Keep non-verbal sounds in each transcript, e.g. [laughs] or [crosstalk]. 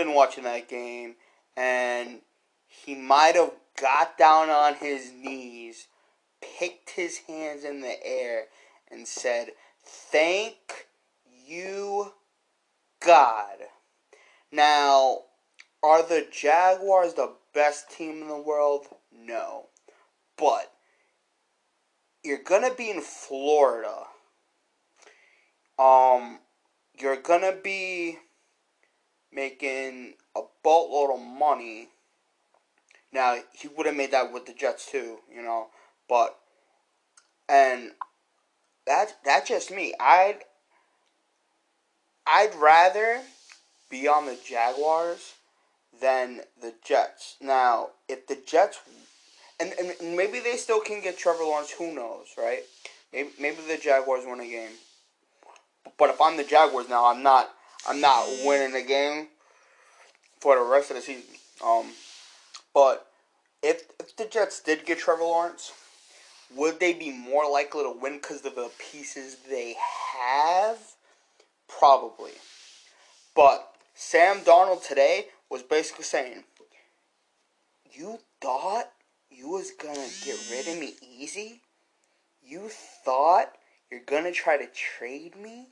been watching that game and he might have got down on his knees, picked his hands in the air, and said, "Thank you, God." Now, are the Jaguars the best team in the world? No. But you're going to be in Florida. Um you're going to be making a boatload of money. Now, he would have made that with the Jets too, you know, but and that's that's just me. I'd I'd rather be on the Jaguars than the Jets. Now, if the Jets, and, and maybe they still can get Trevor Lawrence, who knows, right? Maybe, maybe the Jaguars win a game. But if I'm the Jaguars now, I'm not. I'm not winning the game for the rest of the season. Um, but if if the Jets did get Trevor Lawrence, would they be more likely to win because of the pieces they have? Probably. But Sam Darnold today was basically saying, "You thought you was gonna get rid of me easy? You thought you're gonna try to trade me?"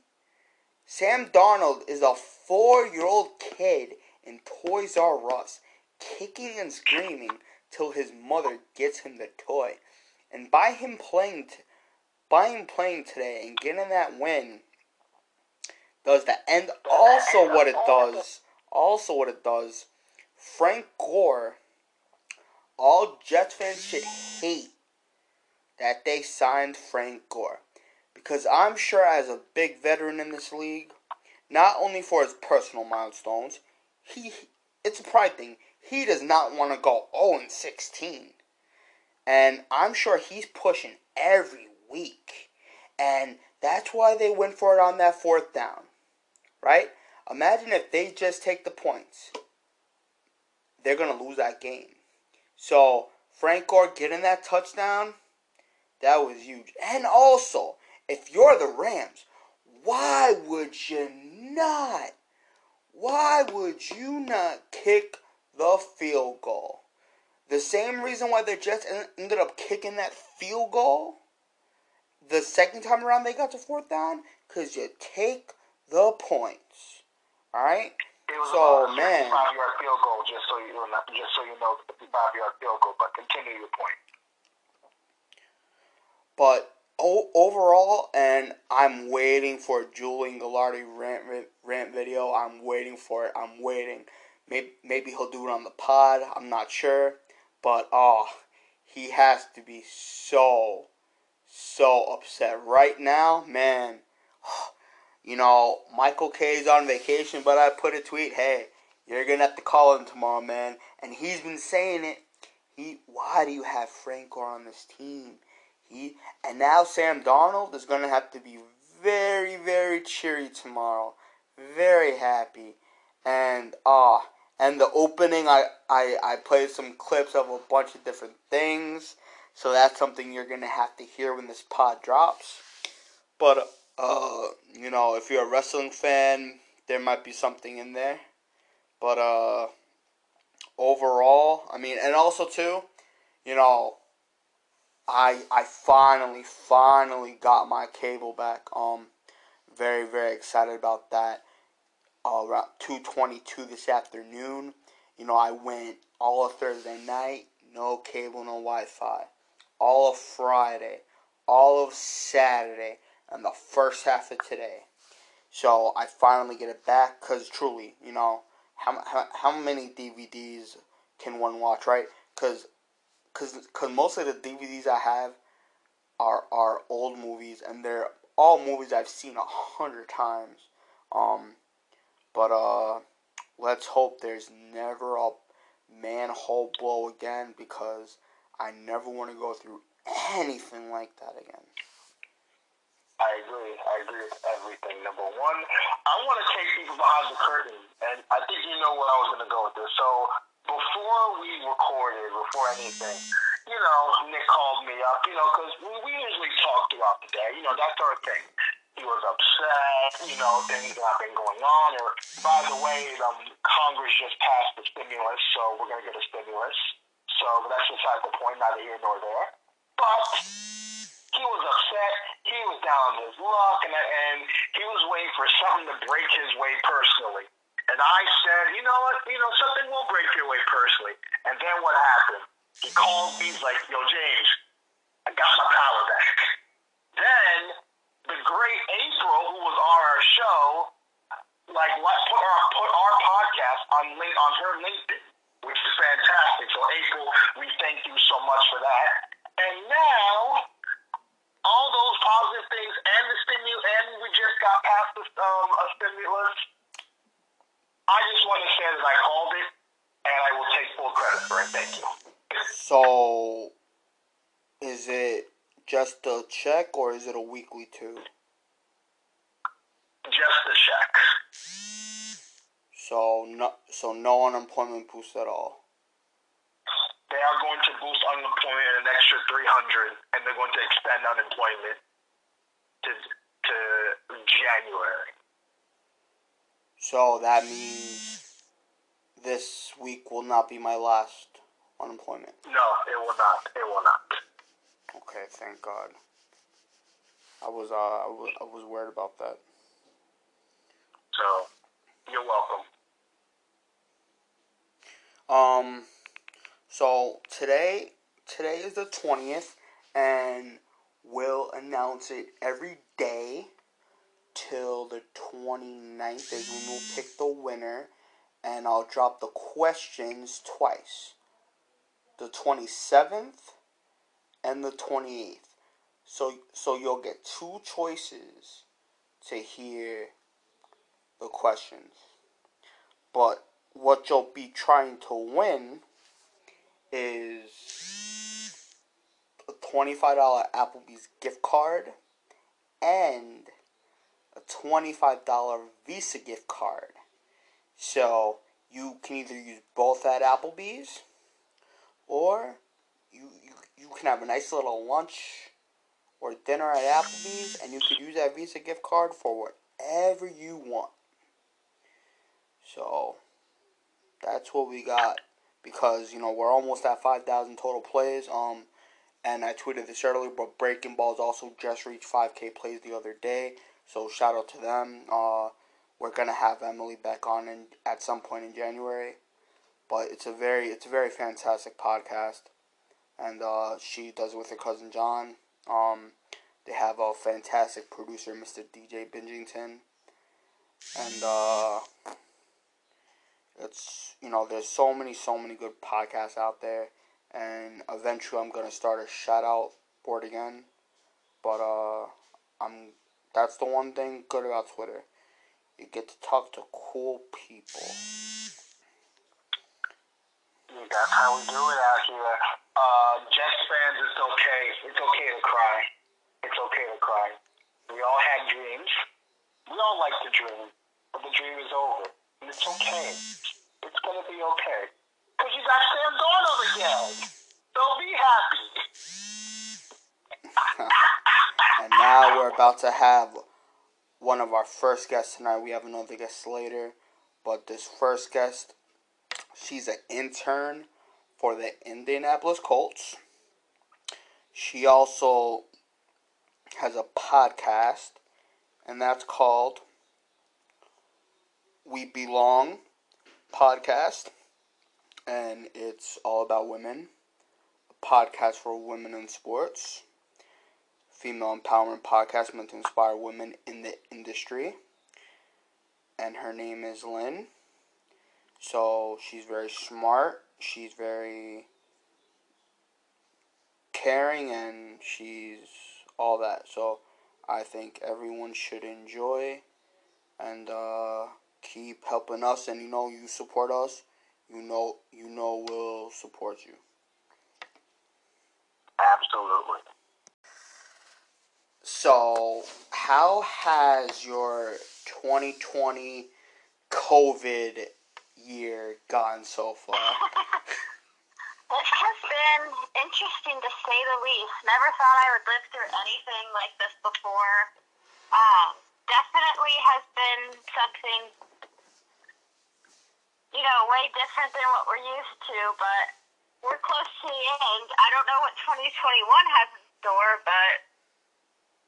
Sam Darnold is a four-year-old kid in Toys R Us, kicking and screaming till his mother gets him the toy. And by him playing, t- by him playing today and getting that win, does that. And also, what it does, also what it does, Frank Gore. All Jets fans should hate that they signed Frank Gore, because I'm sure as a big veteran in this league, not only for his personal milestones, he it's a pride thing. He does not want to go 0 and 16. And I'm sure he's pushing every week. And that's why they went for it on that fourth down. Right? Imagine if they just take the points. They're to lose that game. So, Frank Gore getting that touchdown, that was huge. And also, if you're the Rams, why would you not? Why would you not kick the field goal? The same reason why the Jets ended up kicking that field goal the second time around they got to fourth down, because you take the points. Alright? It was So, man. 55 yard field goal, just so you know, just so you know, 55 yard field goal. But continue your point. but overall, and I'm waiting for a Julian Gallardi rant rant video. I'm waiting for it. I'm waiting. Maybe maybe he'll do it on the pod. I'm not sure, but oh, he has to be so so upset right now, man. [sighs] You know, Michael K is on vacation, but I put a tweet, hey, you're gonna have to call him tomorrow, man. And he's been saying it. He, why do you have Frank Gore on this team? He, and now Sam Darnold is gonna have to be very, very cheery tomorrow, very happy, and ah, uh, and the opening, I, I, I played some clips of a bunch of different things, so that's something you're gonna have to hear when this pod drops. But uh, you know, if you're a wrestling fan, there might be something in there. But uh, overall, I mean, and also too, you know, I I finally finally got my cable back. Um, very very excited about that. Uh, around two twenty two this afternoon. You know, I went all of Thursday night, no cable, no Wi Fi. All of Friday, all of Saturday and the first half of today. So I finally get it back because truly, you know, how, how, how many DVDs can one watch, right? Because cause, cause most of the DVDs I have are, are old movies and they're all movies I've seen a hundred times. Um, but uh, let's hope there's never a manhole blow again because I never want to go through anything like that again. I agree. I agree with everything. Number one, I want to take people behind the curtain, and I think you know where I was going to go with this. So before we recorded, before anything, you know, Nick called me up, you know, because we, we usually talk throughout the day. You know, that's our thing. He was upset, you know, things that have been going on. Or, by the way, um, Congress just passed the stimulus, so we're going to get a stimulus. So but that's beside the point, neither here nor there. But he was upset. He was down on his luck, and, and he was waiting for something to break his way personally. And I said, you know what? You know, something will break your way personally. And then what happened? He called me. He's like, yo, James, I got my power back. Then the great April, who was on our show, like put our put our podcast on link on her LinkedIn, which is fantastic. So April, we thank you so much for that. And now all those positive things and the stimulus, and we just got past the, um, a stimulus. I just want to say that I called it, and I will take full credit for it. Thank you. So, is it just a check or is it a weekly too? Just a check. So no, so no unemployment boost at all. They are going to boost unemployment an extra 300, and they're going to extend unemployment to to January. So that means this week will not be my last unemployment. No, it will not. It will not. Okay, thank God. I was uh I was, I was worried about that. So, you're welcome. Um so today today is the 20th and we'll announce it every day till the 29th is when we'll pick the winner and I'll drop the questions twice. The 27th and the 28th. So so you'll get two choices to hear the questions. But what you'll be trying to win is a $25 Applebee's gift card and a $25 Visa gift card. So you can either use both at Applebee's or you, you, you can have a nice little lunch or dinner at Applebee's and you could use that Visa gift card for whatever you want. So that's what we got because you know we're almost at 5,000 total plays. Um, and I tweeted this earlier, but Breaking Balls also just reached 5K plays the other day. So shout out to them. Uh, we're gonna have Emily back on in, at some point in January, but it's a very it's a very fantastic podcast, and uh, she does it with her cousin John. Um, they have a fantastic producer, Mr. DJ Bingington, and uh, it's you know there's so many so many good podcasts out there, and eventually I'm gonna start a shout out board again, but uh, I'm that's the one thing good about Twitter. You get to talk to cool people. That's how we do it out here. Uh, Jets fans, it's okay. It's okay to cry. It's okay to cry. We all had dreams. We all like to dream, but the dream is over. And it's okay. It's gonna be okay. Cause you got Sam Darnold again. So be happy. [laughs] And now we're about to have one of our first guests tonight. We have another guest later, but this first guest, she's an intern for the Indianapolis Colts. She also has a podcast, and that's called We Belong Podcast, and it's all about women. A podcast for women in sports female empowerment podcast meant to inspire women in the industry. And her name is Lynn. So she's very smart. She's very caring and she's all that. So I think everyone should enjoy and uh, keep helping us. And you know, you support us. You know, you know, we'll support you. Absolutely. So, how has your 2020 COVID year gone so far? [laughs] It has been interesting to say the least. Never thought I would live through anything like this before. Um, definitely has been something, you know, way different than what we're used to, but we're close to the end. I don't know what 2021 has in store, but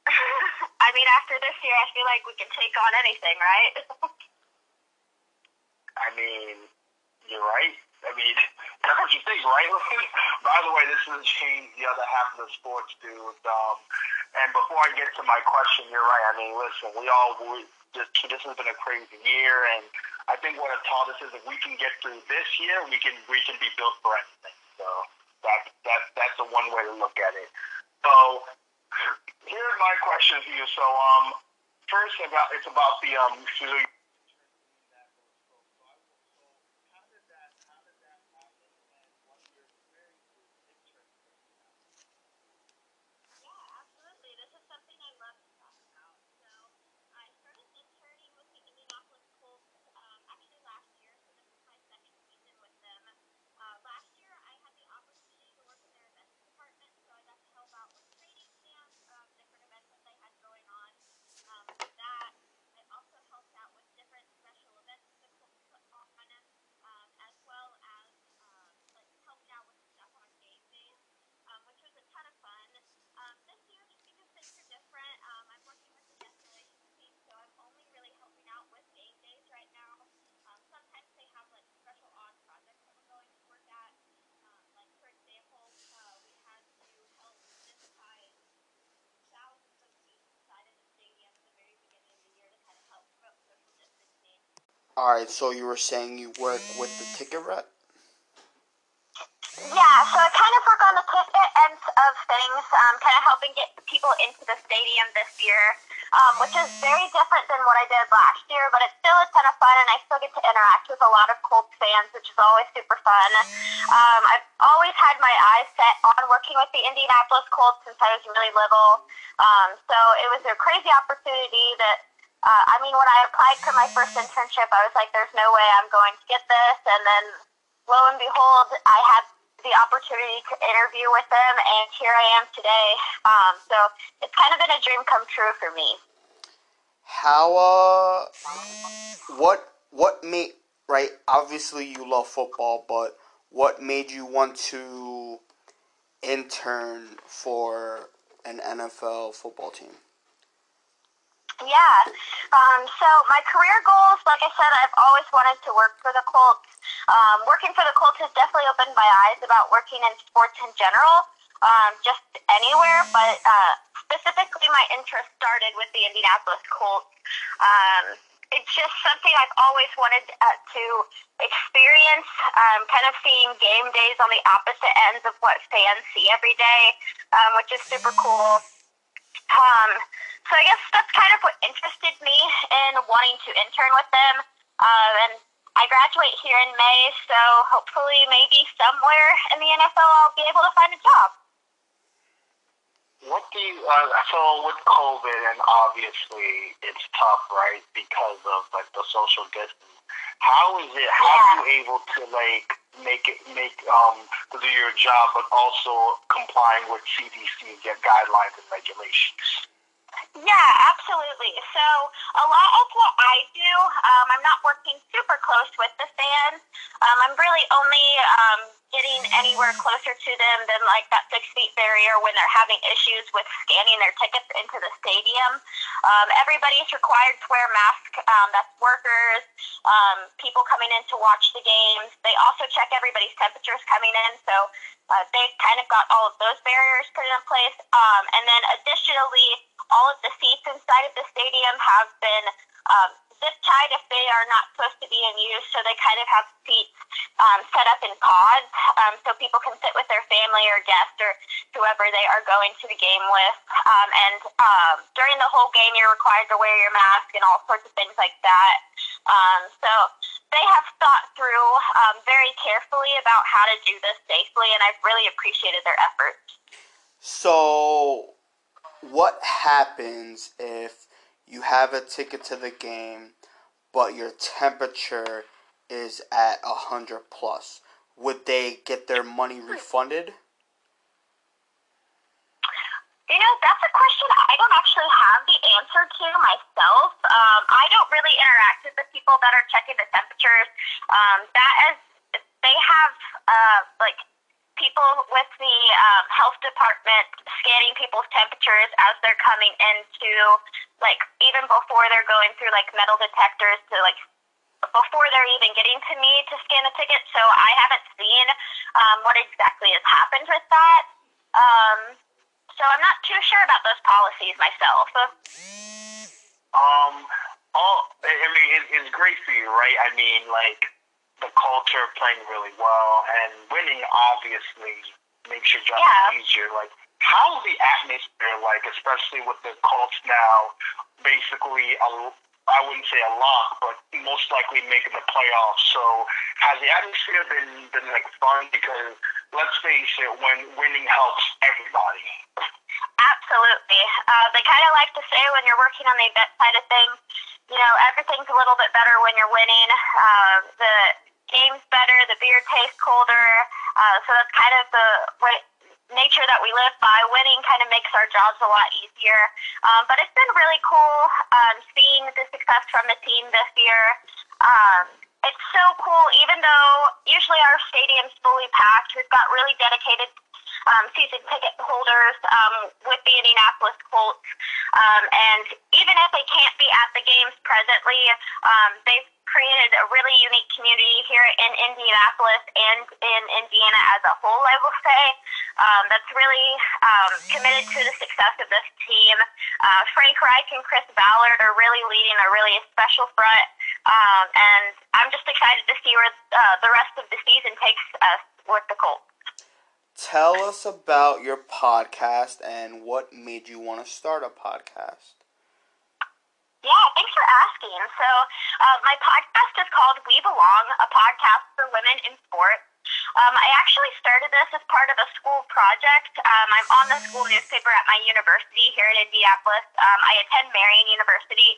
[laughs] I mean, after this year, I feel like we can take on anything, right? [laughs] I mean, you're right. I mean, [laughs] that's what you think, right? By the way, this has changed the other half of the sports, dude. Um, and before I get to my question, you're right. I mean, listen, we all we just this has been a crazy year, and I think what it taught us is if we can get through this year, we can we can be built for anything. So that that that's the one way to look at it. So here's my question for you. So um, first about it's about the um absolutely. This is something I love to talk about. So I started interning with the Indianapolis Colts um, actually last year, so this is my second season with them. Uh, last year I had the opportunity to work in their events department, so I got to help out with training camps, um, different events that they had going on. Um, with that, I also helped out with different special events that the Colts put on, um, as well as um, like helping out with stuff on game days, um, which was a ton of fun. Um, this year, just because things are different, um, I'm working with the guest relations team, so I'm only really helping out with game days right now. Um, sometimes they have like special odd projects that we're going to work at. Um, like for example, uh, we had to help digitize thousands of seats inside of the stadium at the very beginning of the year to kind of help promote social distancing. All right, so you were saying you work with the ticket rep? Yeah, so I kind of work on the ticket ends of things, um, kind of helping get people into the stadium this year, um, which is very different than what I did last year, but it's still a ton of fun, and I still get to interact with a lot of Colts fans, which is always super fun. Um, I've always had my eyes set on working with the Indianapolis Colts since I was really little, um, so it was a crazy opportunity that uh, I mean, when I applied for my first internship, I was like, there's no way I'm going to get this. And then lo and behold, I had the opportunity to interview with them, and here I am today. Um, so it's kind of been a dream come true for me. How uh what what made right obviously you love football but what made you want to intern for an NFL football team? Yeah. Um, so my career goals, like I said, I've always wanted to work for the Colts. Um, working for the Colts has definitely opened my eyes about working in sports in general. um, just anywhere, but uh, specifically my interest started with the Indianapolis Colts. Um, it's just something I've always wanted uh, to experience, um, kind of seeing game days on the opposite ends of what fans see every day, um, which is super cool. Um, so I guess that's kind of what interested me in wanting to intern with them. Um, and I graduate here in May, so hopefully maybe somewhere in the NFL I'll be able to find a job. What do you, uh, so with COVID and obviously it's tough, right, because of like the social distance. How is it, how are you able to like make it, make, um, do your job, but also complying with CDC guidelines and regulations? Yeah, absolutely. So a lot of what I do, um, I'm not working super close with the fans. Um, I'm really only um, getting anywhere closer to them than like that six feet barrier when they're having issues with scanning their tickets into the stadium. Um, everybody's required to wear a mask. Um, that's workers, um, people coming in to watch the games. They also check everybody's temperatures coming in, so uh, they kind of got all of those barriers put in place. Um, and then additionally, all of the seats inside of the stadium have been um, zip tied if they are not supposed to be in use. So they kind of have seats um, set up in pods um, so people can sit with their family or guest or whoever they are going to the game with. Um, and um, during the whole game, you're required to wear your mask and all sorts of things like that. Um, so they have thought through um, very carefully about how to do this safely, and I've really appreciated their efforts. So, what happens if you have a ticket to the game, but your temperature is at a hundred plus? Would they get their money refunded? You know, that's a question I don't actually have the answer to myself. Um, I don't really interact with the people that are checking the temperatures. Um, that is, they have uh, like people with the um, health department scanning people's temperatures as they're coming into like even before they're going through like metal detectors to like before they're even getting to me to scan a ticket. So I haven't seen um, what exactly has happened with that. Um, so I'm not too sure about those policies myself. Um, all I mean, it, it's great for you, right? I mean, like the culture playing really well and winning obviously makes your job Yeah. easier. Like, how's the atmosphere like, especially with the Colts now basically a I wouldn't say a lock, but most likely making the playoffs. So has the atmosphere been been like fun? Because let's face it, when winning helps everybody. Absolutely. Uh, they kind of like to say when you're working on the event side of things, you know, everything's a little bit better when you're winning. Uh, the game's better, the beer tastes colder. Uh, so that's kind of the way, nature that we live by. Winning kind of makes our jobs a lot easier. Um, but it's been really cool um, seeing the success from the team this year. Um, it's so cool, even though usually our stadium's fully packed. We've got really dedicated um, season ticket holders um, with the Indianapolis Colts. Um, and even if they can't be at the games presently, um, they've created a really unique community here in Indianapolis and in Indiana as a whole, I will say. Um, that's really um, committed to the success of this team. Uh, Frank Reich and Chris Ballard are really leading a really special front. Um, and I'm just excited to see where uh, the rest of the season takes us with the Colts. Tell us about your podcast and what made you want to start a podcast. Yeah, thanks for asking. So, uh, my podcast is called We Belong, a podcast for women in sports. Um, I actually started this as part of a school project. Um, I'm on the school newspaper at my university here in Indianapolis. Um, I attend Marian University.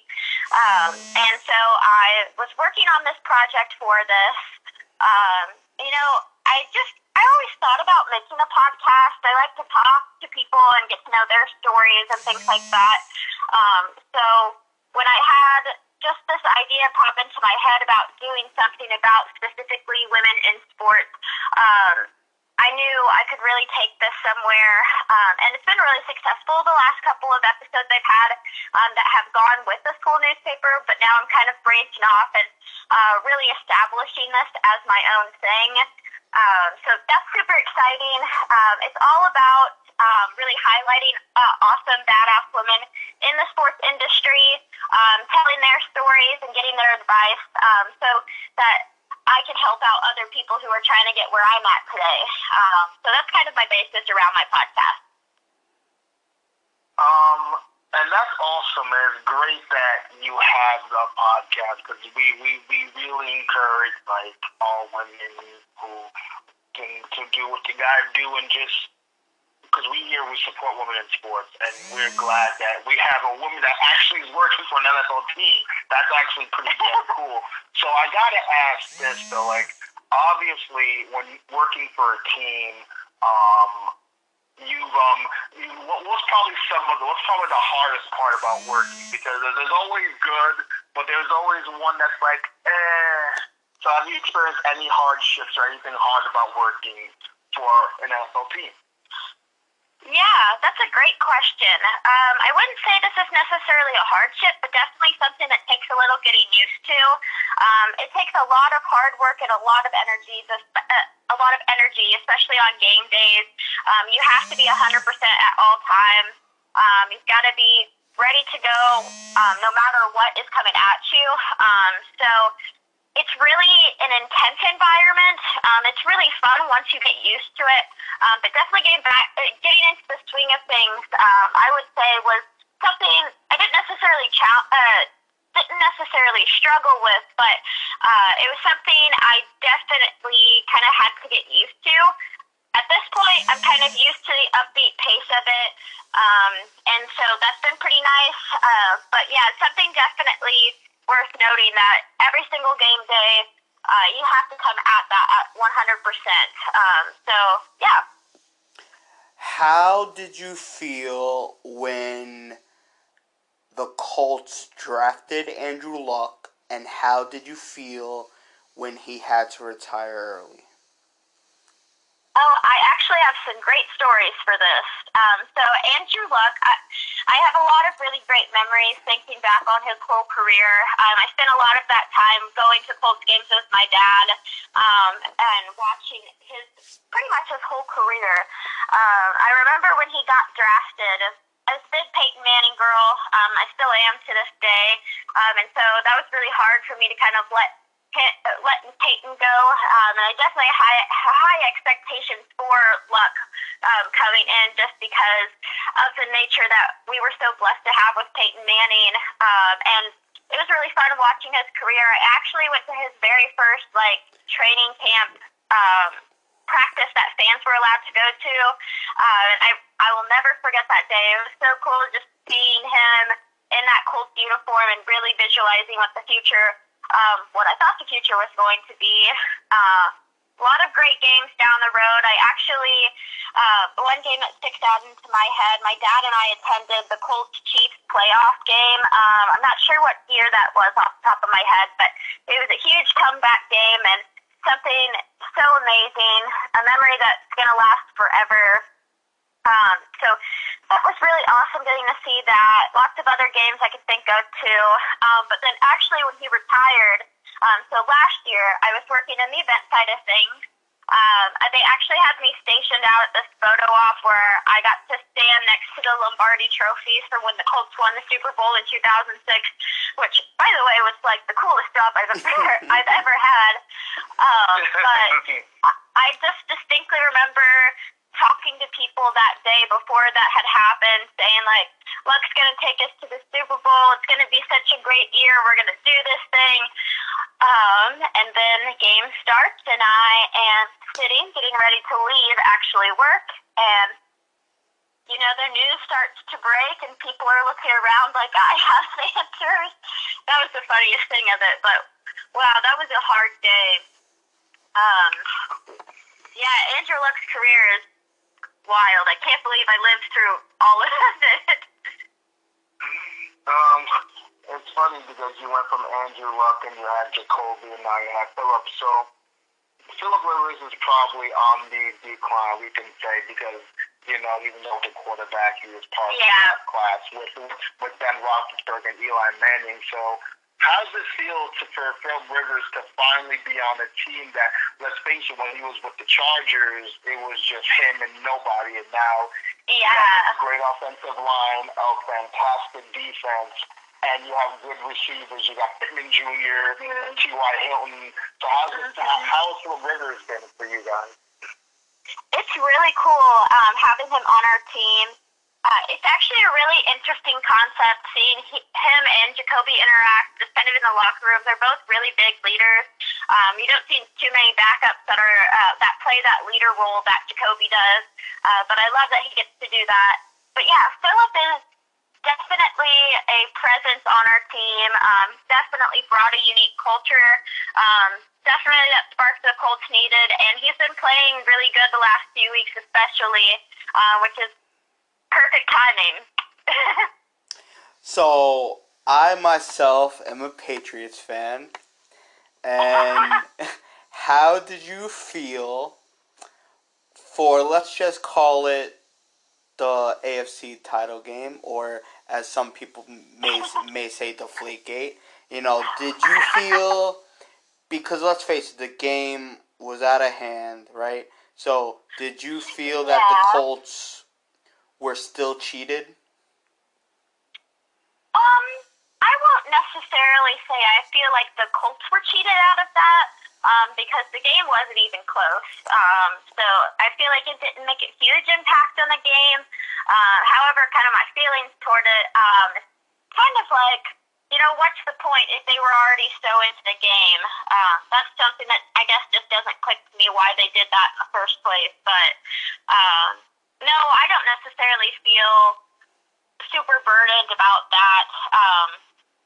Um, and so I was working on this project for this. Um, you know, I just, I always thought about making a podcast. I like to talk to people and get to know their stories and things like that. Um, so when I had just this idea pop into my head about doing something about specifically women in sports, um, I knew I could really take this somewhere. Um, and it's been really successful the last couple of episodes I've had um, that have gone with the school newspaper, but now I'm kind of branching off and uh, really establishing this as my own thing. Um, so that's super exciting. Um, it's all about um, really highlighting uh, awesome, badass women in the sports industry, um, telling their stories and getting their advice um, so that I can help out other people who are trying to get where I'm at today. Um, so that's kind of my basis around my podcast. Um, and that's awesome. And it's great that you have the podcast because we, we, we really encourage like all women who can to do what you gotta do and just because we here we support women in sports and we're glad that we have a woman that actually is working for an NFL team. That's actually pretty damn [laughs] cool. So I gotta ask this though, like obviously when working for a team, um, you um, you, what, what's probably some of the what's probably the hardest part about working because there's, there's always good, but there's always one that's like eh. So have you experienced any hardships or anything hard about working for an NFL team? Yeah, that's a great question. Um, I wouldn't say this is necessarily a hardship, but definitely something that takes a little getting used to. Um, it takes a lot of hard work and a lot of energy, a lot of energy, especially on game days. Um, you have to be 100% at all times. Um, you've got to be ready to go um, no matter what is coming at you. Um, so it's really an intense environment. Um, it's really fun once you get used to it. Um, but definitely getting back, uh, getting into the swing of things, um, I would say was something I didn't necessarily uh, didn't necessarily struggle with, but uh, it was something I definitely kind of had to get used to. At this point, I'm kind of used to the upbeat pace of it, um, and so that's been pretty nice. Uh, but yeah, something definitely worth noting that every single game day, uh, you have to come at that at 100%. Um, so, yeah. How did you feel when the Colts drafted Andrew Luck, and how did you feel when he had to retire early? Oh, I actually have some great stories for this. Um, so Andrew Luck, I, I have a lot of really great memories thinking back on his whole career. Um, I spent a lot of that time going to Colts games with my dad um, and watching his pretty much his whole career. Um, I remember when he got drafted. I was a big Peyton Manning girl. Um, I still am to this day, um, and so that was really hard for me to kind of let letting Peyton go, um, and I definitely high, high expectations for Luck um, coming in just because of the nature that we were so blessed to have with Peyton Manning. Um, and it was really fun watching his career. I actually went to his very first like training camp um, practice that fans were allowed to go to, uh, and I I will never forget that day. It was so cool just seeing him in that Colts uniform and really visualizing what the future um, what I thought the future was going to be. Uh, a lot of great games down the road. I actually, uh, one game that sticks out into my head, my dad and I attended the Colts Chiefs playoff game. Um, I'm not sure what year that was off the top of my head, but it was a huge comeback game and something so amazing, a memory that's going to last forever. Um, so that was really awesome getting to see that. Lots of other games I could think of too. Um, but then actually when he retired, um, so last year I was working in the event side of things. Um, they actually had me stationed out at this photo op where I got to stand next to the Lombardi trophies from when the Colts won the Super Bowl in 2006, which, by the way, was like the coolest job I've ever [laughs] I've ever had. Um, but [laughs] I just distinctly remember talking to people that day before that had happened, saying like, "Luck's gonna take us to the Super Bowl. It's gonna be such a great year. We're gonna do this thing." Um, and then the game starts, and I am sitting, getting ready to leave, actually work, and you know the news starts to break, and people are looking around like I have the [laughs] answers. That was the funniest thing of it, but wow, that was a hard day. Um, yeah, Andrew Luck's career is wild. I can't believe I lived through all of [laughs] it. Um, it's funny because you went from Andrew Luck and you had Jacoby and now you have Philip. So Philip Rivers is probably on the decline, we can say, because you know even though the quarterback he was part Yeah. of that class with with Ben Roethlisberger and Eli Manning. So How's it feel to, for Phil Rivers to finally be on a team that, let's face it, when he was with the Chargers, it was just him and nobody, and now Yeah. a great offensive line, a fantastic defense, and you have good receivers. You got Pittman Jr., T.Y. Hilton. So how's it, Mhm. how has Phil Rivers been for you guys? It's really cool um, having him on our team. Uh, it's actually a really interesting concept seeing he, him and Jacoby interact just kind of in the locker room. They're both really big leaders. Um, you don't see too many backups that are uh, that play that leader role that Jacoby does. Uh, but I love that he gets to do that. But yeah, Philip is definitely a presence on our team. Um, definitely brought a unique culture. Um, definitely that spark the Colts needed, and he's been playing really good the last few weeks, especially, uh, which is perfect timing. So I myself am a Patriots fan, and [laughs] how did you feel for let's just call it the AFC title game, or as some people may may say, the Gate? You know, did you feel because let's face it, the game was out of hand, right? So did you feel that the Colts were still cheated? Um, I won't necessarily say I feel like the Colts were cheated out of that, um, because the game wasn't even close. Um, so I feel like it didn't make a huge impact on the game. Uh, however, kind of my feelings toward it, um, kind of like, you know, what's the point if they were already so into the game? Uh, that's something that I guess just doesn't click to me why they did that in the first place. But um, no, I don't necessarily feel super burdened about that. Um,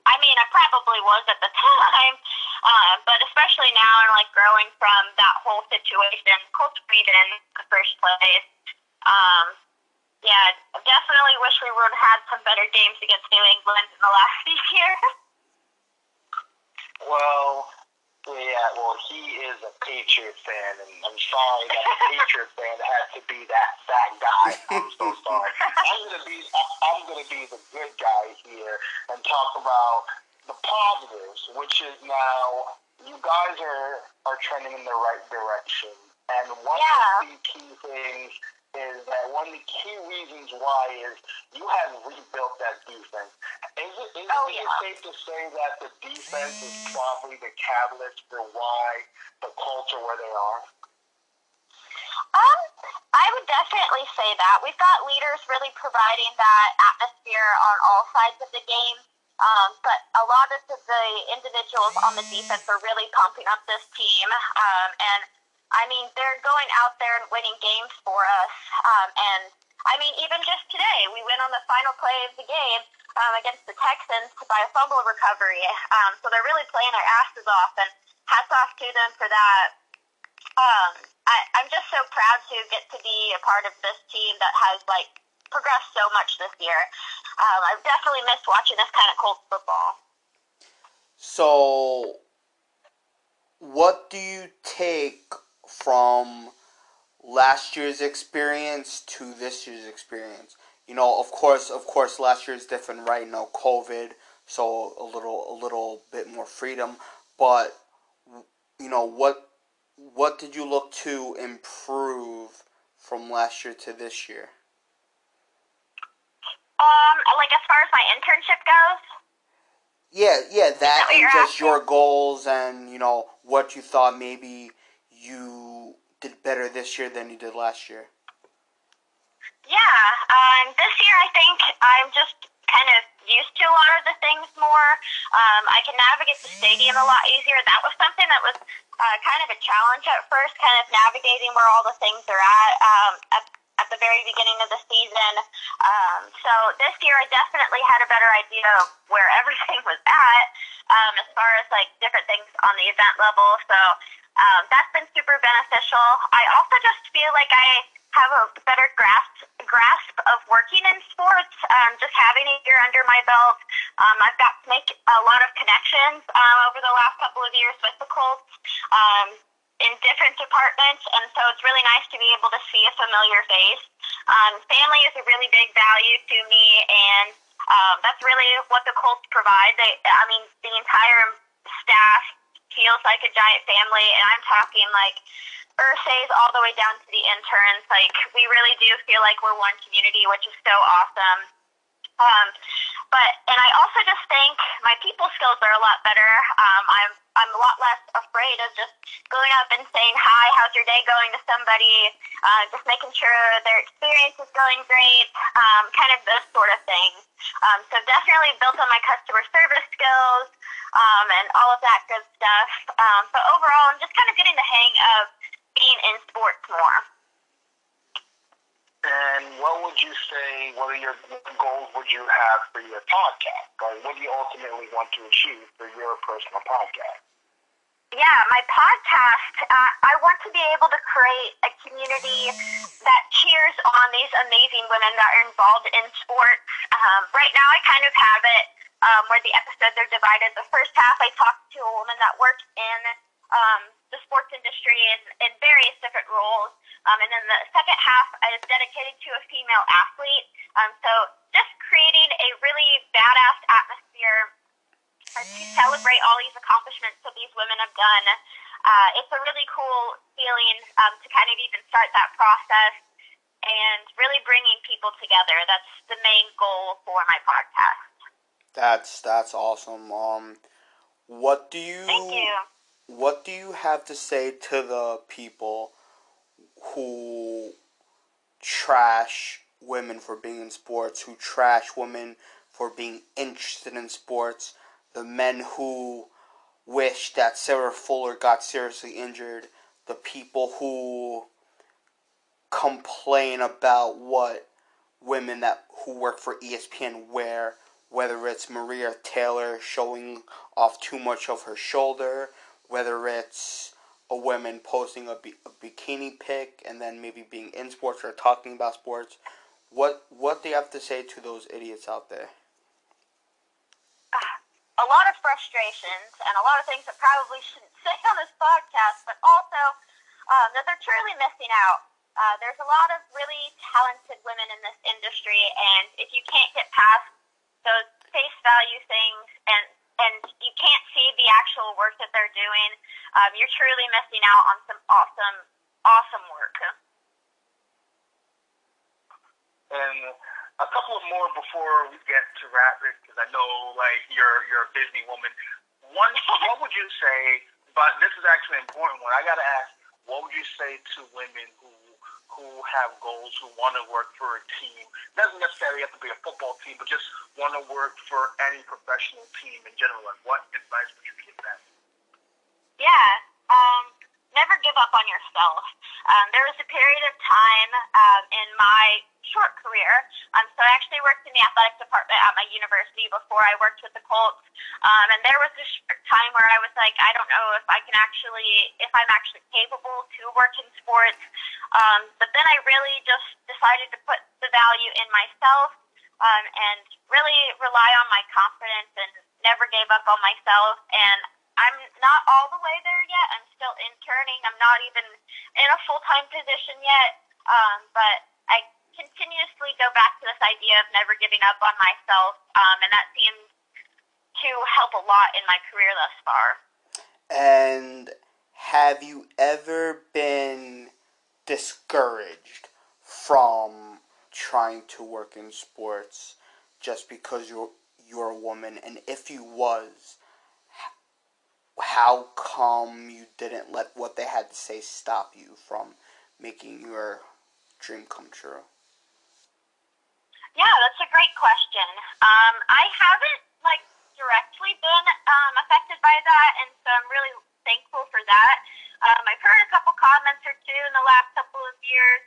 I mean, I probably was at the [laughs] time, uh, but especially now, and like growing from that whole situation, even in the first place. Um, yeah, definitely wish we would have had some better games against New England in the last [laughs] few years. Well, yeah, well, he is a Patriot fan, and I'm sorry that a Patriot [laughs] fan had to be that that guy. I'm so [laughs] sorry. I'm gonna be I'm gonna be the good guy here and talk about the positives, which is now you guys are are trending in the right direction. And one Yeah. of the key things is that one of the key reasons why is you have rebuilt that defense. Is it, is, Oh, is yeah. it safe to say that the defense is probably the catalyst for why the Colts are where they are? Um, I would definitely say that. We've got leaders really providing that atmosphere on all sides of the game. Um, but a lot of the individuals on the defense are really pumping up this team. Um, and I mean, they're going out there and winning games for us. Um, and I mean, even just today, we went on the final play of the game um, against the Texans by a fumble recovery. Um, so they're really playing their asses off, and hats off to them for that. Um, I, I'm just so proud to get to be a part of this team that has like progressed so much this year. Um, I've definitely missed watching this kind of Colts football. So, what do you take from last year's experience to this year's experience? You know, of course, of course, last year is different, right? No COVID, so a little, a little bit more freedom. But you know, what, what did you look to improve from last year to this year? Um, like as far as my internship goes, Yeah, yeah, that that and just asking? your goals and you know what you thought maybe you did better this year than you did last year. Yeah, um, this year I think I'm just kind of used to a lot of the things more. Um, I can navigate the stadium a lot easier. That was something that was uh, kind of a challenge at first, kind of navigating where all the things are at um, at, at the very beginning of the season. Um, so this year I definitely had a better idea of where [laughs] everything was at um, as far as like different things on the event level. So um, that's been super beneficial. I also just feel like I have a better grasp grasp of working in sports. Um, just having a year under my belt, um, I've got to make a lot of connections um, over the last couple of years with the Colts um, in different departments, and so it's really nice to be able to see a familiar face. Um, family is a really big value to me, and Um, that's really what the Colts provide. They, I mean, the entire staff feels like a giant family, and I'm talking like Irsays all the way down to the interns. Like we really do feel like we're one community, which is so awesome. Um, but and I also just think my people skills are a lot better. Um, I'm I'm a lot less afraid of just going up and saying hi, how's your day going to somebody, uh, just making sure their experience is going great, um, kind of those sort of things. Um, so definitely built on my customer service skills um, and all of that good stuff. Um, but overall, I'm just kind of getting the hang of being in sports more. And what would you say, what are your goals would you have for your podcast? Or what do you ultimately want to achieve for your personal podcast? Yeah, my podcast, uh, I want to be able to create a community that cheers on these amazing women that are involved in sports. Um, right now, I kind of have it um, where the episodes are divided. The first half, I talk to a woman that works in um, the sports industry in, in various different roles. Um, and then the second half is dedicated to a female athlete. Um, so just creating a really badass atmosphere uh, to celebrate all these accomplishments that these women have done. Uh, it's a really cool feeling um, to kind of even start that process and really bringing people together. That's the main goal for my podcast. That's that's awesome. Um, what do you? Thank you. What do you have to say to the people who trash women for being in sports, who trash women for being interested in sports, the men who wish that Sarah Fuller got seriously injured, the people who complain about what women that who work for ESPN wear, whether it's Maria Taylor showing off too much of her shoulder, whether it's a woman posting a, bi- a bikini pic and then maybe being in sports or talking about sports. What what do you have to say to those idiots out there? a lot of frustrations and a lot of things that probably [laughs] shouldn't say on this podcast, but also um, that they're truly missing out. Uh, there's a lot of really talented women in this industry, and if you can't get past those face value things and and you can't see the actual work that they're doing, um, you're truly missing out on some awesome, awesome work. And a couple of more before we get to wrap it, because I know like you're you're a busy woman. One, [laughs] what would you say? But this is actually an important one. I got to ask, what would you say to women who who have goals, who want to work for a team? Doesn't necessarily have to be a football team, but just want to work for any professional team in general. Like, what advice would you give them? Yeah. Um, never give up on yourself. Um, there was a period of time um, in my short career. Um, so I actually worked in the athletic department at my university before I worked with the Colts. Um, and there was this short time where I was like, I don't know if I can actually, if I'm actually capable to work in sports. Um, but then I really just decided to put the value in myself um, and really rely on my confidence and never gave up on myself. And I'm not all the way there yet. I'm still interning. I'm not even in a full time position yet. Um, but I continuously go back to this idea of never giving up on myself, um, and that seems to help a lot in my career thus far. And have you ever been discouraged from trying to work in sports just because you're you're a woman? And if you was, how come you didn't let what they had to say stop you from making your dream come true? Yeah, that's a great question. Um, I haven't like directly been um, affected by that, and so I'm really thankful for that. Um, I've heard a couple comments or two in the last couple of years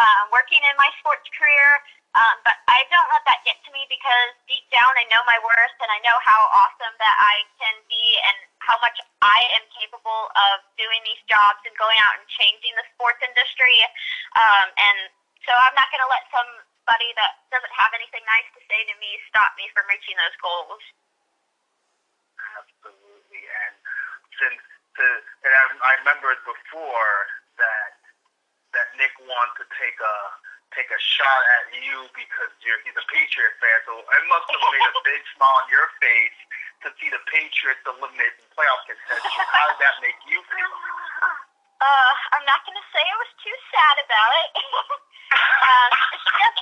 um, working in my sports career, um, but I don't let that get to me because deep down I know my worth and I know how awesome that I can be and how much I am capable of doing these jobs and going out and changing the sports industry. Um, and so I'm not going to let somebody that doesn't have anything nice to say to me stop me from reaching those goals. Absolutely. And since the, and I, I remember before that that Nick wanted to take a take a shot at you because you're he's a Patriot fan. So it must have made a [laughs] big smile on your face to see the Patriots eliminated in playoff contention. How did that make you feel? [laughs] Uh, I'm not gonna say I was too sad about it. um, [laughs] it's just,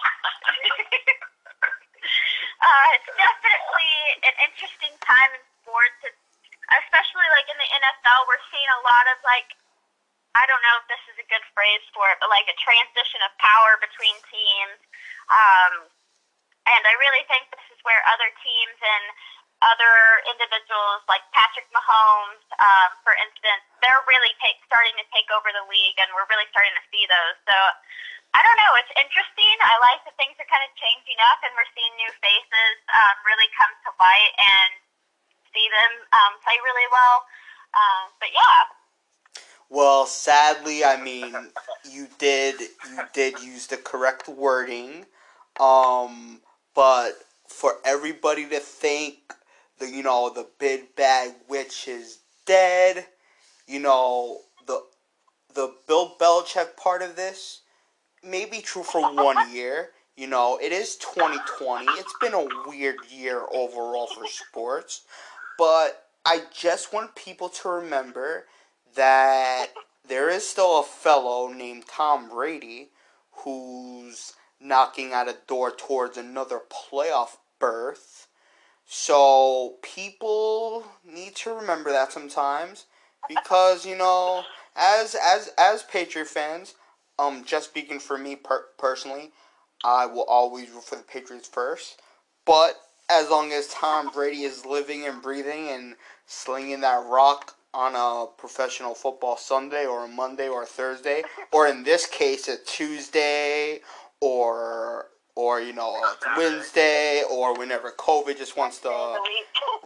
uh, it's definitely an interesting time in sports, and especially like in the NFL, we're seeing a lot of like, I don't know if this is a good phrase for it, but like a transition of power between teams. Um, and I really think this is where other teams and other individuals like Patrick Mahomes, um, for instance, they're really take, starting to take over the league, and we're really starting to see those. So I don't know. It's interesting. I like that things are kind of changing up, and we're seeing new faces um, really come to light and see them um, play really well. Um, but yeah, Well, sadly, I mean, you did you did use the correct wording, um, but for everybody to think the you know the big bad witch is dead, you know the the Bill Belichick part of this may be true for one year. You know, it is 2020. It's been a weird year overall for sports, but I just want people to remember that there is still a fellow named Tom Brady who's knocking at a door towards another playoff berth. So people need to remember that sometimes because you know, as as as Patriot fans, um, just speaking for me per- personally, I will always root for the Patriots first. But as long as Tom Brady is living and breathing and slinging that rock on a professional football Sunday or a Monday or a Thursday, or in this case a Tuesday or or you know Wednesday or whenever COVID just wants to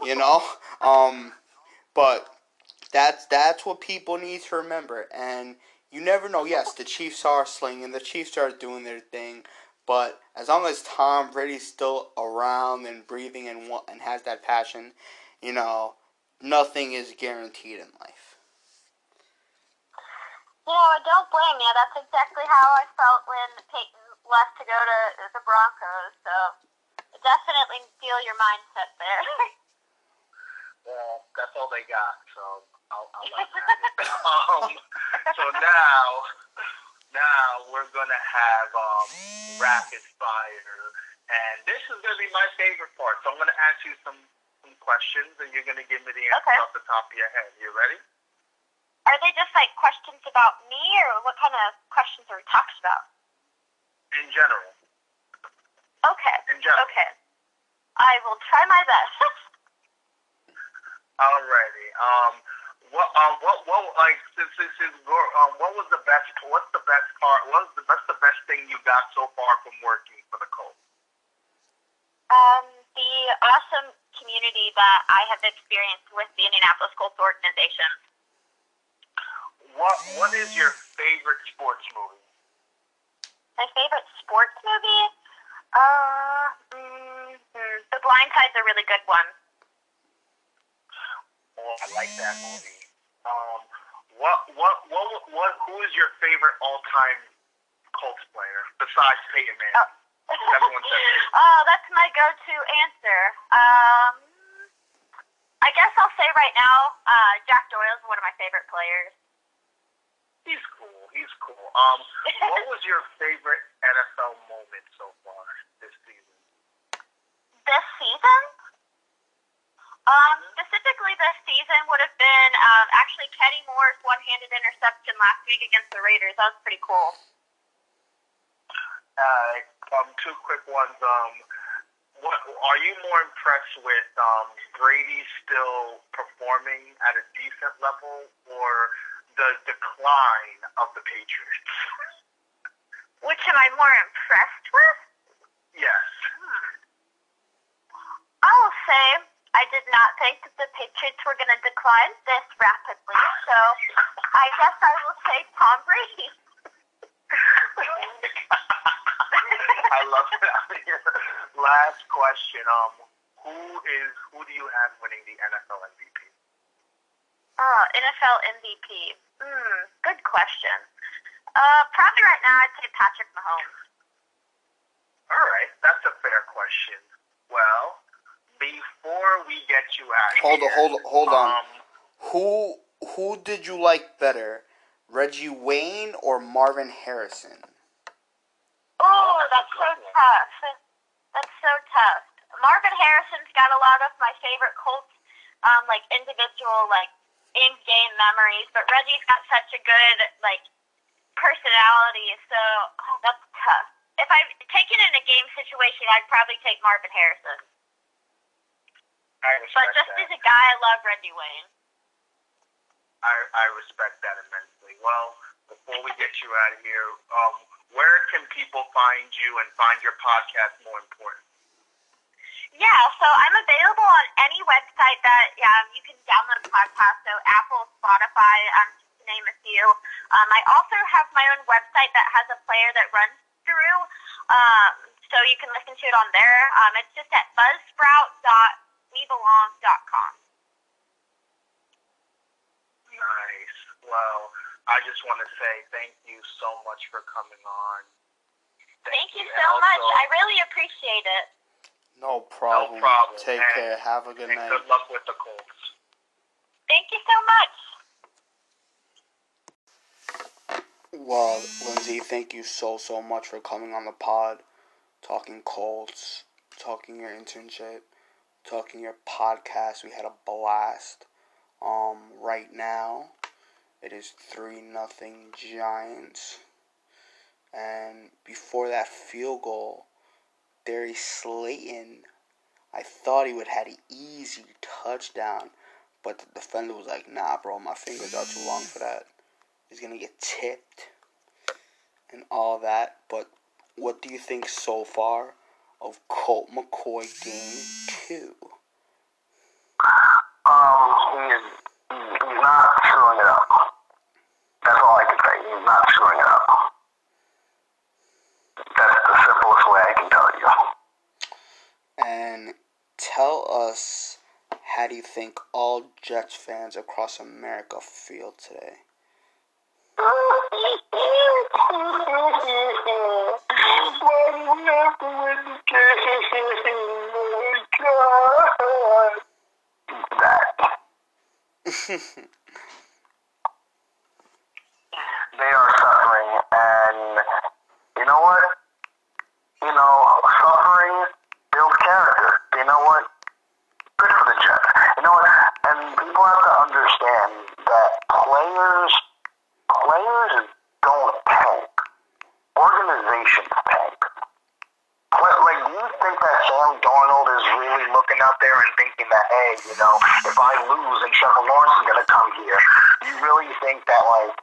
you know? Um but that's that's what people need to remember. And you never know. Yes the chiefs are slinging. The chiefs are doing their thing. But as long as tom brady's still around and breathing and and has that passion you know nothing is guaranteed in life You know, I don't blame you. That's exactly how I felt when Peyton left to go to the Broncos. So definitely feel your mindset there. [laughs] Well, that's all they got, so I'll, I'll let [laughs] that. um, so now, now we're gonna have um, rapid fire, and this is gonna be my favorite part. So I'm gonna ask you some, some questions, and you're gonna give me the answers Okay. off the top of your head. You ready? Are they just like questions about me, or what kind of questions are we talking about? In general. Okay. In general. Okay. I will try my best. [laughs] Alrighty. Um, what, um, what, what, like, since this is, um, what was the best, what's the best part, what's the, what's the best thing you got so far from working for the Colts? um, the awesome community that I have experienced with the Indianapolis Colts organization. What, what is your favorite sports movie? My favorite sports movie? Uh, mm, hmm, The Blind Side's a really good one. Oh, I like that movie. Um, what, what, what, what, who is your favorite all-time Colts player besides Peyton Manning? Oh. Everyone says Peyton. oh, that's my go-to answer. Um, I guess I'll say right now, uh, Jack Doyle's one of my favorite players. He's cool. He's cool. Um, what was your favorite NFL moment so far this season? This season? Um, specifically this season would have been um, actually Kenny Moore's one-handed interception last week against the Raiders. That was pretty cool. Uh, um, two quick ones. Um, what are you more impressed with? Um, Brady still performing at a decent level, or the decline of the Patriots? [laughs] Which am I more impressed with? yes. I'll say I did not think that the Patriots were going to decline this rapidly, so I guess I will say Tom Brady. [laughs] I love [laughs] that. Last question. Um, who is who do you have winning the NFL MVP? Oh, NFL MVP. Hmm, good question. Uh, probably right now I'd say Patrick Mahomes. All right, that's a fair question. Well, before we get you out Hold on, here, hold on, hold on. Um, Who who did you like better, Reggie Wayne or Marvin Harrison? That's so tough. That's so tough. Marvin Harrison's got a lot of my favorite Colts, um, like individual, like in-game memories. But Reggie's got such a good like personality, so oh, that's tough. If I take it in a game situation, I'd probably take Marvin Harrison. I But just that. as a guy, I love Reggie Wayne. I, I respect that immensely. Well, before we get you out of here, um, where can people find you and find your podcast more important? Yeah, so I'm available on any website that um, you can download podcasts, so Apple, Spotify, um, just to name a few. Um, I also have my own website that has a player that runs through, um, so you can listen to it on there. Um, it's just at buzzsprout.webelong.com. Nice. Well, I just want to say thank you so much for coming on. Thank you and so much. I really appreciate it. No problem. No problem, Take and- care. Have a good and night. good luck with the Colts. Thank you so much. Well, Lindsey, thank you so so much for coming on the pod, talking Colts, talking your internship, talking your podcast. We had a blast. Um, right now, it is three nothing Giants, and before that field goal, Darius Slayton, I thought he would have had an easy touchdown, but the defender was like, "Nah, bro, my fingers are too long for that." He's gonna get tipped and all that. But what do you think so far of Colt McCoy game two? Um, he's, he's not screwing it up. That's all I can say. He's not screwing it up. That's the simplest way I can tell you. And tell us how do you think all Jets fans across America feel today? [laughs] Why [laughs] do we have to win the game? Oh my god. That. They are suffering, and you know what? You know, suffering builds character. You know what? Good for the Jets. You know what? And people have to understand that players, players don't tank. Organizations tank. Like, do you think that Sam Darnold is really looking out there and thinking that, hey, you know, if I lose and Trevor Lawrence is going to come here, do you really think that, like,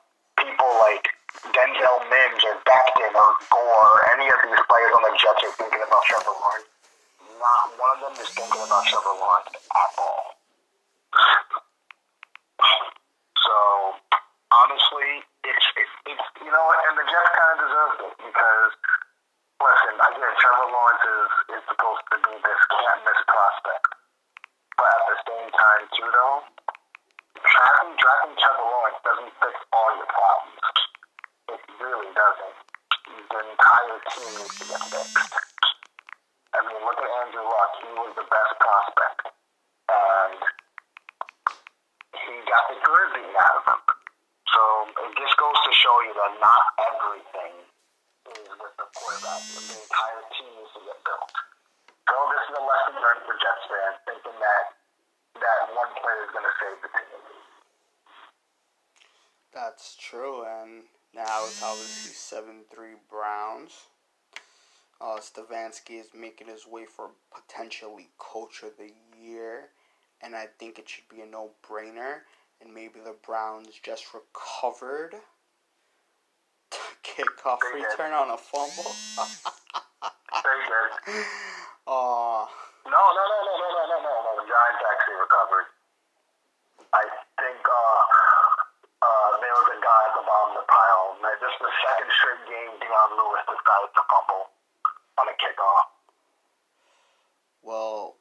people like Denzel Mims or Becton or Gore any of these players on the Jets are thinking about Trevor Lawrence? Not one of them is thinking about Trevor Lawrence at all. So, honestly, it's, it's, it's you know, and the Jets kind of deserved it because, listen, it, Trevor Lawrence is, is supposed to be this can't miss prospect. But at the same time, too, though, drafting, drafting Trevor Lawrence doesn't fix all your problems. It really doesn't. The entire team needs to get fixed. I mean, look at Andrew Luck. He was the best prospect. And he got the career beaten out of him. So it just goes to show you that not everything is with the quarterback. The entire team needs to get built. So this is a lesson learned for Jets fans, thinking that that one player is going to save the team. That's true, and now it's obviously 7 3 Browns. Uh, Stefanski is making his way for potentially Coach of the Year, and I think it should be a no brainer. And maybe the Browns just recovered. [laughs] Kickoff return on a fumble. [laughs] Aw. No, no, no, no, no, no, no, no, no. The Giants actually recovered. I think uh, there was a guy at the bottom of the pile. Man, This is the second straight game Dion Lewis decided to fumble on a kickoff. Well,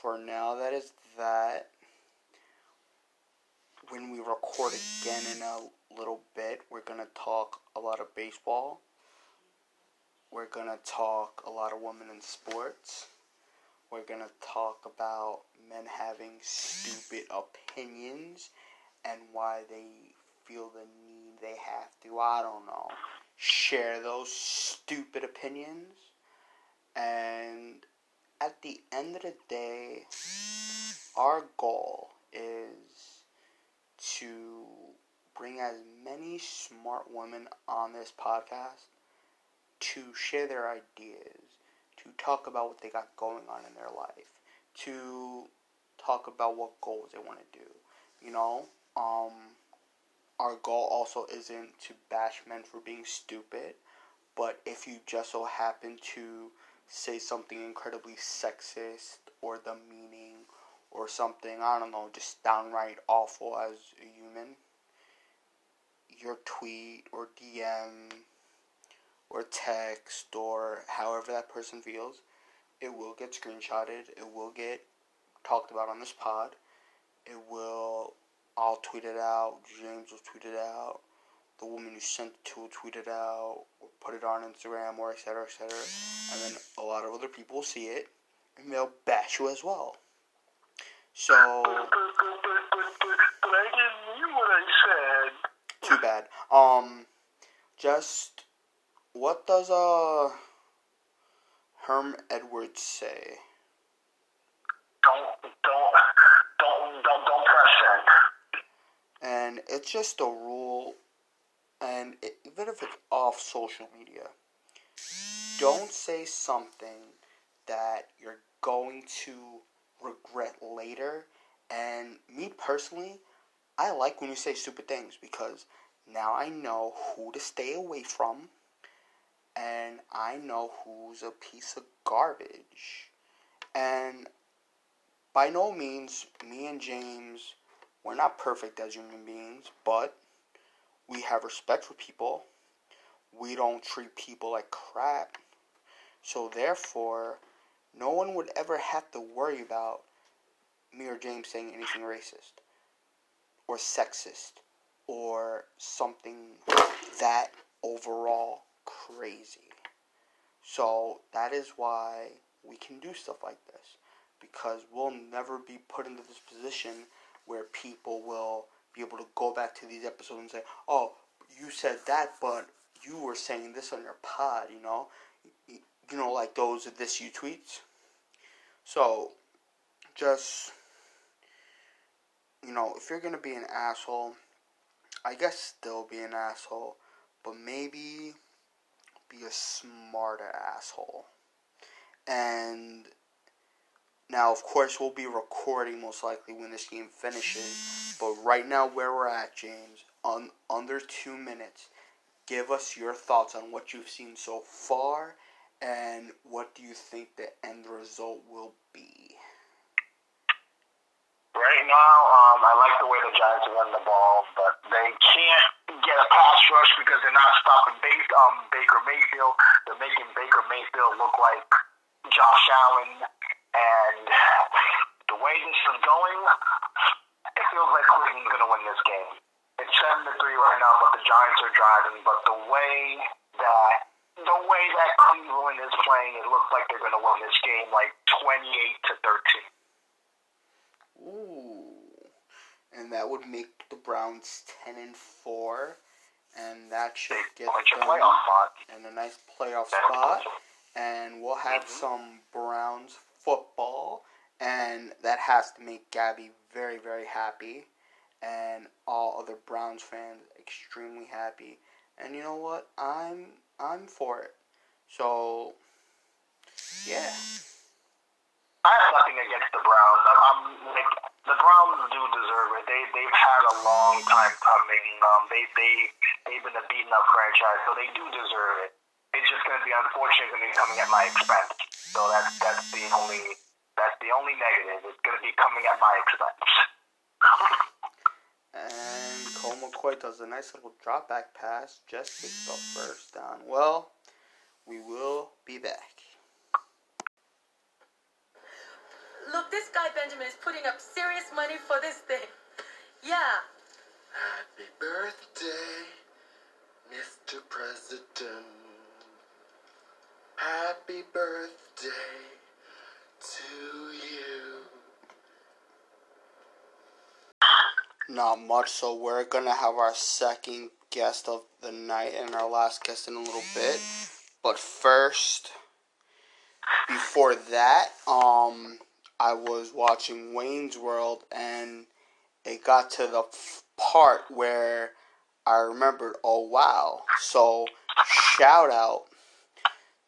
for now, that is that. When we record again in a little bit, we're going to talk a lot of baseball. we're gonna talk a lot of women in sports. We're gonna talk about men having stupid opinions and why they feel the need they have to, I don't know, share those stupid opinions. And at the end of the day, our goal is to bring as many smart women on this podcast to share their ideas, to talk about what they got going on in their life, to talk about what goals they want to do. You know, um, our goal also isn't to bash men for being stupid, but if you just so happen to say something incredibly sexist or demeaning or something, I don't know, just downright awful as a human, your tweet or DM or text or however that person feels, it will get screenshotted, it will get talked about on this pod, it will, I'll tweet it out, James will tweet it out, the woman you sent it to will tweet it out, or put it on Instagram, or etc., etc., and then a lot of other people will see it, and they'll bash you as well. So, I didn't mean what I said. too bad. Um, just what does uh Herm Edwards say? Don't, don't, don't, don't press send. And it's just a rule, and it, even if it's off social media, don't say something that you're going to regret later. And me personally, I like when you say stupid things because now I know who to stay away from, and I know who's a piece of garbage. And by no means, me and James, we're not perfect as human beings, but we have respect for people. We don't treat people like crap. So therefore, no one would ever have to worry about me or James saying anything racist or sexist or something that overall crazy. So that is why we can do stuff like this because we'll never be put into this position where people will be able to go back to these episodes and say, "Oh, you said that, but you were saying this on your pod," you know, you know, like those of this you tweets. So, just you know, if you're gonna be an asshole, I guess still be an asshole, but maybe be a smarter asshole. And now, of course, we'll be recording most likely when this game finishes. But right now, where we're at, James, on under two minutes, give us your thoughts on what you've seen so far, and what do you think the end result will be. Right now, um, I like the way the Giants running the ball, but they can't get a pass rush because they're not stopping Baker, um, Baker Mayfield. They're making Baker Mayfield look like Josh Allen, and the way this is going, it feels like Cleveland's going to win this game. It's seven to three right now, but the Giants are driving. But the way that the way that Cleveland is playing, it looks like they're going to win this game like twenty-eight to thirteen. Ooh, and that would make the Browns ten and four, and that should get them in a nice playoff spot. And we'll have mm-hmm. some Browns football, and that has to make Gabby very, very happy, and all other Browns fans extremely happy. And you know what? I'm I'm for it. So, yeah. I have nothing against the Browns. I'm, like the Browns do deserve it. They they've had a long time coming. Um, they they they've been a beaten up franchise, so they do deserve it. It's just going to be unfortunate going to be coming at my expense. So that's that's the only that's the only negative. It's going to be coming at my expense. And Colt McCoy does a nice little drop back pass, just gets the first down. Well, we will be back. Look, this guy Benjamin is putting up serious money for this thing. Yeah. Happy birthday, Mr. President. Happy birthday to you. Not much, so we're gonna have our second guest of the night and our last guest in a little bit. But first, before that, um, I was watching Wayne's World and it got to the f- part where I remembered, oh wow. So, shout out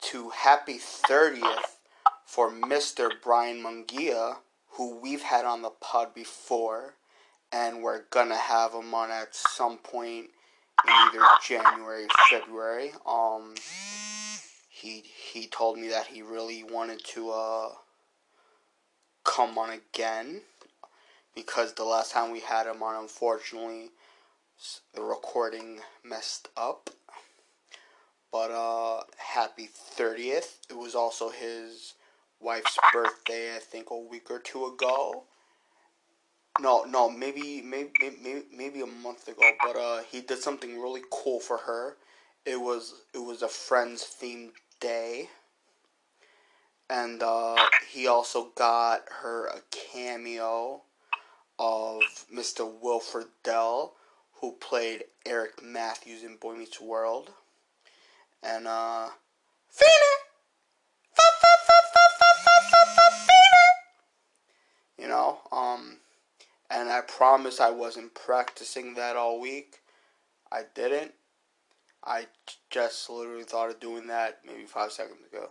to happy 30th for Mr. Brian Mungia, who we've had on the pod before, and we're gonna have him on at some point in either January, February. Um, he he told me that he really wanted to uh come on again because the last time we had him on, unfortunately, the recording messed up. But uh, happy 30th. It was also his wife's birthday, I think, a week or two ago. No, no, maybe, maybe, maybe, maybe a month ago. But uh, he did something really cool for her. It was, it was a friends themed day, and uh, he also got her a cameo of Mr. Will Friedle, who played Eric Matthews in Boy Meets World and uh Feeney! You know, um and I promise I wasn't practicing that all week. I didn't. I just literally thought of doing that maybe five seconds ago.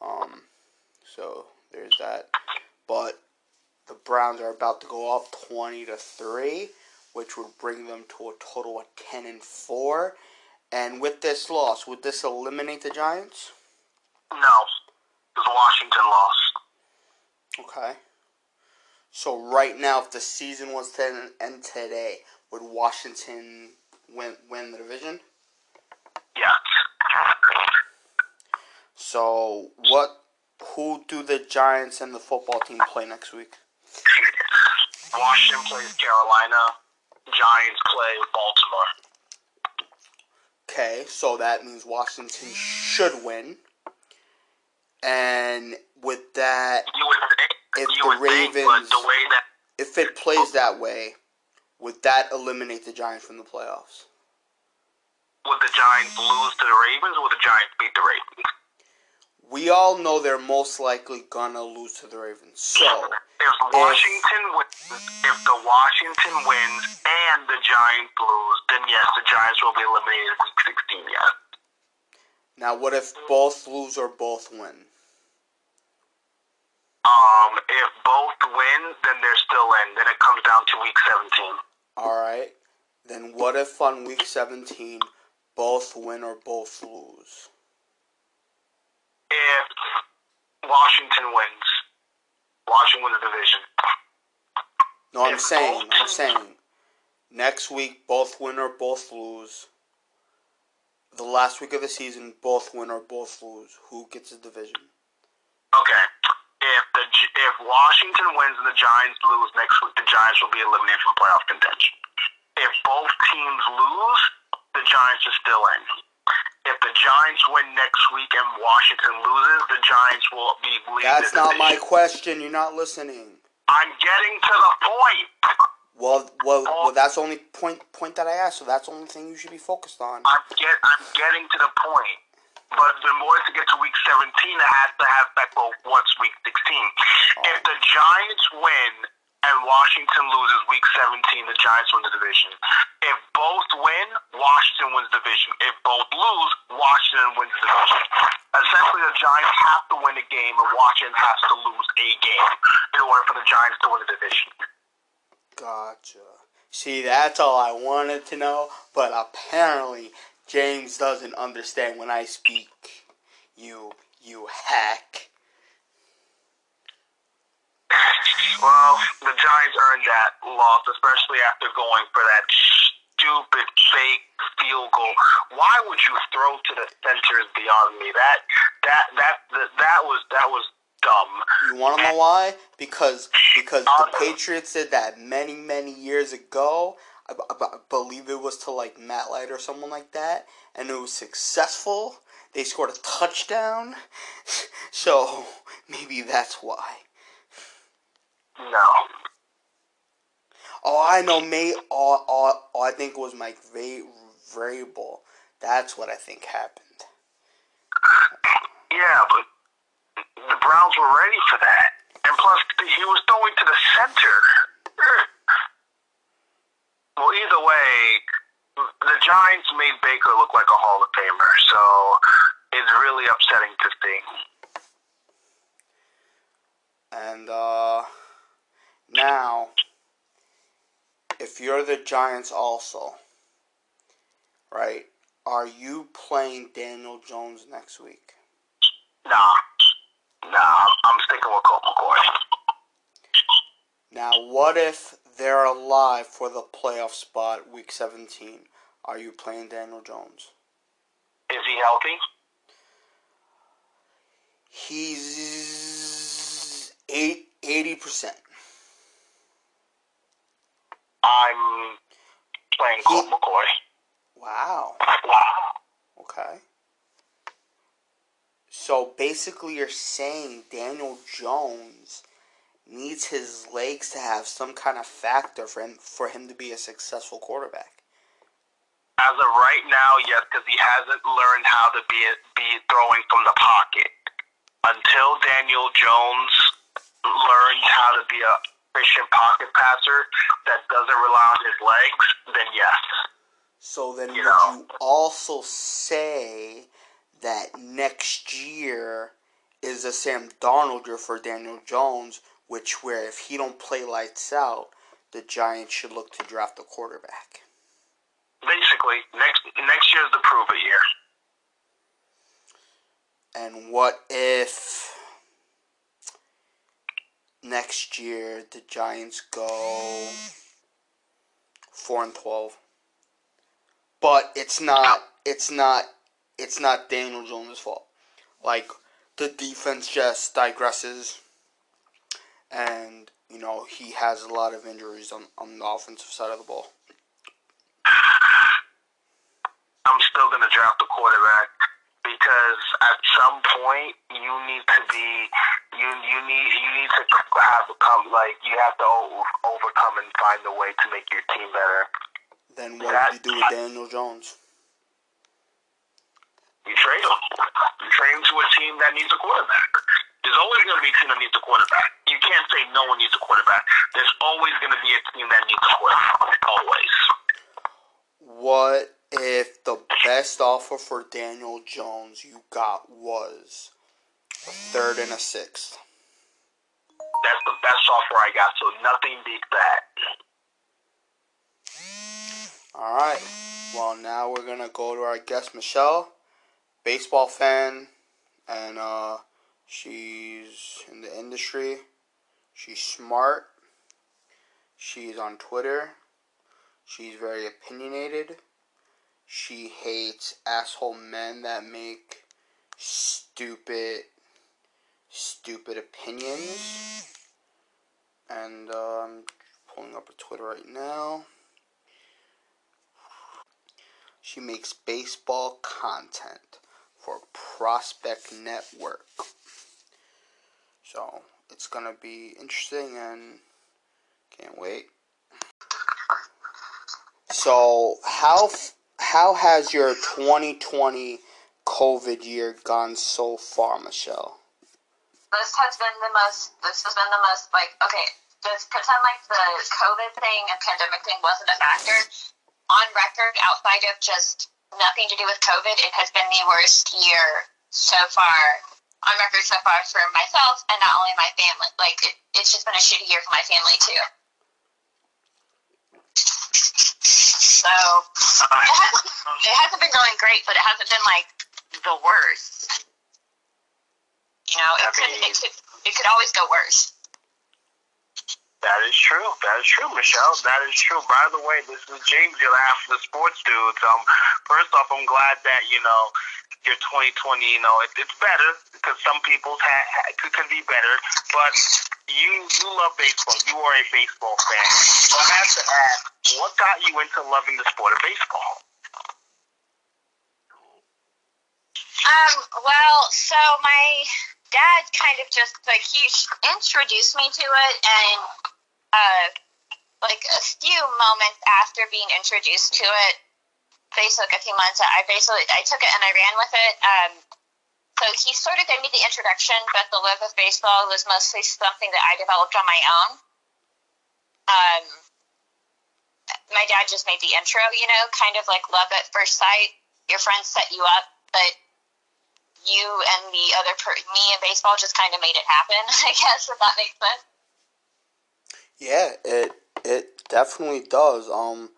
Um so there's that. But the Browns are about to go up twenty to three, which would bring them to a total of ten and four. And with this loss, would this eliminate the Giants? No, because Washington lost. Okay. So right now, if the season was to end today, would Washington win win the division? Yeah. So what? Who do the Giants and the football team play next week? Washington plays Carolina. Giants play Baltimore. Okay, so that means Washington should win. And with that, You would think. If the Ravens- the way that if it plays that way, would that eliminate the Giants from the playoffs? would the Giants lose to the Ravens, or would the Giants beat the Ravens? We all know they're most likely gonna lose to the Ravens. So, If Washington wins, if the Washington wins and the Giants lose, then yes, the Giants will be eliminated in Week 16. Yes. now what if both lose or both win? Um, if both win, then they're still in. Then it comes down to Week 17. Alright. Then what if on week 17 both win or both lose? If Washington wins, Washington wins the division. No, I'm If saying, both I'm saying, next week both win or both lose. The last week of the season, both win or both lose. Who gets the division? Okay. If the if Washington wins and the Giants lose next week, the Giants will be eliminated from playoff contention. If both teams lose, the Giants are still in. If the Giants win next week and Washington loses, the Giants will be leading That's not my question. You're not listening. I'm getting to the point. Well, well, well. That's the only point point that I asked. So that's the only thing you should be focused on. I'm get I'm getting to the point. But in order to get to week 17, it has to have that go once week 16. If the Giants win and Washington loses week 17, the Giants win the division. If both win, Washington wins the division. If both lose, Washington wins the division. Essentially, the Giants have to win a game, and Washington has to lose a game in order for the Giants to win the division. Gotcha. See, that's all I wanted to know, but apparently James doesn't understand when I speak. You, you hack. Well, the Giants earned that loss, especially after going for that stupid fake field goal. Why would you throw to the center is beyond me. That that that that, that was that was dumb. You want to know why? Because because the Patriots did that many many years ago. I, I I believe it was to like Matt Light or someone like that, and it was successful. They scored a touchdown, [laughs] so maybe that's why. No. Oh, I know, mate. Oh, oh, oh, I think it was Mike Va- Vrabel. That's what I think happened. Yeah, but the Browns were ready for that. And plus, he was throwing to the center. [laughs] Well, either way, the Giants made Baker look like a Hall of Famer, so it's really upsetting to see. And uh, now, if you're the Giants also, right? Are you playing Daniel Jones next week? Nah. Nah, I'm, I'm sticking with Colt McCoy. Now, what if they're alive for the playoff spot week 17? Are you playing Daniel Jones? Is he healthy? He's 80%. I'm playing Colt McCoy. Wow. Wow. Okay. So basically, you're saying Daniel Jones needs his legs to have some kind of factor for him for him to be a successful quarterback. As of right now, yes, because he hasn't learned how to be be throwing from the pocket. Until Daniel Jones learns how to be a efficient pocket passer that doesn't rely on his legs, then yes. So then, You would know. you also say that next year is a Sam Darnold year for Daniel Jones, which where if he don't play lights out, the Giants should look to draft a quarterback. Basically, next next year's the prove it year. And what if next year the Giants go four and twelve? But it's not it's not it's not Daniel Jones' fault. Like the defense just digresses and you know he has a lot of injuries on, on the offensive side of the ball. I'm still to draft a quarterback because at some point you need to be you you need you need to have become like you have to o- overcome and find a way to make your team better. Then what would you do with Daniel Jones? You trade him. You trade him to a team that needs a quarterback. There's always going to be a team that needs a quarterback. You can't say no one needs a quarterback. There's always going to be a team that needs a quarterback. Always. What if the best offer for Daniel Jones you got was a third and a sixth? That's the best offer I got. So nothing beats that. All right. Well, now we're gonna go to our guest Michelle, baseball fan, and uh, she's in the industry. She's smart. She's on Twitter. She's very opinionated. She hates asshole men that make stupid, stupid opinions. And uh, I'm pulling up her Twitter right now. She makes baseball content for Prospect Network. So it's gonna be interesting and can't wait. So how f- how has your 2020 COVID year gone so far, Michelle? this has been the most this has been the most like okay just pretend like the covid thing and pandemic thing wasn't a factor. On record outside of just nothing to do with covid it has been the worst year so far on record so far for myself and not only my family. Like it, it's just been a shitty year for my family too so it hasn't, it hasn't been going great but it hasn't been like the worst you know, it could, mean- it could it could always go worse. That is true. That is true, Michelle. That is true. By the way, this is James, your of the sports dudes. Um, first off, I'm glad that you know your 2020. You know, it, it's better because some people's could, could be better. But you you love baseball. You are a baseball fan. So I have to ask, what got you into loving the sport of baseball? Um. Well, so my dad kind of just like he introduced me to it, and uh, like a few moments after being introduced to it, Facebook a few months, I basically I took it and I ran with it. Um, so he sort of gave me the introduction, but the love of baseball was mostly something that I developed on my own. Um, my dad just made the intro, you know, kind of like love at first sight. Your friends set you up, but you and the other per- me and baseball just kind of made it happen. [laughs] I guess if that makes sense. Yeah, it it definitely does. Um,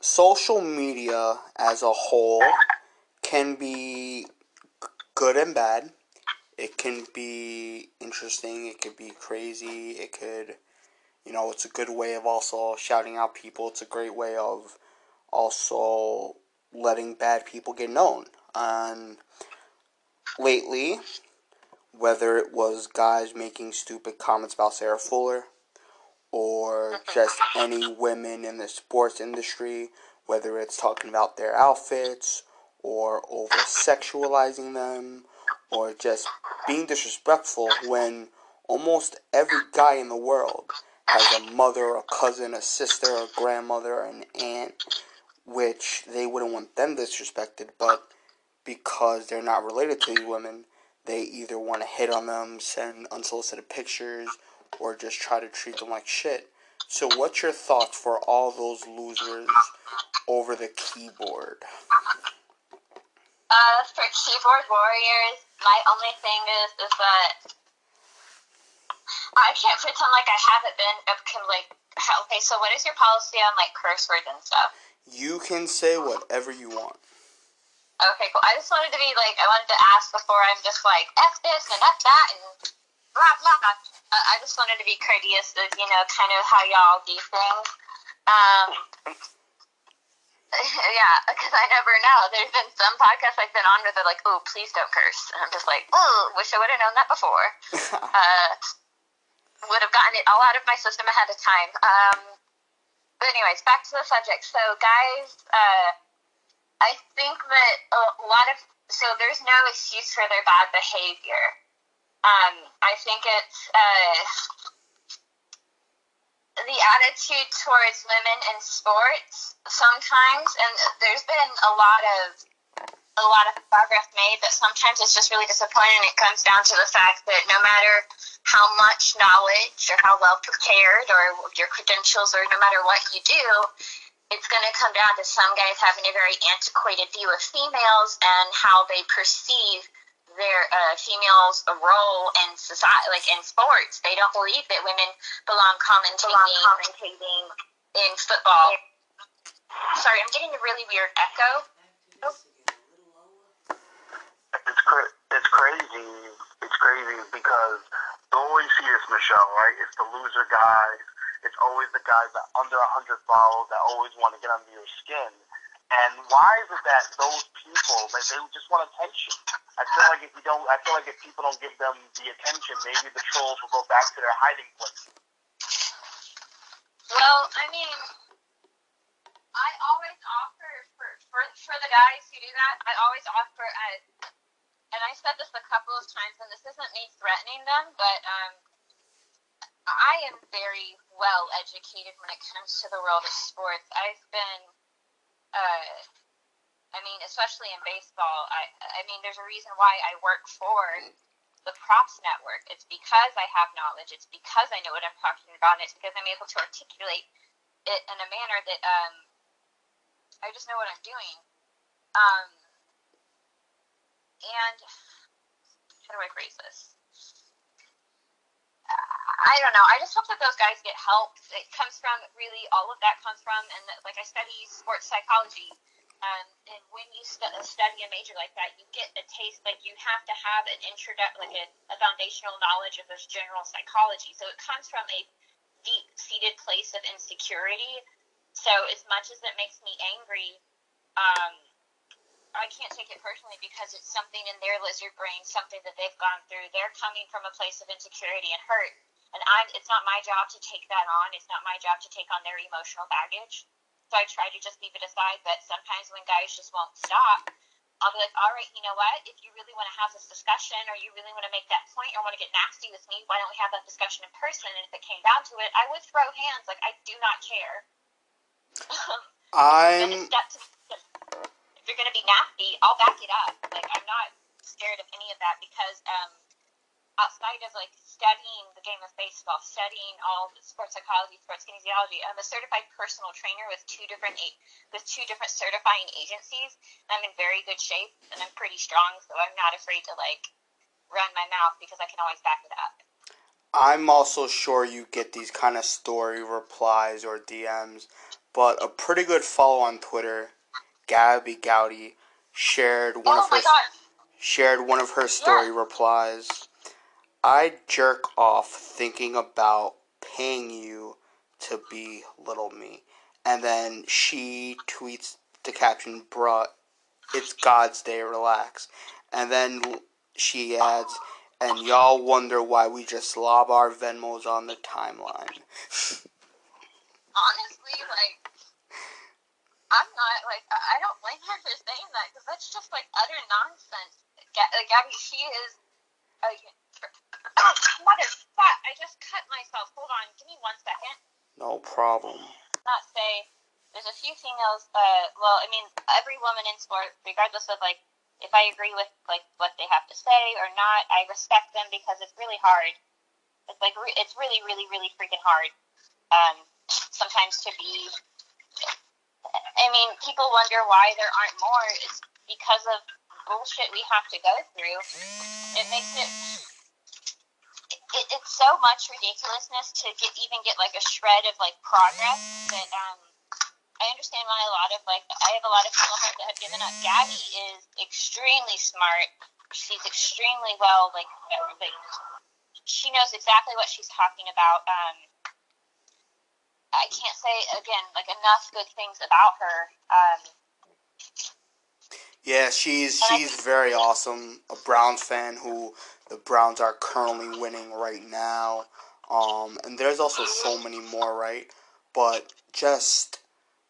social media as a whole can be good and bad. It can be interesting. It could be crazy. It could, you know, it's a good way of also shouting out people. It's a great way of also letting bad people get known. And lately, whether it was guys making stupid comments about Sarah Fuller or mm-hmm. just any women in the sports industry, whether it's talking about their outfits or over sexualizing them or just being disrespectful when almost every guy in the world has a mother, a cousin, a sister, a grandmother, an aunt, which they wouldn't want them disrespected, but because they're not related to these women, they either want to hit on them, send unsolicited pictures, or just try to treat them like shit. So, what's your thoughts for all those losers over the keyboard? Uh, for keyboard warriors, my only thing is is that I can't pretend like I haven't been of can like. Okay, so what is your policy on like curse words and stuff? You can say whatever you want. Okay, cool. I just wanted to be like, I wanted to ask before I'm just like f this and f that and blah blah. Uh, I just wanted to be courteous of you know kind of how y'all do things. Um, [laughs] yeah, because I never know. There's been some podcasts I've been on where they're like, "Oh, please don't curse," and I'm just like, "Oh, wish I would have known that before." [laughs] uh, would have gotten it all out of my system ahead of time. Um, but anyways, back to the subject. So, guys, uh, I think that a lot of so there's no excuse for their bad behavior. Um, I think it's uh, the attitude towards women in sports sometimes, and there's been a lot of a lot of progress made, but sometimes it's just really disappointing. It comes down to the fact that no matter how much knowledge or how well prepared or your credentials or no matter what you do, it's going to come down to some guys having a very antiquated view of females and how they perceive their uh, females' role in society, like in sports. They don't believe that women belong commentating, belong commentating in football. Sorry, I'm getting a really weird echo. It's cra- it's crazy. It's crazy because you always see this, Michelle, right? It's the loser guys. It's always the guys that under 100 followers that always want to get under your skin. And why is it that those people, like, they just want attention? I feel like if you don't, I feel like if people don't give them the attention, maybe the trolls will go back to their hiding place. Well, I mean, I always offer for, for for the guys who do that. I always offer as, and I said this a couple of times, and this isn't me threatening them, but um, I am very well educated when it comes to the world of sports. I've been, uh, I mean, especially in baseball. I I mean, there's a reason why I work for the props network. It's because I have knowledge. It's because I know what I'm talking about. And it's because I'm able to articulate it in a manner that um, I just know what I'm doing. Um, and how do I phrase this? I don't know. I just hope that those guys get help. It comes from really all of that comes from, and like I study sports psychology. Um, and when you stu- study a major like that, you get a taste. Like you have to have an introduct, like a, a foundational knowledge of this general psychology. So it comes from a deep-seated place of insecurity. So as much as it makes me angry, um, I can't take it personally because it's something in their lizard brain, something that they've gone through. They're coming from a place of insecurity and hurt, and I'm. It's not my job to take that on. It's not my job to take on their emotional baggage. So I try to just leave it aside. But sometimes when guys just won't stop, I'll be like, all right, you know what? If you really want to have this discussion, or you really want to make that point, or want to get nasty with me, why don't we have that discussion in person? And if it came down to it, I would throw hands. Like I do not care. [laughs] I'm And step to you're be nasty, I'll back it up. Like I'm not scared of any of that because um, outside of like studying the game of baseball, studying all the sports psychology, sports kinesiology, I'm a certified personal trainer with two different with two different certifying agencies. I'm in very good shape and I'm pretty strong, so I'm not afraid to like run my mouth because I can always back it up. I'm also sure you get these kind of story replies or DMs, but a pretty good follow on Twitter, Gabby Gowdy, shared one oh of her shared one of her story replies. I jerk off thinking about paying you to be little me. And then she tweets the caption, bruh, it's God's day, relax. And then she adds, and y'all wonder why we just lob our Venmos on the timeline. [laughs] honestly, like, I'm not like I don't blame her for saying that because that's just like utter nonsense. Ga- Like Gabby, she is. Uh, mother, fuck! I just cut myself. Hold on, give me one second. No problem. Not say. There's a few females. Uh, well, I mean, every woman in sport, regardless of like if I agree with like what they have to say or not, I respect them because it's really hard. It's like re- it's really, really, really freaking hard. Um, sometimes to be I mean, people wonder why there aren't more. It's because of bullshit we have to go through. It makes it, it it's so much ridiculousness to get even get like a shred of like progress that um I understand why a lot of like I have a lot of people that have given up. Gabby is extremely smart. She's extremely well like like she knows exactly what she's talking about. Um, I can't say again like enough good things about her. Um, Yeah, she's she's very awesome. A Browns fan who the Browns are currently winning right now. Um, and there's also so many more, right? But just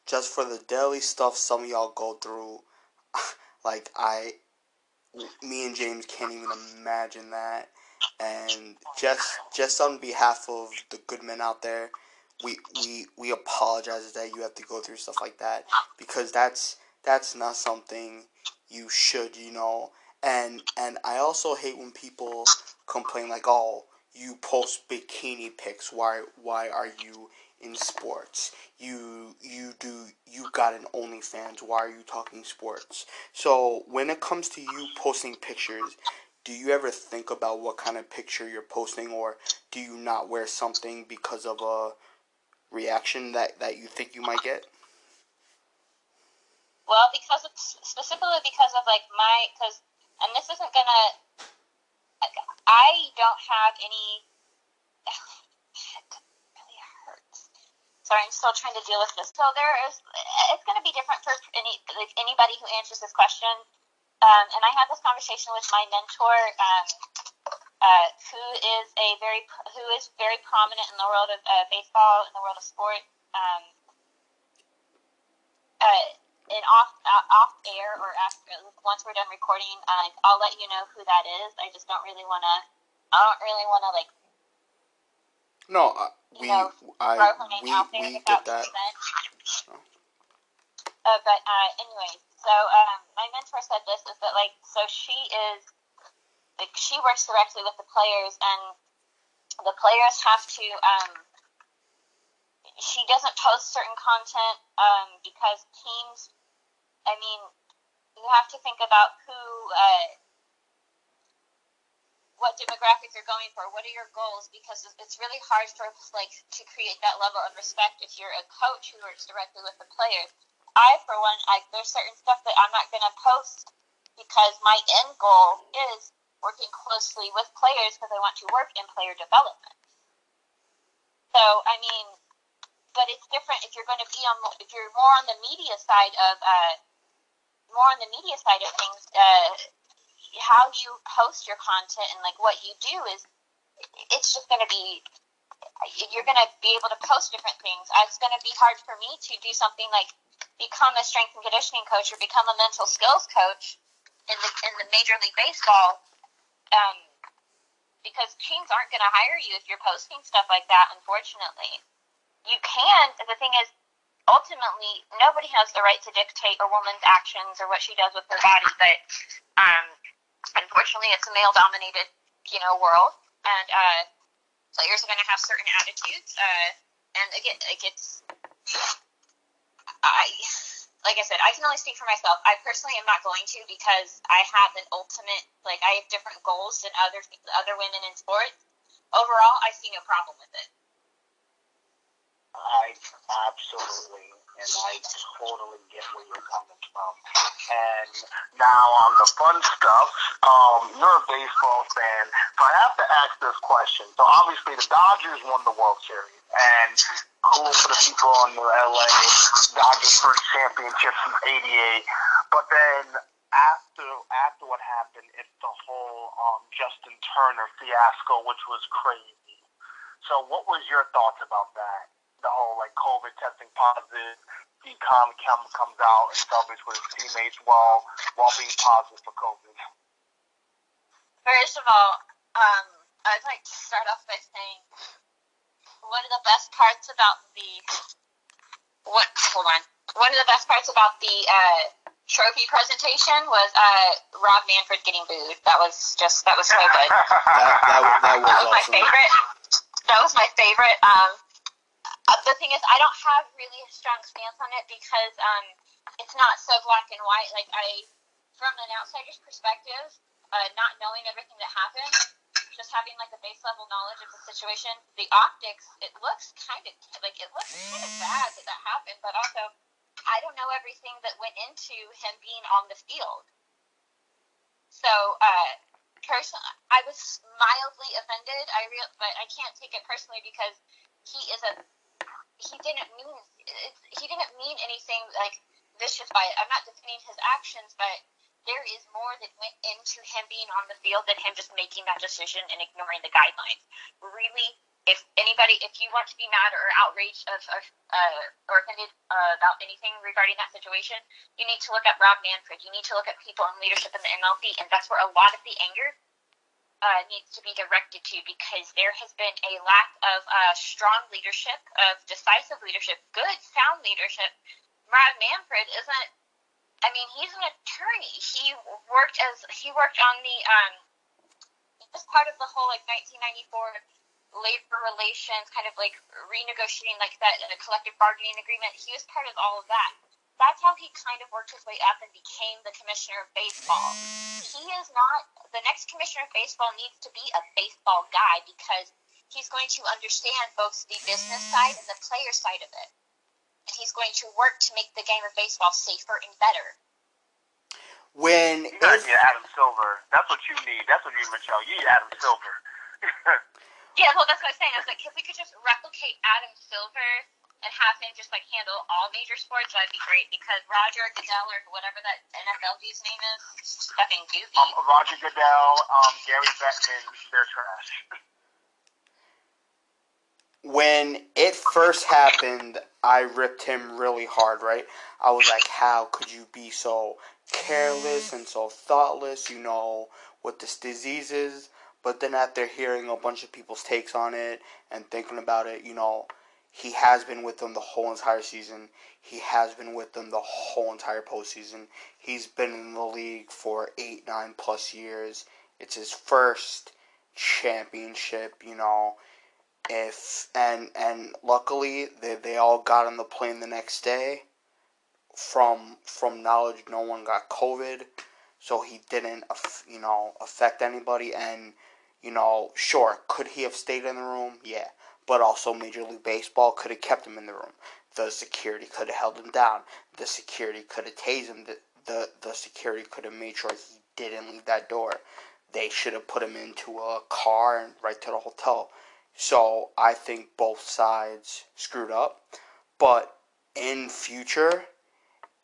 just for the daily stuff some of y'all go through, [laughs] like I, me and James can't even imagine that. And just just on behalf of the good men out there, we we we apologize that you have to go through stuff like that because that's that's not something you should, you know. And and I also hate when people complain like, "Oh, you post bikini pics. Why why are you in sports? You you do you got an OnlyFans. Why are you talking sports?" So when it comes to you posting pictures, do you ever think about what kind of picture you're posting, or do you not wear something because of a reaction that that you think you might get? well, because of specifically because of like my because and this isn't gonna. I don't have any. [sighs] Sorry, I'm still trying to deal with this. So there is. It's going to be different for any like anybody who answers this question. Um, and I had this conversation with my mentor, um, uh, who is a very who is very prominent in the world of uh, baseball, in the world of sport. Um, uh, and off uh, off air or after once we're done recording, uh, I'll let you know who that is. I just don't really want to. I don't really want to like No, uh, we know I we we get that. Oh. Uh, but uh, anyway, so um, my mentor said this is that like so she is like she works directly with the players and the players have to um, she doesn't post certain content um, because teams I mean you have to think about who uh, what demographics you're going for what are your goals because it's really hard for like to create that level of respect if you're a coach who works directly with the players. I, for one, there's certain stuff that I'm not going to post because my end goal is working closely with players because I want to work in player development. So, I mean, but it's different if you're going to be on, if you're more on the media side of, uh, more on the media side of things, uh, how you post your content and like what you do is, it's just going to be, you're going to be able to post different things. It's going to be hard for me to do something like become a strength and conditioning coach or become a mental skills coach in the in the Major League Baseball, um, because teams aren't going to hire you if you're posting stuff like that. Unfortunately, you can. The thing is, ultimately, nobody has the right to dictate a woman's actions or what she does with her body. But um, unfortunately, it's a male-dominated, you know, world, and uh, players are going to have certain attitudes. Uh, and again, it gets. I like I said, I can only speak for myself. I personally am not going to because I have an ultimate like I have different goals than other other women in sports. Overall, I see no problem with it. I absolutely and I totally get where you're coming from. And now on the fun stuff, um, you're a baseball fan, so I have to ask this question. So obviously the Dodgers won the World Series, and cool for the people in the LA Dodgers first championship since '88. But then after after what happened, it's the whole um, Justin Turner fiasco, which was crazy. So what was your thoughts about that? The whole like COVID testing positive, decom chem comes out and celebrates with his teammates while while being positive for COVID. First of all, um, I'd like to start off by saying one of the best parts about the what hold on. One of the best parts about the uh, trophy presentation was uh, Rob Manfred getting booed. That was just that was so good. That, [laughs] that, that That was was my favorite. That was my favorite. Um, uh, the thing is, I don't have really a strong stance on it because um, it's not so black and white. Like I, from an outsider's perspective, uh, not knowing everything that happened, just having like a base level knowledge of the situation, the optics, it looks kind of like it looks kind of bad that that happened. But also, I don't know everything that went into him being on the field. So, uh, personally, I was mildly offended. I real, but I can't take it personally because he is a he didn't mean he didn't mean anything like vicious by it. I'm not defending his actions, but there is more that went into him being on the field than him just making that decision and ignoring the guidelines. Really, if anybody, if you want to be mad or outraged of, of uh, or offended uh, about anything regarding that situation, you need to look at Rob Manfred. You need to look at people in leadership in the MLB, and that's where a lot of the anger uh, needs to be directed to because there has been a lack of uh, strong leadership, of decisive leadership, good, sound leadership. Rob Manfred isn't. I mean, he's an attorney. He worked as he worked on the um. Was part of the whole like 1994 labor relations, kind of like renegotiating like that uh, collective bargaining agreement. He was part of all of that. That's how he kind of worked his way up and became the commissioner of baseball. He is not the next commissioner of baseball needs to be a baseball guy because he's going to understand both the business side and the player side of it. And he's going to work to make the game of baseball safer and better. When You gotta get Adam Silver. That's what you need. That's what you need, Michelle. You need Adam Silver. [laughs] Yeah, well, that's what I was saying. I was like, if we could just replicate Adam Silver and have him just like handle all major sports, that'd be great. Because Roger Goodell or whatever that NFL dude's name is, fucking goofy. um, Roger Goodell, um, Gary Bettman, they're trash. [laughs] when it first happened, I ripped him really hard, right? I was like, how could you be so careless and so thoughtless, you know, with this disease is? But then after hearing a bunch of people's takes on it and thinking about it, you know, he has been with them the whole entire season. He has been with them the whole entire postseason. He's been in the league for eight, nine plus years. It's his first championship, you know if and and luckily they, they all got on the plane the next day. From from knowledge no one got covid so he didn't you know affect anybody. And you know sure could he have stayed in the room? Yeah. But also major league baseball could have kept him in the room. The security could have held him down. The security could have tased him. The, the the security could have made sure he didn't leave that door. They should have put him into a car and right to the hotel so I think both sides screwed up. But in future,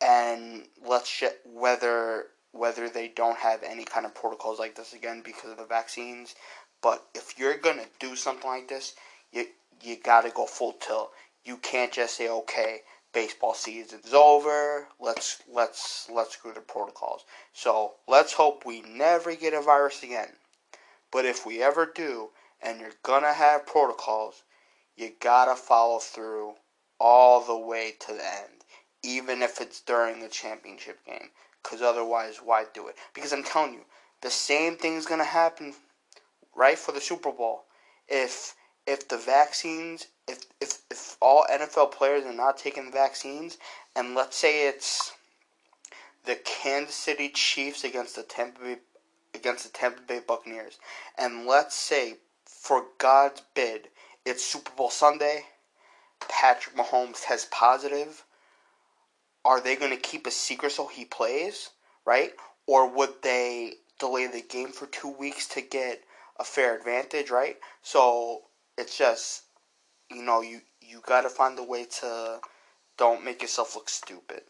and let's sh- whether whether they don't have any kind of protocols like this again because of the vaccines. But if you're gonna do something like this, you you gotta go full tilt. You can't just say okay. baseball season's over. Let's let's let's screw the protocols. So let's hope we never get a virus again. But if we ever do, and you're gonna have protocols, you gotta follow through all the way to the end, even if it's during the championship game. Because otherwise, why do it? Because I'm telling you, the same thing's gonna happen, right, for the Super Bowl. If if the vaccines, if if if all NFL players are not taking the vaccines, and let's say it's the Kansas City Chiefs against the Tampa Bay against the Tampa Bay Buccaneers, and let's say, for God's bid, it's Super Bowl Sunday. Patrick Mahomes tests positive. Are they going to keep a secret so he plays, right? Or would they delay the game for two weeks to get a fair advantage, right? So it's just, you know, you you got to find a way to don't make yourself look stupid.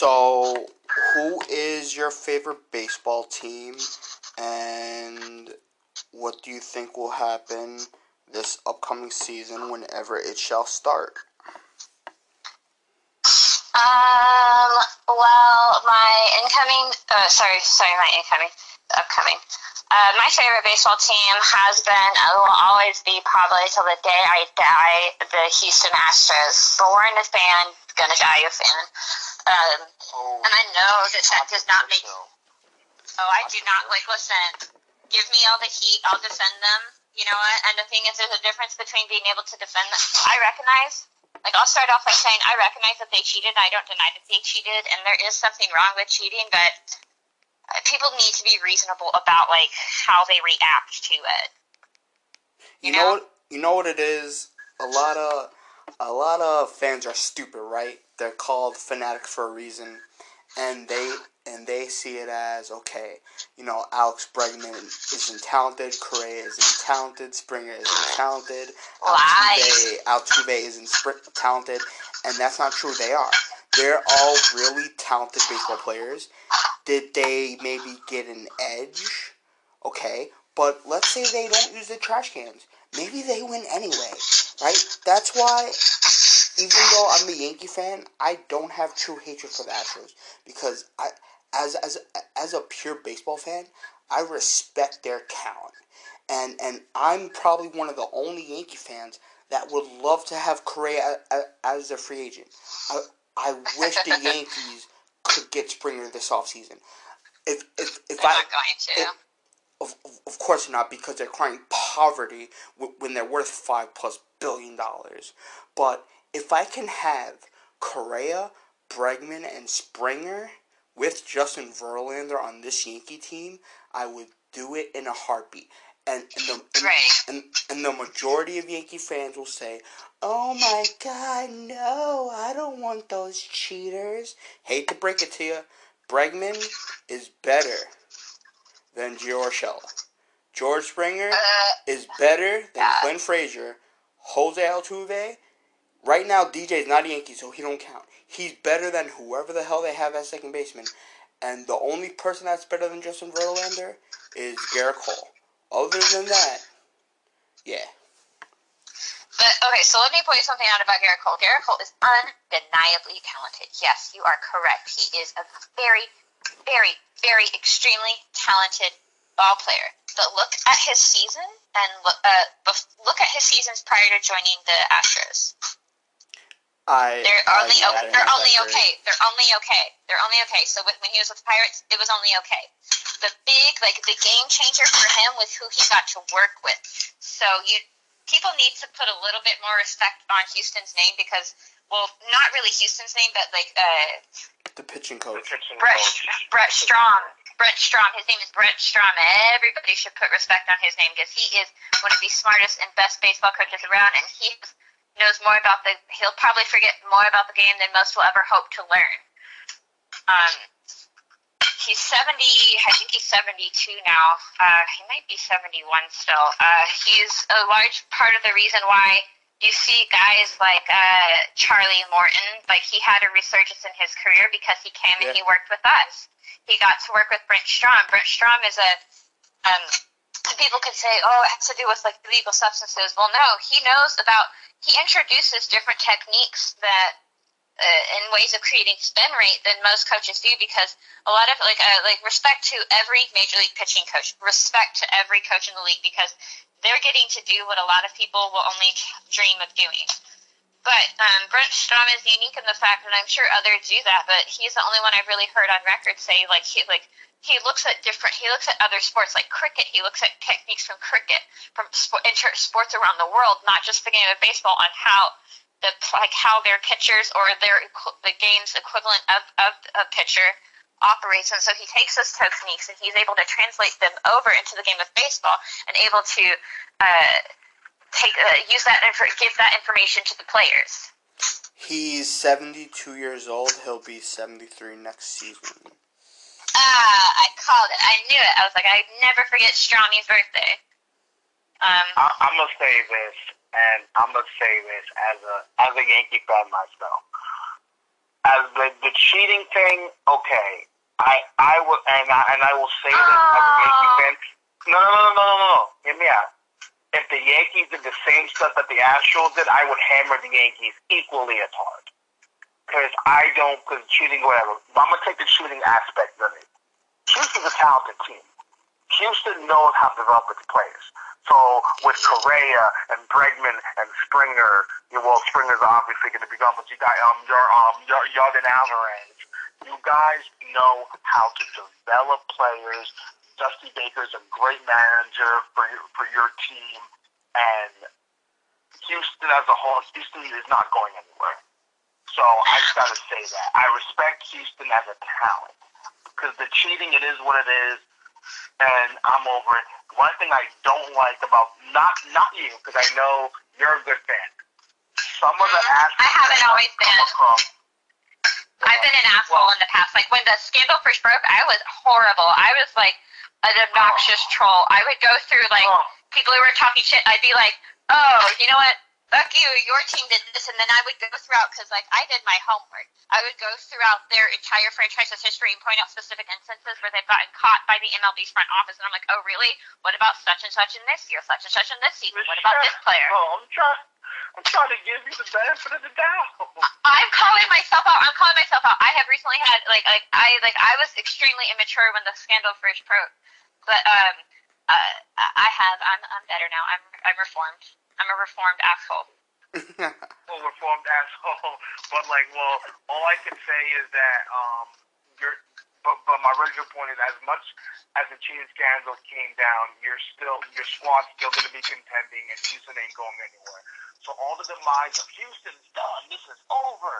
So, who is your favorite baseball team, and what do you think will happen this upcoming season whenever it shall start? Um, well, my incoming, uh, sorry, sorry, my incoming, upcoming. Uh, my favorite baseball team has been, and will always be probably till the day I die, the Houston Astros. Born a fan, gonna die a fan. Um, Oh, and I know that that does not make. Oh, I do not like. Listen, give me all the heat. I'll defend them. You know what? And the thing is, there's a difference between being able to defend them. I recognize. Like, I'll start off by saying I recognize that they cheated. I don't deny that they cheated, and there is something wrong with cheating. But uh, people need to be reasonable about like how they react to it. You You know know? what? You know what it is. A lot of a lot of fans are stupid, right? They're called fanatics for a reason, and they and they see it as okay. You know, Alex Bregman isn't talented, Correa isn't talented, Springer isn't talented, Altuve, Altuve isn't spr- talented, and that's not true. They are. They're all really talented baseball players. Did they maybe get an edge? Okay, but let's say they don't use the trash cans. Maybe they win anyway, right? That's why, even though I'm a Yankee fan, I don't have true hatred for the Astros because I, as as as a pure baseball fan, I respect their talent, and and I'm probably one of the only Yankee fans that would love to have Correa as a free agent. I I wish the [laughs] Yankees could get Springer this offseason. If if if They're I not going to. it- of, of- of course not, because they're crying poverty when they're worth five plus billion dollars. But if I can have Correa, Bregman, and Springer with Justin Verlander on this Yankee team, I would do it in a heartbeat. And and the and, Right. and, and the majority of Yankee fans will say, "Oh my God, no! I don't want those cheaters." Hate to break it to you, Bregman is better than Gio Urshela. George Springer Uh, is better than Yeah. Clint Frazier. Jose Altuve, right now DJ is not a Yankee, so he don't count. He's better than whoever the hell they have at second baseman. And the only person that's better than Justin Verlander is Gerrit Cole. Other than that, yeah. But okay, so let me point something out about Gerrit Cole. Gerrit Cole is undeniably talented. Yes, you are correct. He is a very, very, very extremely talented ball player. But look at his season and look, uh, look at his seasons prior to joining the Astros. I They're only I okay. They're only that okay. They're only okay. They're only okay. So when, when he was with the Pirates, it was only okay. The big, like the game changer for him was who he got to work with. So you people need to put a little bit more respect on Houston's name because, well, not really Houston's name, but like uh, The pitching The coach. pitching Brett coach. Brent Strom. Brent Strom. His name is Brent Strom. Everybody should put respect on his name because he is one of the smartest and best baseball coaches around, and he knows more about the. He'll probably forget more about the game than most will ever hope to learn. Um, he's seventy. I think he's seventy-two now. Uh, he might be seventy-one still. Uh, he's a large part of the reason why you see guys like uh, Charlie Morton, like he had a resurgence in his career because he came and he worked with us. He got to work with Brent Strom. Brent Strom is a um, people could say, oh, it has to do with like illegal substances. Well, no, he knows about. He introduces different techniques that uh, and ways of creating spin rate than most coaches do because a lot of like uh, like respect to every major league pitching coach, respect to every coach in the league because they're getting to do what a lot of people will only dream of doing. But um, Brent Strom is unique in the fact, and I'm sure others do that, but he's the only one I've really heard on record say like he like he looks at different he looks at other sports like cricket. He looks at techniques from cricket from sport, sports around the world, not just the game of baseball, on how the like how their pitchers or their the game's equivalent of of a pitcher operates and so he takes those techniques and he's able to translate them over into the game of baseball and able to uh, take uh, use that and give that information to the players. He's 72 years old. He'll be 73 next season. Ah, I called it. I knew it. I was like, I never forget Strami's birthday. Um, I, I'm gonna say this, and I'm gonna say this as a as a Yankee fan myself. As the the cheating thing, okay, I I will and I and I will say this as a Yankee fan. No, no, no, no, no, no, no. Hear me out. If the Yankees did the same stuff that the Astros did, I would hammer the Yankees equally as hard. Because I don't, because cheating, whatever. But I'm gonna take the cheating aspect of it. Houston's a talented team. Houston knows how to develop its players. So with Correa and Bregman and Springer, well Springer's obviously going to be gone, but you got um your um your Yordan Alvarez. You guys know how to develop players. Dusty Baker's a great manager for your for your team, and Houston as a whole, Houston is not going anywhere. So I just got to say that I respect Houston as a talent because the cheating, it is what it is, and I'm over it. One thing I don't like about not not you because I know you're a good fan. Some of the I haven't always been. across- I've been an asshole in the past. Like when the scandal first broke, I was horrible. I was like an obnoxious oh. troll. I would go through like Oh. people who were talking shit. I'd be like, oh, you know what? Fuck you. Your team did this, and then I would go throughout because like I did my homework. I would go throughout their entire franchise's history and point out specific instances where they've gotten caught by the MLB's front office, and I'm like, oh really? What about such and such in this year? Such and such in this season? What about this player? Oh, I'm trying. I'm trying to give you the benefit of the doubt. I'm calling myself out. I'm calling myself out. I have recently had like like I like I was extremely immature when the scandal first broke, but um uh I have I'm I'm better now. I'm I'm reformed. I'm a reformed asshole. [laughs] well reformed asshole. [laughs] But like, well, all I can say is that um, you're. But, but my original point is, as much as the cheating scandal came down, you're still your squad's still going to be contending, and Houston ain't going anywhere. So all the demise of Houston's done. This is over.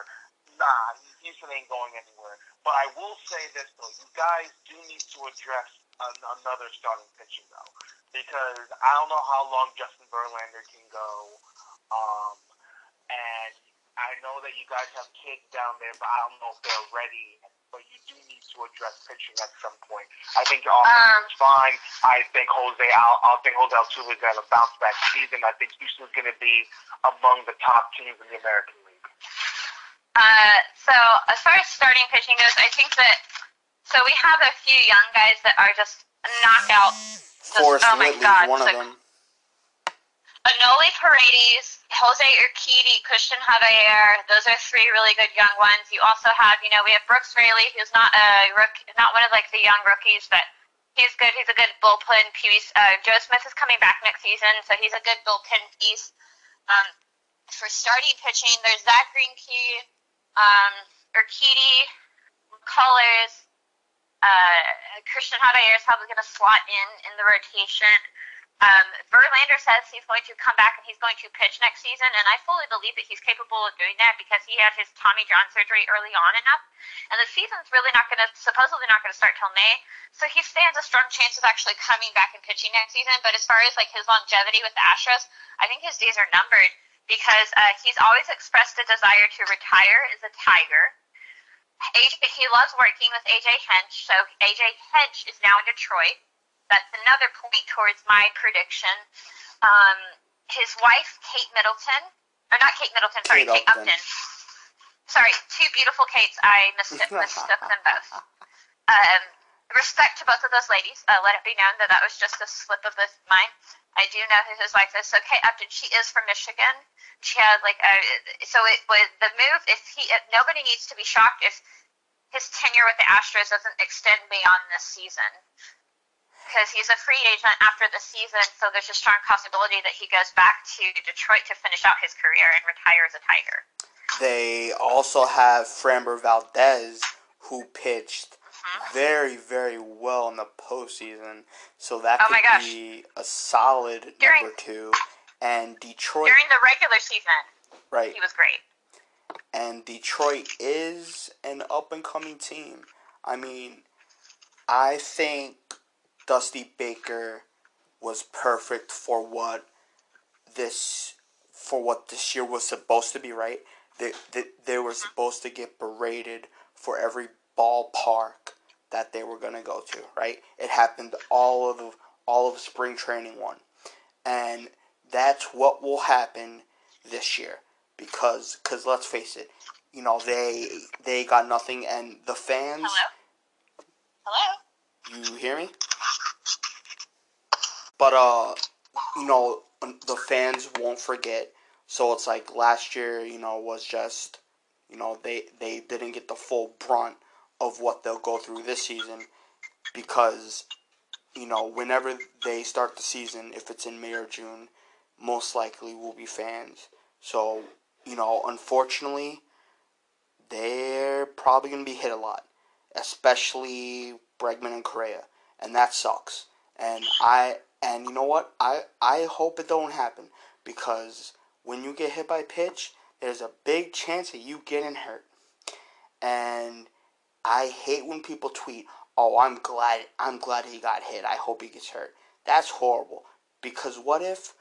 Nah, Houston ain't going anywhere. But I will say this though, you guys do need to address an, another starting pitcher though, because I don't know how long Justin Verlander can go. Um, and I know that you guys have kids down there, but I don't know if they're ready. But you do need to address pitching at some point. I think your offense Um, is fine. I think Jose Al, I think Jose Altuve is going to bounce back season. I think Houston's going to be among the top teams in the American League. Uh, so as far as starting pitching goes, I think that so we have a few young guys that are just knockout. Forrest oh Whitley's God, one of them. Enoli Paredes, Jose Urquidy, Christian Javier. Those are three really good young ones. You also have, you know, we have Brooks Raley, who's not a rook, not one of like the young rookies, but he's good. He's a good bullpen piece. Uh, Joe Smith is coming back next season, so he's a good bullpen piece. Um, for starting pitching, there's Zach Greinke, um, Urquidy, McCullers, uh, Christian Javier is probably going to slot in in the rotation. Um, Verlander says he's going to come back and he's going to pitch next season, and I fully believe that he's capable of doing that because he had his Tommy John surgery early on enough, and the season's really not going to, supposedly not going to start till May, so he stands a strong chance of actually coming back and pitching next season. But as far as like his longevity with the Astros, I think his days are numbered because uh, he's always expressed a desire to retire as a Tiger. AJ, he loves working with AJ Hinch, so AJ Hinch is now in Detroit. That's another point towards my prediction. Um, his wife, Kate Middleton, or not Kate Middleton, sorry, Kate Kate Upton. Upton. Sorry, two beautiful Kates. I mistook, [laughs] mistook them both. Um, respect to both of those ladies. Uh, let it be known that that was just a slip of the mine. I do know who his wife is. So Kate Upton, she is from Michigan. She had like a so it was the move. If he, if nobody needs to be shocked if his tenure with the Astros doesn't extend beyond this season. Because he's a free agent after the season, so there's a strong possibility that he goes back to Detroit to finish out his career and retire as a Tiger. They also have Framber Valdez, who pitched Mm-hmm. very, very well in the postseason. So that Oh could my gosh. be a solid During- number two. And Detroit, During the regular season, right? he was great. and Detroit is an up and coming team. I mean, I think Dusty Baker was perfect for what this for what this year was supposed to be, right? They, they, they were mm-hmm. supposed to get berated for every ballpark that they were going to go to, right? It happened all of all of spring training one. And that's what will happen this year because cause let's face it, you know, they they got nothing and the fans Hello? Hello? you hear me? But uh, you know, the fans won't forget. So it's like last year, you know, was just, you know, they they didn't get the full brunt of what they'll go through this season because, you know, whenever they start the season, if it's in May or June, most likely will be fans. So you know, unfortunately, they're probably gonna be hit a lot especially Bregman and Correa, and that sucks. And I and you know what? I I hope it don't happen because when you get hit by pitch, there's a big chance that you getting hurt. And I hate when people tweet, "Oh, I'm glad I'm glad he got hit. I hope he gets hurt." That's horrible because what if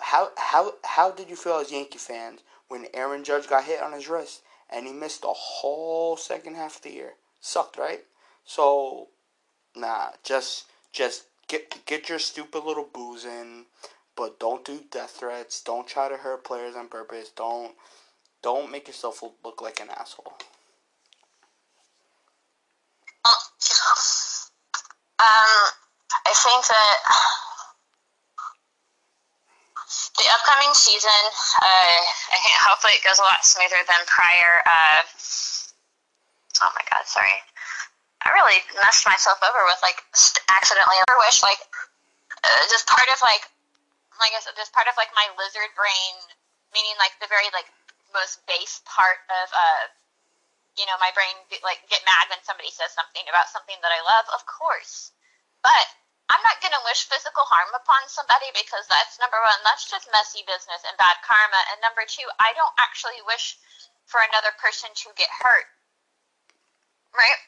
how how how did you feel as Yankee fans when Aaron Judge got hit on his wrist and he missed the whole second half of the year? Sucked, right? So, nah, just just get get your stupid little booze in, but don't do death threats. Don't try to hurt players on purpose. Don't don't make yourself look like an asshole. Um, I think that the upcoming season, uh, I think hopefully it goes a lot smoother than prior. Uh, oh my god, sorry. I really messed myself over with like accidentally. I wish like uh, just part of like like I said, just part of like my lizard brain, meaning like the very like most base part of uh you know, my brain like get mad when somebody says something about something that I love, of course. But I'm not gonna wish physical harm upon somebody because that's number one, that's just messy business and bad karma. And number two, I don't actually wish for another person to get hurt. Right?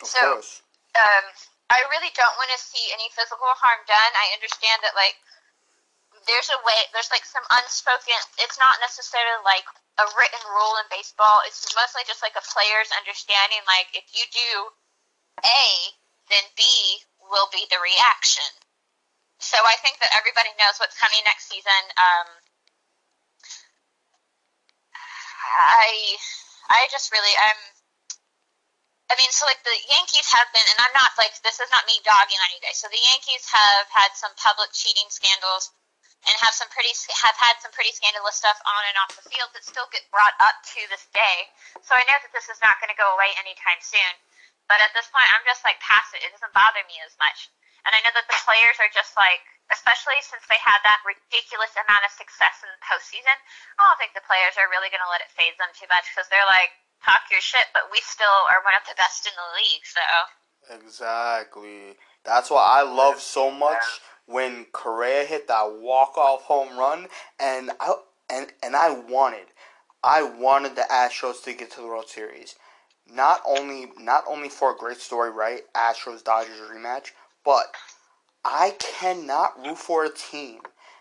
Of So- course. um, I really don't want to see any physical harm done. I understand that like there's a way there's like some unspoken it's not necessarily like a written rule in baseball. It's mostly just like a player's understanding like if you do A, then B will be the reaction. So I think that everybody knows what's coming next season. Um, I I just really I'm I mean, so like the Yankees have been, and I'm not like this is not me dogging on you guys. So the Yankees have had some public cheating scandals, and have some pretty have had some pretty scandalous stuff on and off the field that still get brought up to this day. So I know that this is not going to go away anytime soon. But at this point, I'm just like past it. It doesn't bother me as much. And I know that the players are just like, especially since they had that ridiculous amount of success in the postseason, I don't think the players are really going to let it phase them too much because they're like, talk your shit, but we still are one of the best in the league. So Exactly. That's why I love so much when Correa hit that walk off home run, and I and and I wanted, I wanted the Astros to get to the World Series. Not only not only for a great story, right? Astros Dodgers rematch, but I cannot root for a team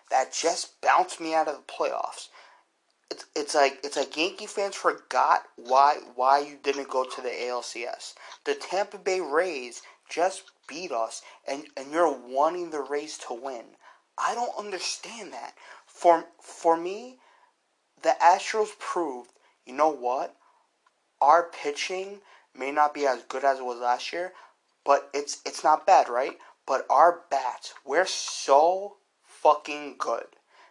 that just bounced me out of the playoffs. It's, it's like it's like Yankee fans forgot why why you didn't go to the ALCS. The Tampa Bay Rays just beat us, and and you're wanting the Rays to win. I don't understand that. For for me, the the Astros proved, you know what? Our pitching may not be as good as it was last year, but it's it's not bad, right? But our bats, we're so fucking good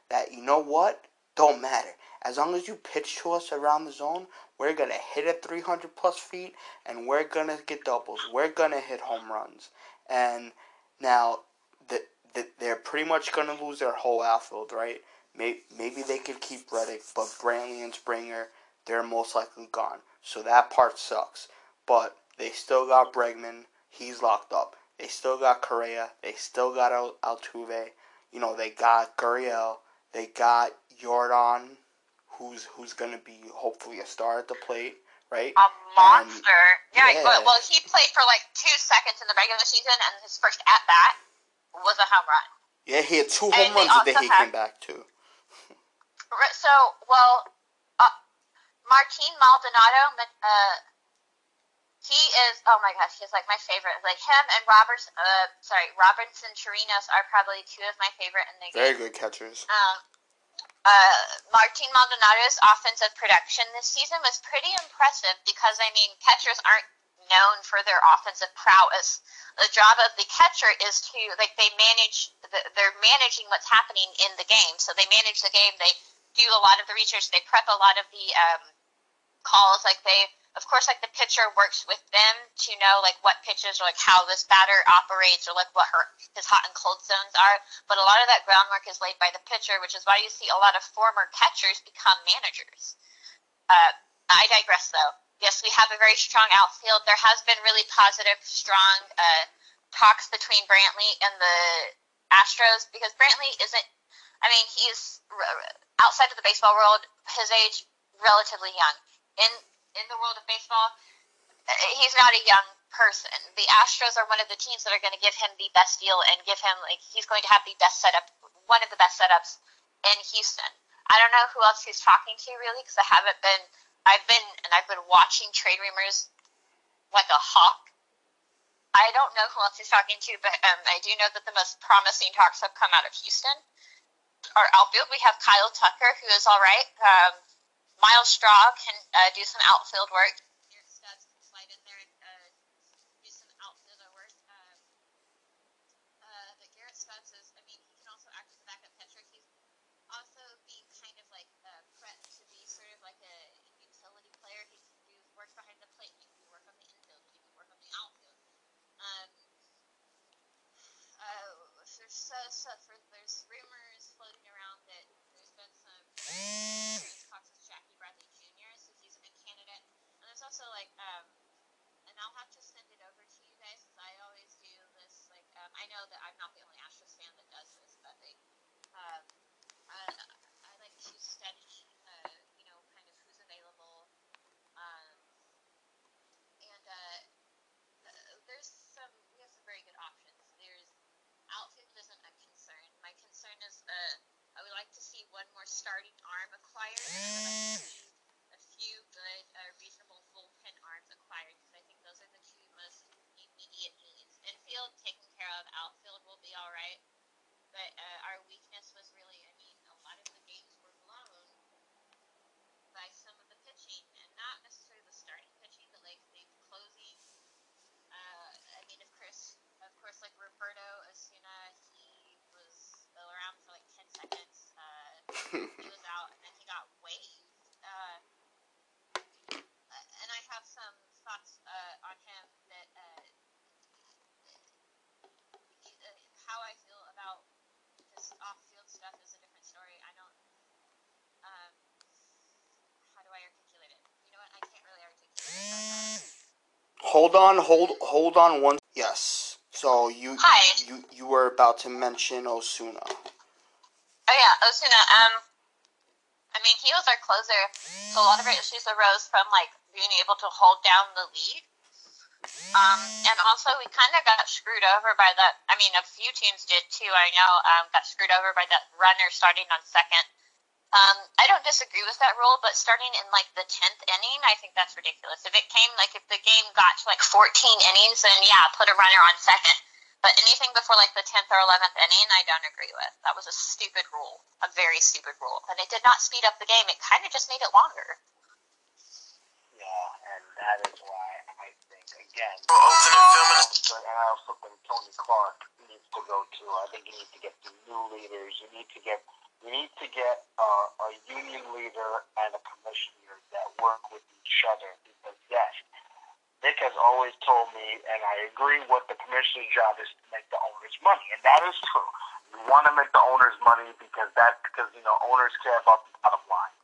that you know what? Don't matter. As long as you pitch to us around the zone, we're gonna hit at 300 plus feet, and we're gonna get doubles. We're gonna hit home runs. And now, the, the, they're pretty much gonna lose their whole outfield, right? Maybe, maybe they could keep Reddick, but Brantley and Springer, they're most likely gone. So that part sucks. But they still got Bregman. He's locked up. They still got Correa. They still got Altuve. You know, they got Gurriel. They got Yordan, who's who's gonna be hopefully a star at the plate, right? A monster. yeah, yeah. Well, he played for like two seconds in the regular season, and his first at bat was a home run. Yeah, he had two home they runs the day he came back to. Right, So, well, uh, Martin Maldonado, uh, he is. Oh my gosh, he's like my favorite. Like him and Robertson. Uh, sorry, Robinson Chirinos are probably two of my favorite in the game. Very good catchers. Um, uh, Martin Maldonado's offensive production this season was pretty impressive because, I mean, catchers aren't known for their offensive prowess. The job of the catcher is to, like, they manage, the, they're managing what's happening in the game. So they manage the game, they do a lot of the research, they prep a lot of the um, calls. Like, they, of course, like, the pitcher works with them to know, like, what pitches or, like, how this batter operates or, like, what her, his hot and cold zones are. But a lot of that groundwork is laid by the pitcher, which is why you see a lot of former catchers become managers. Uh, I digress, though. Yes, we have a very strong outfield. There has been really positive, strong uh, talks between Brantley and the Astros because Brantley isn't. I mean, he's outside of the baseball world. His age, relatively young. In in the world of baseball, uh, he's not a young person. The Astros are one of the teams that are going to give him the best deal and give him like he's going to have the best setup, one of the best setups in Houston. I don't know who else he's talking to really because I haven't been. I've been and I've been watching trade rumors like a hawk. I don't know who else he's talking to, but um, I do know that the most promising talks have come out of Houston. Our outfield, we have Kyle Tucker, who is all right. Um, Myles Straw can uh, do some outfield work. Stubbs can slide in there and uh, do some work. Um, uh, but Garrett Stubbs is, I mean, he can also act as a backup catcher. He's also being kind of like to be sort of like a utility player. He can do work behind the plate. He can work on the infield. He can work on the outfield. Um, uh, so, so for, there's rumors floating around that there's been some talks with Jackie Bradley Jr. So he's a good candidate. And there's also like um, and I'll have to send it over to you guys as I always do this. Like um, I know that I'm not the only Astros fan that does this, but like um, I, I like to study, uh, you know, kind of who's available. Um, and uh, uh, there's some we have some very good options. There's outfield isn't a concern. My concern is uh, I would like to see one more starting arm acquired. and I would like to see a few good, uh, reasonable bullpen arms acquired because I think those are the two most immediate needs. Infield taken care of. Outfield will be all right. But uh, our weakness was really, I mean, a lot of the games were blown by some of the pitching, and not necessarily the starting pitching, but like the closing. Uh, I mean, of course, of course, like Roberto Osuna, he was around for like ten seconds. Uh, he was out, and then he got waived. Uh, and I have some thoughts uh, on him that uh, he, uh, how I feel about his off-field stuff is a different story. I don't. Um, how do I articulate it? You know what? I can't really articulate it. But, uh, Hold on, hold hold on one. Yes. So you Hi. you you were about to mention Osuna. Oh yeah, Osuna. Um, I mean, he was our closer, so a lot of our issues arose from like being able to hold down the lead. Um, and also we kind of got screwed over by that. I mean, a few teams did too. I know. Um, got screwed over by that runner starting on second. Um, I don't disagree with that rule, but starting in like the tenth inning, I think that's ridiculous. If it came like if the game got to like fourteen innings, then yeah, put a runner on second. But anything before like the 10th or 11th inning, I don't agree with. That was a stupid rule, a very stupid rule, and it did not speed up the game. It kind of just made it longer. Yeah, and that is why I think again. Opening film and and I also think Tony Clark needs to go too. I think you need to get some new leaders. You need to get you need to get uh, a union leader and a commissioner that work with each other. Because yes, Nick has always told me, and I agree, what the commissioner's job is to make the owners money, and that is true. You want to make the owners money because that because you know owners care about the bottom line.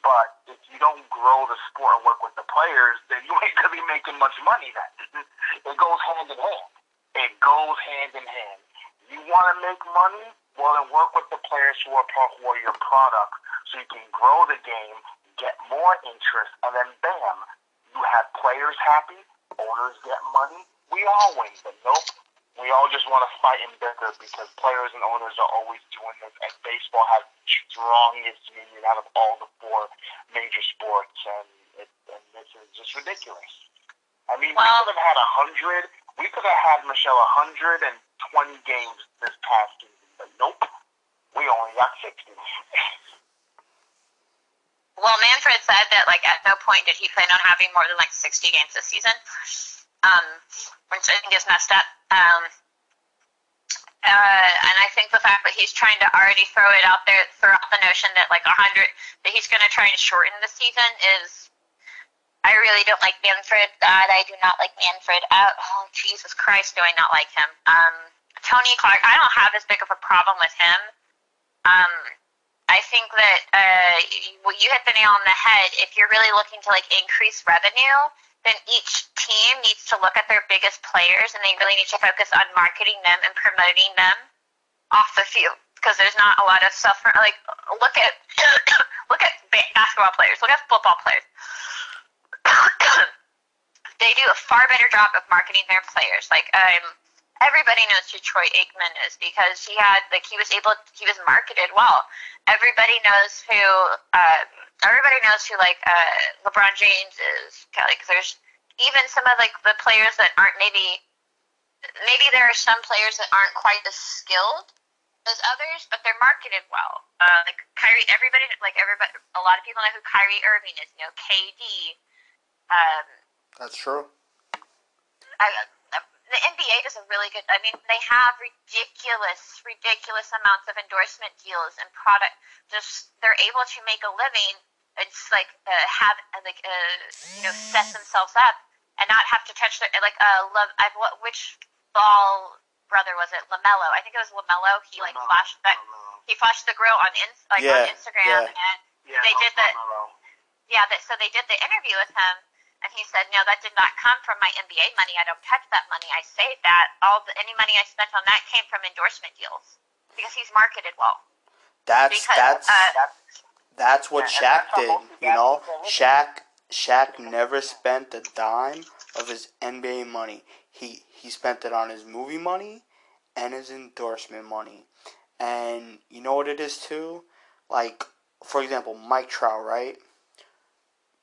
But if you don't grow the sport and work with the players, then you ain't gonna be making much money. Then [laughs] it goes hand in hand. It goes hand in hand. You want to make money? Well, then work with the players who are part are your product, so you can grow the game, get more interest, and then bam, you have players happy, owners get money. We all win. But nope, we all just want to fight and bicker because players and owners are always doing this, and baseball has the strongest union out of all the four major sports, and, it, and this is just ridiculous. I mean, we could have had a hundred. We could have had Michelle a hundred and twenty games this past season, nope, we only got sixty. Well, Manfred said that like at no point did he plan on having more than like 60 games this season, um, which I think is messed up. Um, uh, and I think the fact that he's trying to already throw it out there, throw out the notion that like 100, that he's going to try and shorten the season is. I really don't like Manfred. God, I do not like Manfred. Oh, oh Jesus Christ, do I not like him? Um, Tony Clark, I don't have as big of a problem with him. Um, I think that uh, you, hit the nail on the head. If you're really looking to like increase revenue, then each team needs to look at their biggest players, and they really need to focus on marketing them and promoting them off the field because there's not a lot of stuff. For, like look at [coughs] look at basketball players, look at football players. [coughs] they do a far better job of marketing their players. Like um, everybody knows who Troy Aikman is because he had like he was able he was marketed well. Everybody knows who uh, everybody knows who like uh, LeBron James is. Like there's even some of like the players that aren't maybe maybe there are some players that aren't quite as skilled as others, but they're marketed well. Uh, like Kyrie, everybody like everybody, a lot of people know who Kyrie Irving is. You know, KD. Um, That's true. I, the NBA does a really good. I mean, they have ridiculous, ridiculous amounts of endorsement deals and product. Just they're able to make a living. It's like uh, have uh, like uh, you know set themselves up and not have to touch their like uh love. I've what which ball brother was it? Lamelo. I think it was Lamelo. He like flashed that. He flashed the grill on ins like Yeah, on Instagram yeah. and Yeah, They did that- Carmelo. yeah, that, so they did the interview with him, and he said, "No, that did not come from my NBA money. I don't touch that money. I saved that. All the, any money I spent on that came from endorsement deals because he's marketed well. That's Because that's uh, That's that's what Yeah, Shaq that's did. most You know, athletes are Shaq Shaq never spent a dime of his NBA money. He he spent it on his movie money and his endorsement money. And you know what it is too? Like for example, Mike Trout, right?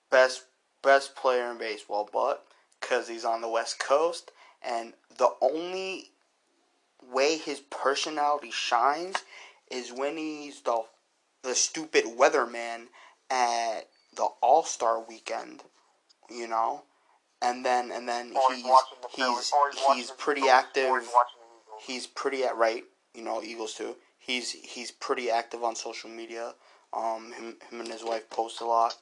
Best best player in baseball, but cuz he's on the West Coast and the only way his personality shines is when he's the the stupid weatherman at the All Star weekend, you know, and then and then he's he's he's pretty active. he's watching the Eagles. He's pretty at right, you know, Eagles too. He's he's pretty active on social media. Um, him him and his wife post a lot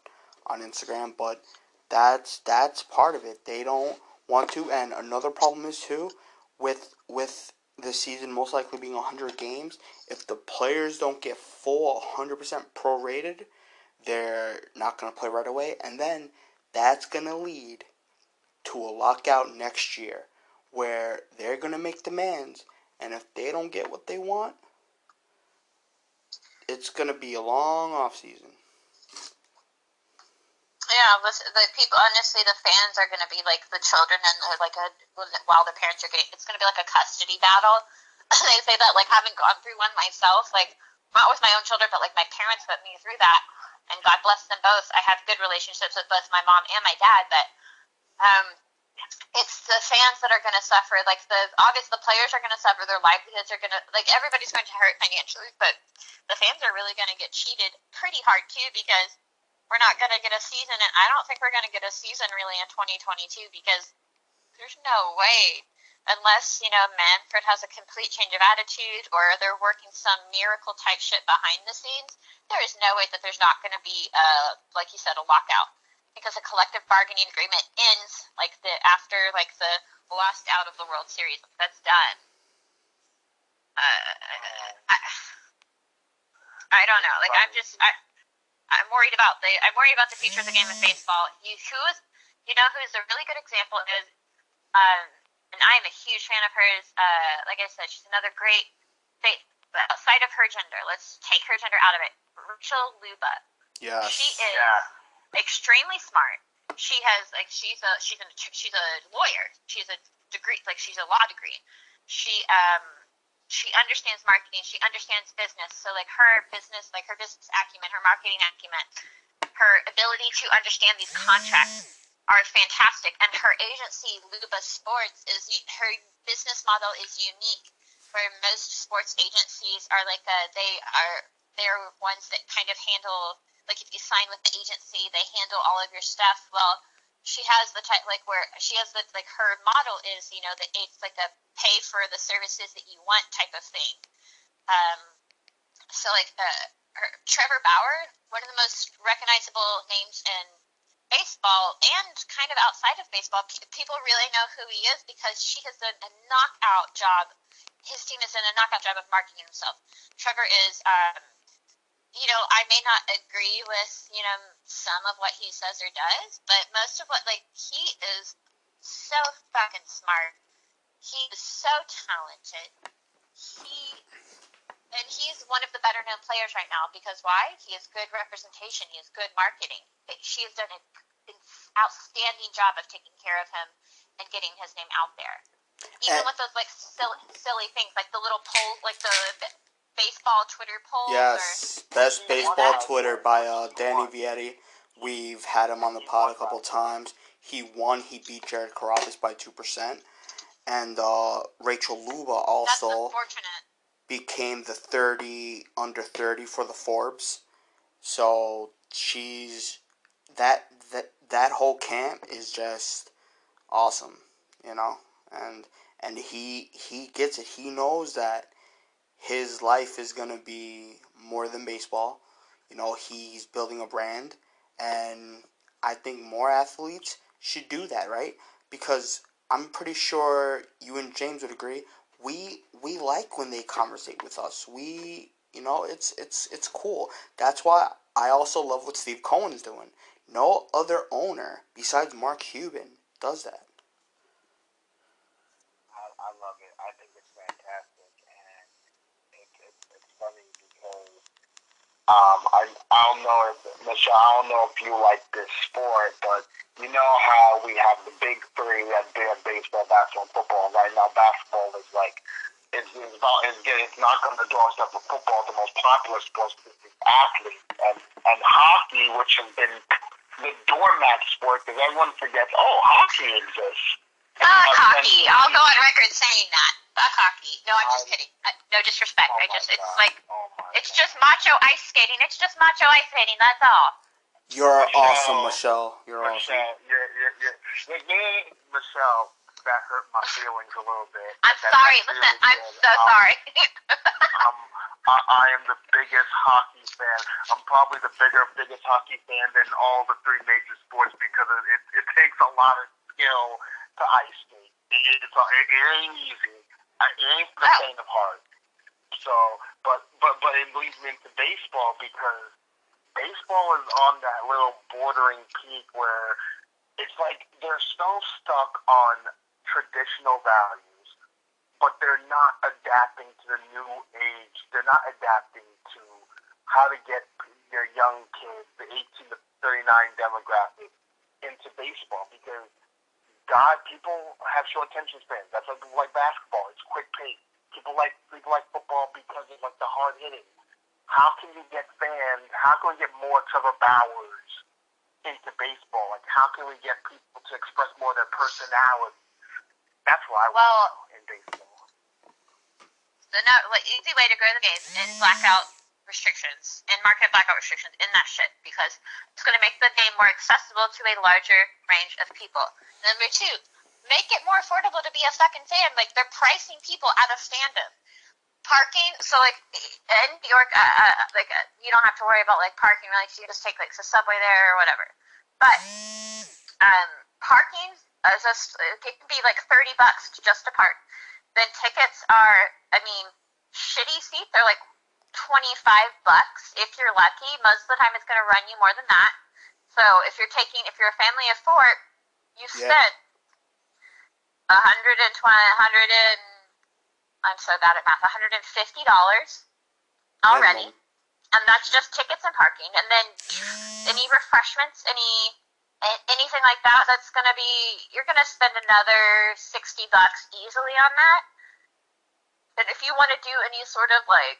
on Instagram, but that's that's part of it. They don't want to, and another problem is too with with the season most likely being 100 games. If the players don't get full 100% prorated, they're not going to play right away, and then that's going to lead to a lockout next year where they're going to make demands, and if they don't get what they want, it's going to be a long off season. Yeah, listen, the people honestly, the fans are going to be like the children and like a while the parents are getting. It's going to be like a custody battle. [laughs] they say that like having gone through one myself, like not with my own children, but like my parents put me through that, and God bless them both. I have good relationships with both my mom and my dad, but um, it's the fans that are going to suffer. Like the obvious, the players are going to suffer. Their livelihoods are going to like everybody's going to hurt financially, but the fans are really going to get cheated pretty hard too because we're not going to get a season, and I don't think we're going to get a season really in 2022 because there's no way unless you know Manfred has a complete change of attitude or they're working some miracle type shit behind the scenes. There is no way that there's not going to be, a, like you said, a lockout because a collective bargaining agreement ends like the after like the lost out of the World Series. That's done. Uh, I, I don't know. Like I'm just I, I'm worried about the I'm worried about the future of the game of baseball. You who is you know who's a really good example is um and I am a huge fan of hers. Uh, like I said, she's another great. Outside of her gender, let's take her gender out of it. Rachel Luba. Yes. She is Yeah. extremely smart. She has like she's a she's a she's a lawyer. She's a degree like she's a law degree. She um she understands marketing. She understands business. So like her business like her business acumen, her marketing acumen, her ability to understand these contracts are fantastic. And her agency Luba Sports is her business model is unique. Where most sports agencies are like a, they are they're ones that kind of handle like if you sign with the agency, they handle all of your stuff. Well, she has the type like where she has the like her model is you know that it's like a pay for the services that you want type of thing. Um, so like uh, her, Trevor Bauer, one of the most recognizable names in baseball and kind of outside of baseball, pe- people really know who he is because she has done a knockout job. His team has done a knockout job of marketing himself. Trevor is. Um, you know, I may not agree with, you know, some of what he says or does, but most of what, like, he is so fucking smart. He is so talented. He, and he's one of the better known players right now because why? He has good representation. He has good marketing. She has done an outstanding job of taking care of him and getting his name out there. Even And- with those, like, silly, silly things, like the little polls, like the baseball Twitter polls. Or, Yes, best baseball Twitter by uh, Danny Vietti. We've had him on the pod a couple times. He won. He beat Jared Carrabis by two percent, and uh, Rachel Luba also became the thirty under thirty for the Forbes. So she's that that that whole camp is just awesome, you know, and and he he gets it. He knows that his life is gonna be more than baseball. You know, he's building a brand, and I think more athletes should do that, right? Because I'm pretty sure you and James would agree. We we like when they conversate with us. We you know it's it's it's cool. That's why I also love what Steve Cohen's doing. No other owner besides Mark Cuban does that. I, I love it. I think it's fantastic, and it, it, it's funny because um, I I don't know if Michelle, I don't know if you like this sport, but you know how we have the big three have baseball, basketball, and football. Right now, basketball is like it's, it's about it's getting it's going to draw stuff football, the most popular sport because it's athletes, and and hockey, which has been the doormat sport, because everyone forgets, oh, hockey exists. Fuck hockey. and- I'll go on record saying that. Fuck hockey. No, I'm just I- kidding. Uh, no disrespect. Oh I just, it's God. like, oh it's God. just macho ice skating. It's just macho ice skating. That's all. You're Michelle. awesome, Michelle. You're awesome. Michelle, you're, you're, you're, like me, Michelle, that hurt my feelings a little bit. I'm That- sorry. Listen, I'm did. so Um, sorry. um, I, I am the biggest hockey fan. I'm probably the bigger, biggest hockey fan than all the three major sports because it, it, it takes a lot of skill to ice skate. It, it's, it, it ain't easy. I- It ain't for the faint of heart. So, but but but it leads me into baseball because baseball is on that little bordering peak where it's like they're so stuck on traditional values, but they're not adapting to the new age. They're not adapting to how to get their young kids, the 18 to 39 demographic, into baseball because God, people have short attention spans. That's like like basketball. It's quick pace. People like people like football because of like the hard hitting. How can you get fans? How can we get more Trevor Bauers into baseball? Like, how can we get people to express more of their personality? That's why I Well- in baseball. The no, like, easy way to grow the game is blackout restrictions and market blackout restrictions in that shit because it's going to make the game more accessible to a larger range of people. Number two, make it more affordable to be a fucking fan. Like they're pricing people out of fandom. Parking, so like in New York, uh, uh, like uh, you don't have to worry about like parking. Really, Cause you just take like the subway there or whatever. But um, parking is just it can be like thirty bucks just to park. Then tickets are, I mean, shitty seats They're like twenty five bucks if you're lucky. Most of the time, it's going to run you more than that. So if you're taking, if you're a family of four, you Yeah. spent a hundred and twenty, hundred and I'm so bad at math, hundred and fifty dollars already, and that's just tickets and parking, and then any refreshments, any anything like that, that's gonna be you're gonna spend another sixty bucks easily on that. And if you want to do any sort of like,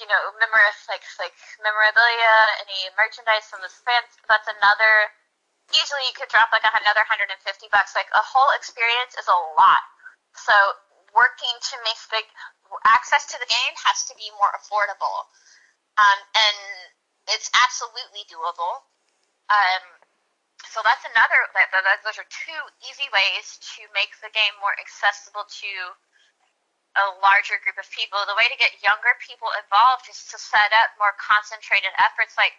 you know, memor like like memorabilia, any merchandise from the fans, that's another. Easily, you could drop like another hundred and fifty bucks. Like a whole experience is a lot. So working to make the access to the game has to be more affordable, um, and it's absolutely doable. Um, so that's another. Those are two easy ways to make the game more accessible to a larger group of people. The way to get younger people involved is to set up more concentrated efforts, like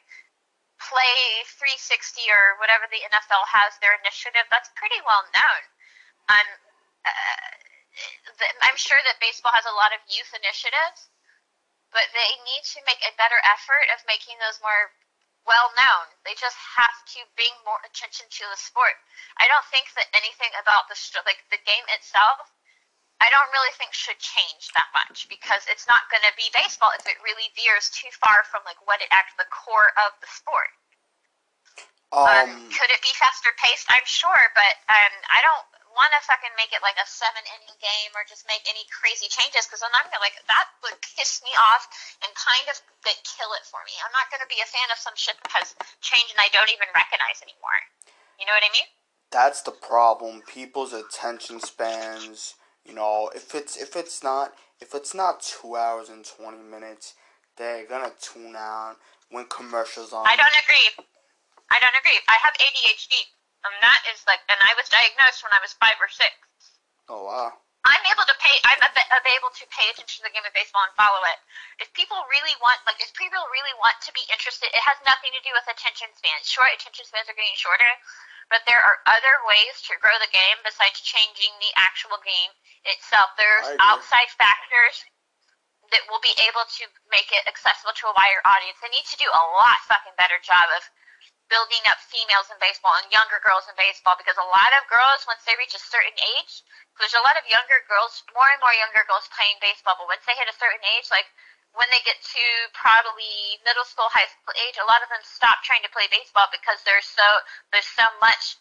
Play 360 or whatever the NFL has their initiative. That's pretty well known. Um, uh, I'm sure that baseball has a lot of youth initiatives, but they need to make a better effort of making those more well known. They just have to bring more attention to the sport. I don't think that anything about the like the game itself. I don't really think should change that much because it's not going to be baseball if it really veers too far from like what it actually the core of the sport. Um, Um, could it be faster paced? I'm sure, but um, I don't want to fucking make it like a seven inning game or just make any crazy changes because then I'm gonna like that would piss me off and kind of kill it for me. I'm not gonna be a fan of some shit that has changed and I don't even recognize anymore. You know what I mean? that's the problem. People's attention spans. You know, if it's if it's not if it's not two hours and twenty minutes, they're gonna tune out when commercials on. I don't agree. I don't agree. I have ADHD, and that is like, and I was diagnosed when I was five or six. Oh wow. I'm able to pay. I'm ab- ab- able to pay attention to the game of baseball and follow it. If people really want, like, if people really want to be interested, it has nothing to do with attention spans. Short attention spans are getting shorter, but there are other ways to grow the game besides changing the actual game itself. There's outside factors that will be able to make it accessible to a wider audience. They need to do a lot fucking better job of building up females in baseball and younger girls in baseball because a lot of girls once they reach a certain age there's a lot of younger girls more and more younger girls playing baseball but once they hit a certain age like when they get to probably middle school high school age a lot of them stop trying to play baseball because there's so there's so much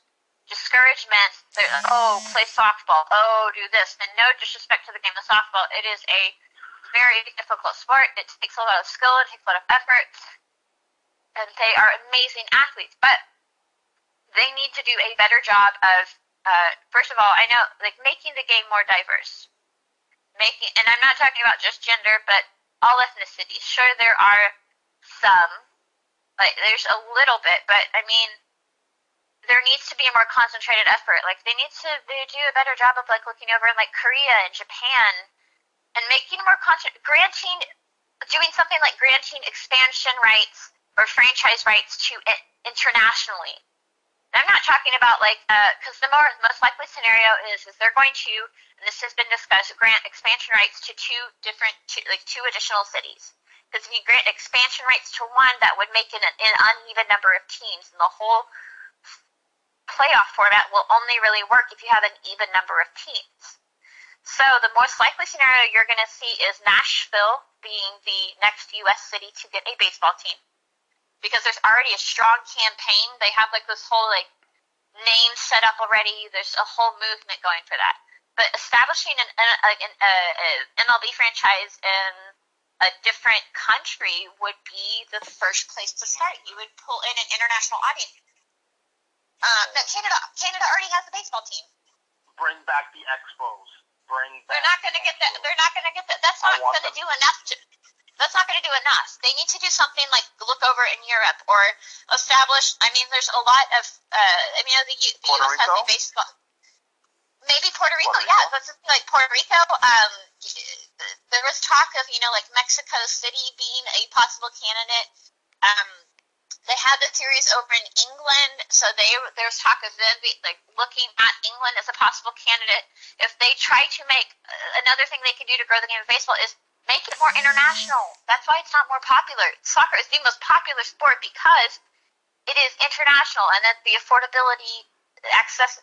discouragement. They're, oh play softball. Oh do this. And no disrespect to the game of softball it is a very difficult sport. It takes a lot of skill it takes a lot of effort and they are amazing athletes, but they need to do a better job of, uh, first of all, I know, like making the game more diverse. Making, and I'm not talking about just gender, but all ethnicities. Sure, there are some, like there's a little bit, but I mean, there needs to be a more concentrated effort. Like they need to they do a better job of like looking over in like Korea and Japan, and making more concert, granting, doing something like granting expansion rights or franchise rights to it internationally. I'm not talking about like uh, because the more most likely scenario is is they're going to this has been discussed grant expansion rights to two different two, like two additional cities. Because if you grant expansion rights to one, that would make it an, an uneven number of teams, and the whole playoff format will only really work if you have an even number of teams. So the most likely scenario you're going to see is Nashville being the next U.S. city to get a baseball team because there's already a strong campaign. They have like this whole like name set up already. There's a whole movement going for that. But establishing an, an, an, an MLB franchise in a different country would be the first place to start. You would pull in an international audience. Uh, no, Canada. Canada already has a baseball team. Bring back the Expos. Bring back They're not going to get that. They're not going to get that. That's not going to do enough. To, that's not going to do enough. They need to do something like look over in Europe or establish. I mean, there's a lot of. Uh, I mean, the, U- the Puerto U.S. has a baseball. Maybe Puerto Rico, Puerto yeah, Rico? but something like Puerto Rico. Um, there was talk of you know like Mexico City being a possible candidate. Um, they had the series over in England, so they there's talk of them be, like looking at England as a possible candidate. If they try to make uh, another thing they can do to grow the game of baseball is make it more international. That's why it's not more popular. Soccer is the most popular sport because it is international and that the affordability access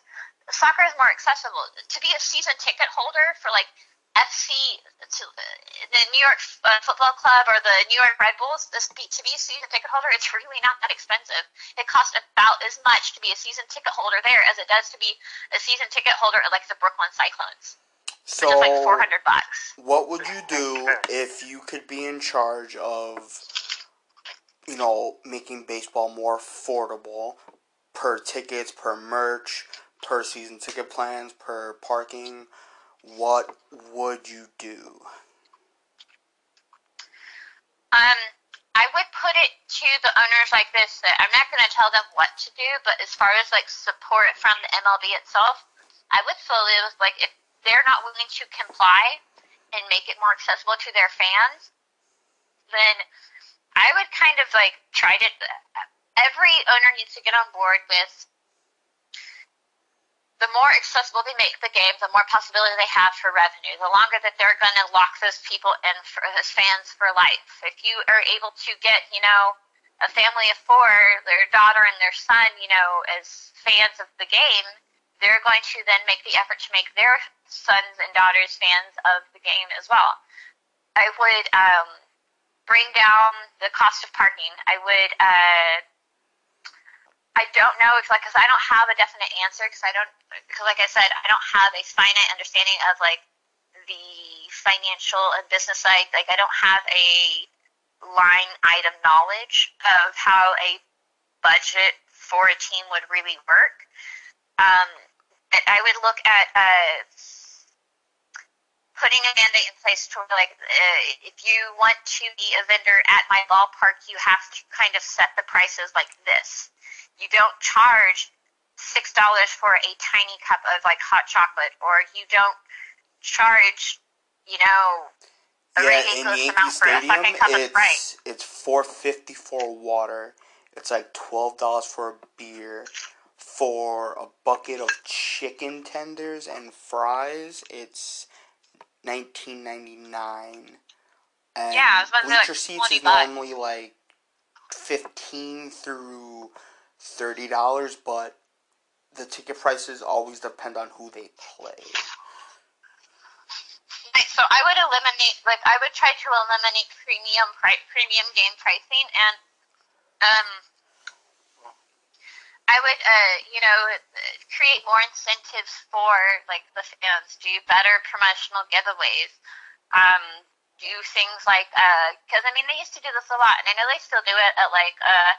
soccer is more accessible to be a season ticket holder for like FC to the New York uh, Football Club or the New York Red Bulls this to be a season ticket holder it's really not that expensive it costs about as much to be a season ticket holder there as it does to be a season ticket holder at like the Brooklyn Cyclones So, which is like 400 bucks what would you do if you could be in charge of, you know, making baseball more affordable per tickets, per merch, per season ticket plans, per parking? What would you do? Um, I would put it to the owners like this that I'm not going to tell them what to do, but as far as like support from the MLB itself, I would slowly with like if they're not willing to comply and make it more accessible to their fans, then I would kind of like try to. Every owner needs to get on board with the more accessible they make the game, the more possibility they have for revenue. The longer that they're going to lock those people in for as fans for life. If you are able to get, you know, a family of four, their daughter and their son, you know, as fans of the game, they're going to then make the effort to make their sons and daughters fans of the game as well. I would um, bring down the cost of parking. I would. Uh, I don't know exactly because I don't have a definite answer because I don't because like I said I don't have a finite understanding of like the financial and business side like I don't have a line item knowledge of how a budget for a team would really work. Um, I would look at uh, putting a mandate in place to like uh, if you want to be a vendor at my ballpark, you have to kind of set the prices like this. You don't charge six dollars for a tiny cup of like hot chocolate, or you don't charge, you know, a Yeah, in ridiculous Yankee amount for a Stadium, fucking cup of Sprite. it's it's four fifty for water. It's like twelve dollars for a beer. For a bucket of chicken tenders and fries, it's nineteen ninety nine. And Yeah, I was about to say, like, seats 20 is bucks. normally like fifteen through thirty dollars, but the ticket prices always depend on who they play. So I would eliminate, like, I would try to eliminate premium pri- premium game pricing, and um, I would, uh, you know, create more incentives for like the fans. Do better promotional giveaways. Um, do things like, because I mean, they used to do this a lot, and I know they still do it at like uh,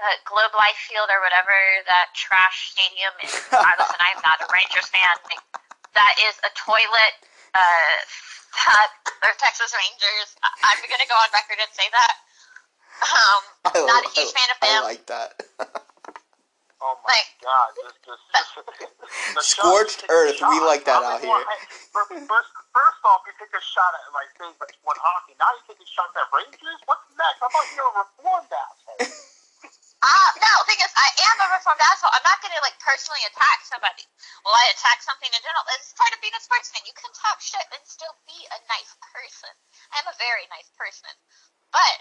uh, Globe Life Field or whatever that trash stadium [laughs] is. Listen, I'm not a Rangers fan. Like, that is a toilet. Uh, that or Texas Rangers. I- I'm gonna go on record and say that. Um, I, not a huge fan of them. I like that. [laughs] Oh my Like- god, this this, this the shot- Scorched you take a earth, we like that I out here. well, hey, fir- First, first off, you take a shot at like things like one hockey. Now you take a shot at Rangers. What's next? I thought you were a reformed asshole. [laughs] Uh, no, thing is, I am a reformed asshole. I'm not going to, like, personally attack somebody. Well, I attack something in general. It's part of being a sportsman. You can talk shit and still be a nice person. I'm a very nice person. But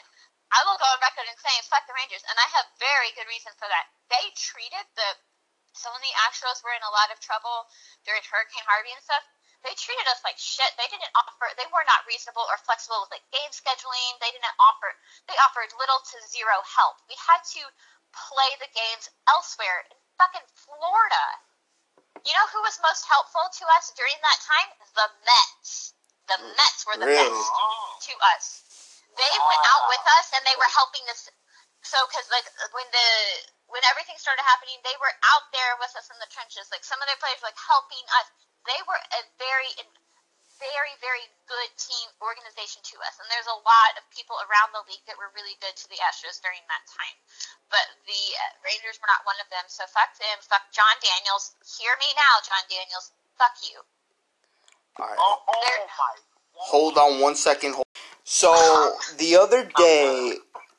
I will go on record and say, fuck the Rangers, and I have very good reason for that. They treated the... So when the Astros were in a lot of trouble during Hurricane Harvey and stuff, they treated us like shit. They didn't offer. They were not reasonable or flexible with like game scheduling. They didn't offer. They offered little to zero help. We had to play the games elsewhere in fucking Florida. You know who was most helpful to us during that time? The Mets. The Mets were the Really? best to us. They went out with us and they were helping us. So, because like when the when when everything started happening, they were out there with us in the trenches. Like some of their players were like helping us. They were a very, very, very good team organization to us. And there's a lot of people around the league that were really good to the Astros during that time. But the uh, Rangers were not one of them. So fuck them. Fuck Jon Daniels. Hear me now, Jon Daniels. Fuck you. All right. Oh, oh my. Hold on one second. Hold- So the other day,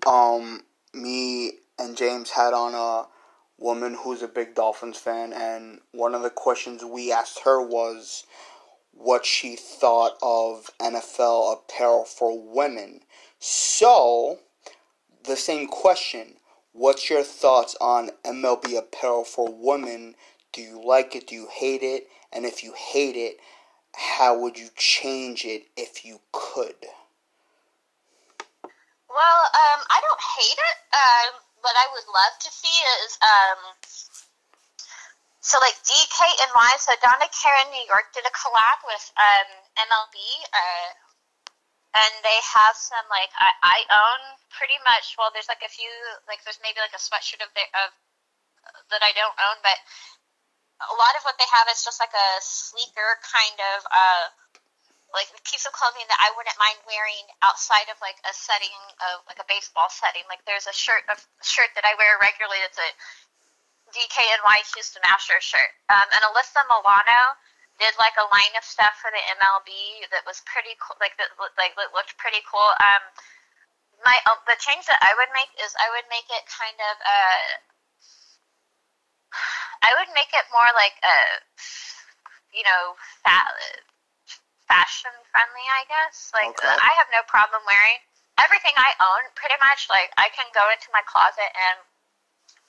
um, me and James had on a woman who's a big Dolphins fan, and one of the questions we asked her was what she thought of NFL apparel for women. So, the same question: What's your thoughts on MLB apparel for women? Do you like it? Do you hate it? And if you hate it, how would you change it if you could? Well, um, I don't hate it. Um, what I would love to see is, um, so like DKNY, so Donna Karan New York did a collab with um, MLB, uh, and they have some like I, I own pretty much. Well, there's like a few like there's maybe like a sweatshirt of their of that I don't own, but a lot of what they have is just like a sleeker kind of uh like a piece of clothing that I wouldn't mind wearing outside of like a setting of like a baseball setting. Like there's a shirt a shirt that I wear regularly. It's a DKNY Houston Astros shirt. Um, and Alyssa Milano did like a line of stuff for the MLB that was pretty cool. Like that like that looked pretty cool. Um, my uh, the change that I would make is I would make it kind of uh, [sighs] I would make it more like a you know fat fashion friendly, I guess. Like Okay. I have no problem wearing everything I own. Pretty much, like I can go into my closet and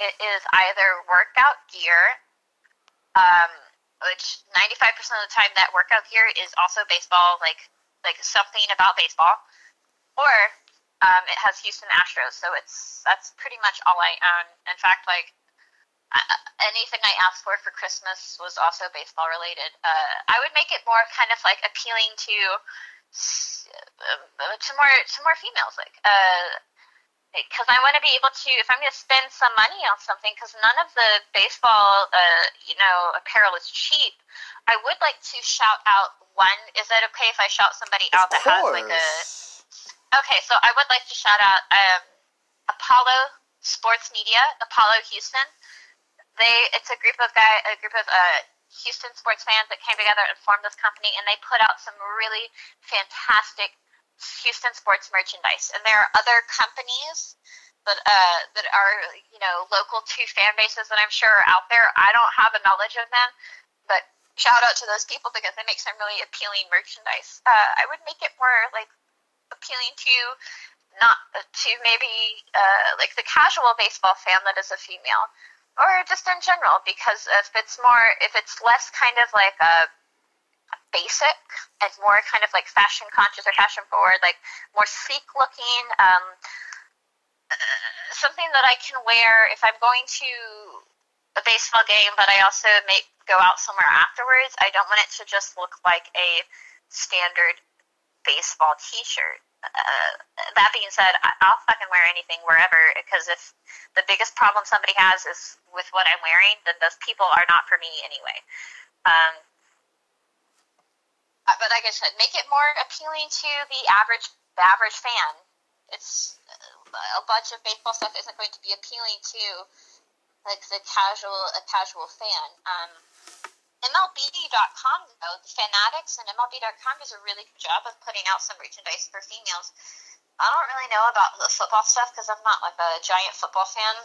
it is either workout gear, um, which ninety five percent of the time that workout gear is also baseball, like like something about baseball, or um, it has Houston Astros. So it's that's pretty much all I own. In fact, like uh, anything I asked for for Christmas was also baseball related. Uh, I would make it more kind of like appealing to s- uh, to more to more females, like uh, because I want to be able to if I'm going to spend some money on something, because none of the baseball uh, you know apparel is cheap. I would like to shout out one. Is that okay if I shout somebody out that has like a. Okay, so I would like to shout out um, Apollo Sports Media, Apollo Houston. They it's a group of guy a group of uh, Houston sports fans that came together and formed this company, and they put out some really fantastic Houston sports merchandise. And there are other companies that uh, that are you know local to fan bases that I'm sure are out there. I don't have a knowledge of them, but shout out to those people because they make some really appealing merchandise. Uh, I would make it more like appealing to not to maybe uh, like the casual baseball fan that is a female, or just in general because if it's more if it's less kind of like a basic and more kind of like fashion conscious or fashion forward, like more sleek looking, um, uh, something that I can wear if I'm going to a baseball game, but I also make go out somewhere afterwards. I don't want it to just look like a standard baseball T-shirt. Uh, that being said, I'll fucking wear anything wherever because if the biggest problem somebody has is with what I'm wearing, then those people are not for me anyway. Um, uh, but like I said, make it more appealing to the average the average fan. It's uh, a bunch of baseball stuff isn't going to be appealing to like the casual a casual fan. Um, MLB.com though, the Fanatics and MLB.com does a really good job of putting out some merchandise for females. I don't really know about the football stuff because I'm not like a giant football fan.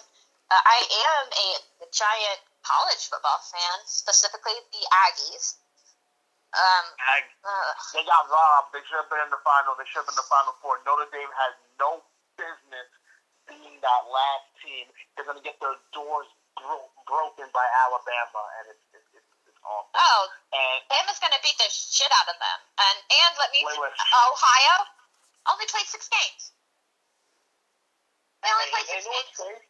Uh, I am a, a giant college football fan, specifically the Aggies. Um, Ag- uh, They got robbed. They should have been in the final. They should have been in the final four. Notre Dame has no business being that last team. They're going to get their doors bro- broken by Alabama, and it's awful. oh, And Bama's going to beat the shit out of them. And and let me Wait, wait. Ohio only played six games. They only played six you know what's games. crazy?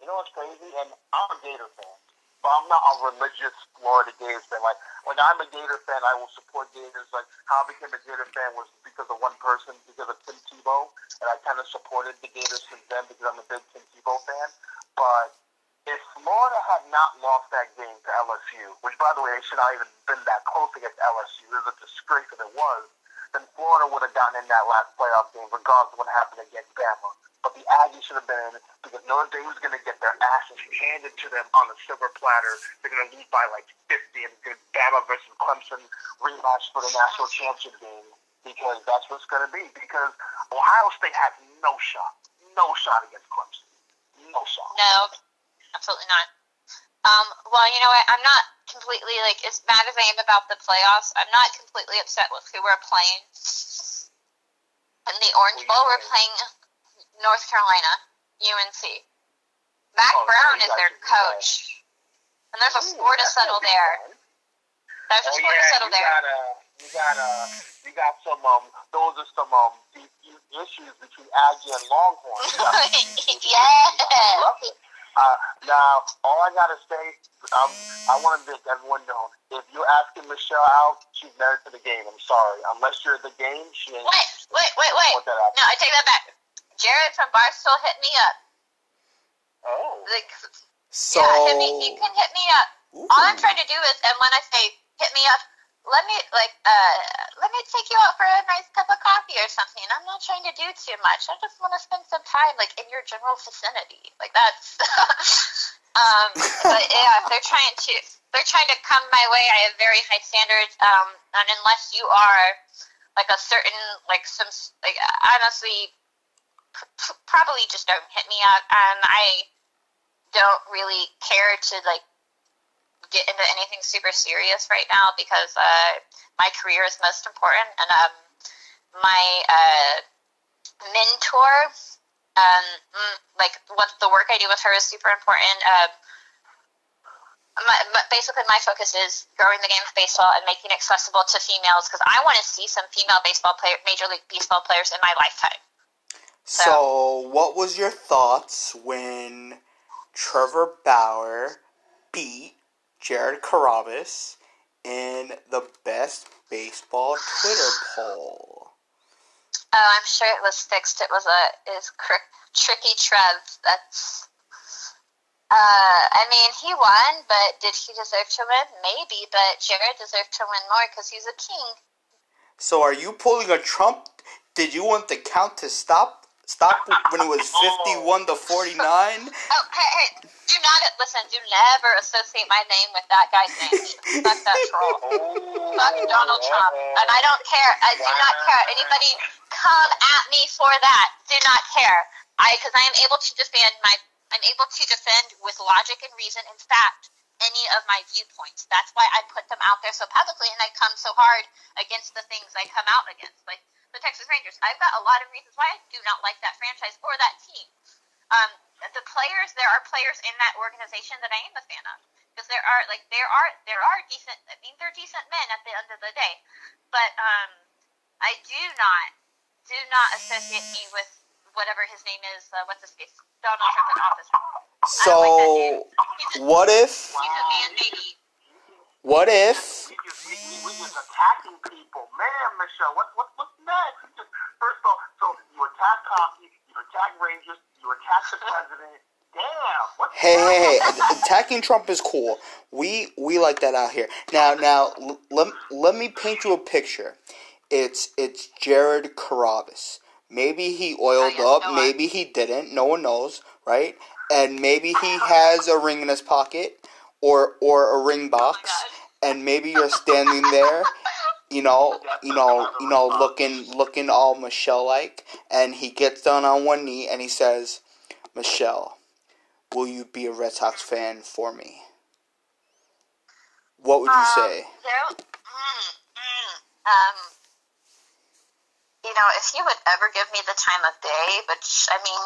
You know what's crazy? And I'm a Gator fan, but I'm not a religious Florida Gators fan. Like when I'm a Gator fan, I will support Gators. Like how I became a Gator fan was because of one person, because of Tim Tebow, and I kind of supported the Gators since then because I'm a big Tim Tebow fan. But if Florida had not lost that game to LSU, which by the way, they should not even been that close against LSU, it was a disgrace that it was, then Florida would have gotten in that last playoff game, regardless of what happened against Bama. But the Aggies should have been in because Notre Dame was going to get their asses handed to them on a silver platter. They're going to lose by like 50 and good Bama versus Clemson rematch for the national championship game because that's what's going to be. Because Ohio State has no shot, no shot against Clemson, no shot. No, absolutely not. Um, well, you know what? I'm not completely like as mad as I am about the playoffs. I'm not completely upset with who we're playing. In the Orange Bowl, we're playing? North Carolina, UNC. Mack Oh, Brown is their coach, and there's a score to settle there. There's a Oh score to settle you there. got you got uh, you got some um, those are some um deep issues between Aggie and Longhorn. You [laughs] got some issues. yeah. Love it. Uh, now, all I gotta say, um, I want to make everyone know if you're asking Michelle out, she's married to the game. I'm sorry, unless you're at the game, she ain't. Wait, wait, wait, wait. Want that out. No, I take that back. Jared from Barstool hit me up. Oh. Like, So yeah, hit me. He can hit me up. Ooh. All I'm trying to do is, and when I say hit me up, let me like uh let me take you out for a nice cup of coffee or something. I'm not trying to do too much. I just want to spend some time like in your general vicinity. Like that's [laughs] um but yeah, they're trying to they're trying to come my way. I have very high standards. Um and unless you are like a certain like some like honestly probably just don't hit me up and I don't really care to like get into anything super serious right now because uh, my career is most important. And um, my uh, mentor um, like what the work I do with her is super important. Um, my, basically my focus is growing the game of baseball and making it accessible to females because I want to see some female baseball player major league baseball players in my lifetime. So, what was your thoughts when Trevor Bauer beat Jared Carrabis in the best baseball Twitter poll? Oh, I'm sure it was fixed. It was a is cr- tricky Trev. That's. Uh, I mean, he won, but did he deserve to win? Maybe, but Jared deserved to win more because he's a king. So, are you pulling a Trump? Did you want the count to stop? Stop when it was fifty-one to forty-nine? [laughs] Oh, hey, hey, do not listen. Do never associate my name with that guy's name. Fuck that troll. Oh, [laughs] Fuck Donald oh. Trump. And I don't care. I do not care. Anybody come at me for that. Do not care. I because I am able to defend my I'm able to defend with logic and reason and fact any of my viewpoints. That's why I put them out there so publicly and I come so hard against the things I come out against. Like the Texas Rangers. I've got a lot of reasons why I do not like that franchise or that team. Um, the players, there are players in that organization that I am a fan of because there are like there are there are decent. I mean, they're decent men at the end of the day, but um, I do not do not associate me with whatever his name is. Uh, what's his face? Donald Trump in office. So, a, what if? he's a man baby. What if? We just, we, we just attacking people. Man, Michelle, what, what, what's next? Just, first of all, so you attack Coffee, you attack Rangers, you attack the president. Damn. Hey, hey, hey! [laughs] Attacking Trump is cool. We we like that out here. Now, now, l- let let me paint you a picture. It's it's Jared Carrabis. Maybe he oiled up. Maybe he didn't. No one knows, right? And maybe he has a ring in his pocket, or or a ring box. And maybe you're standing there, you know, you know, you know, looking looking all Michelle like, and he gets down on one knee and he says, "Michelle." Will you be a Red Sox fan for me? What would you Um, say? There, mm, mm, um, you know, if he would ever give me the time of day, which I mean,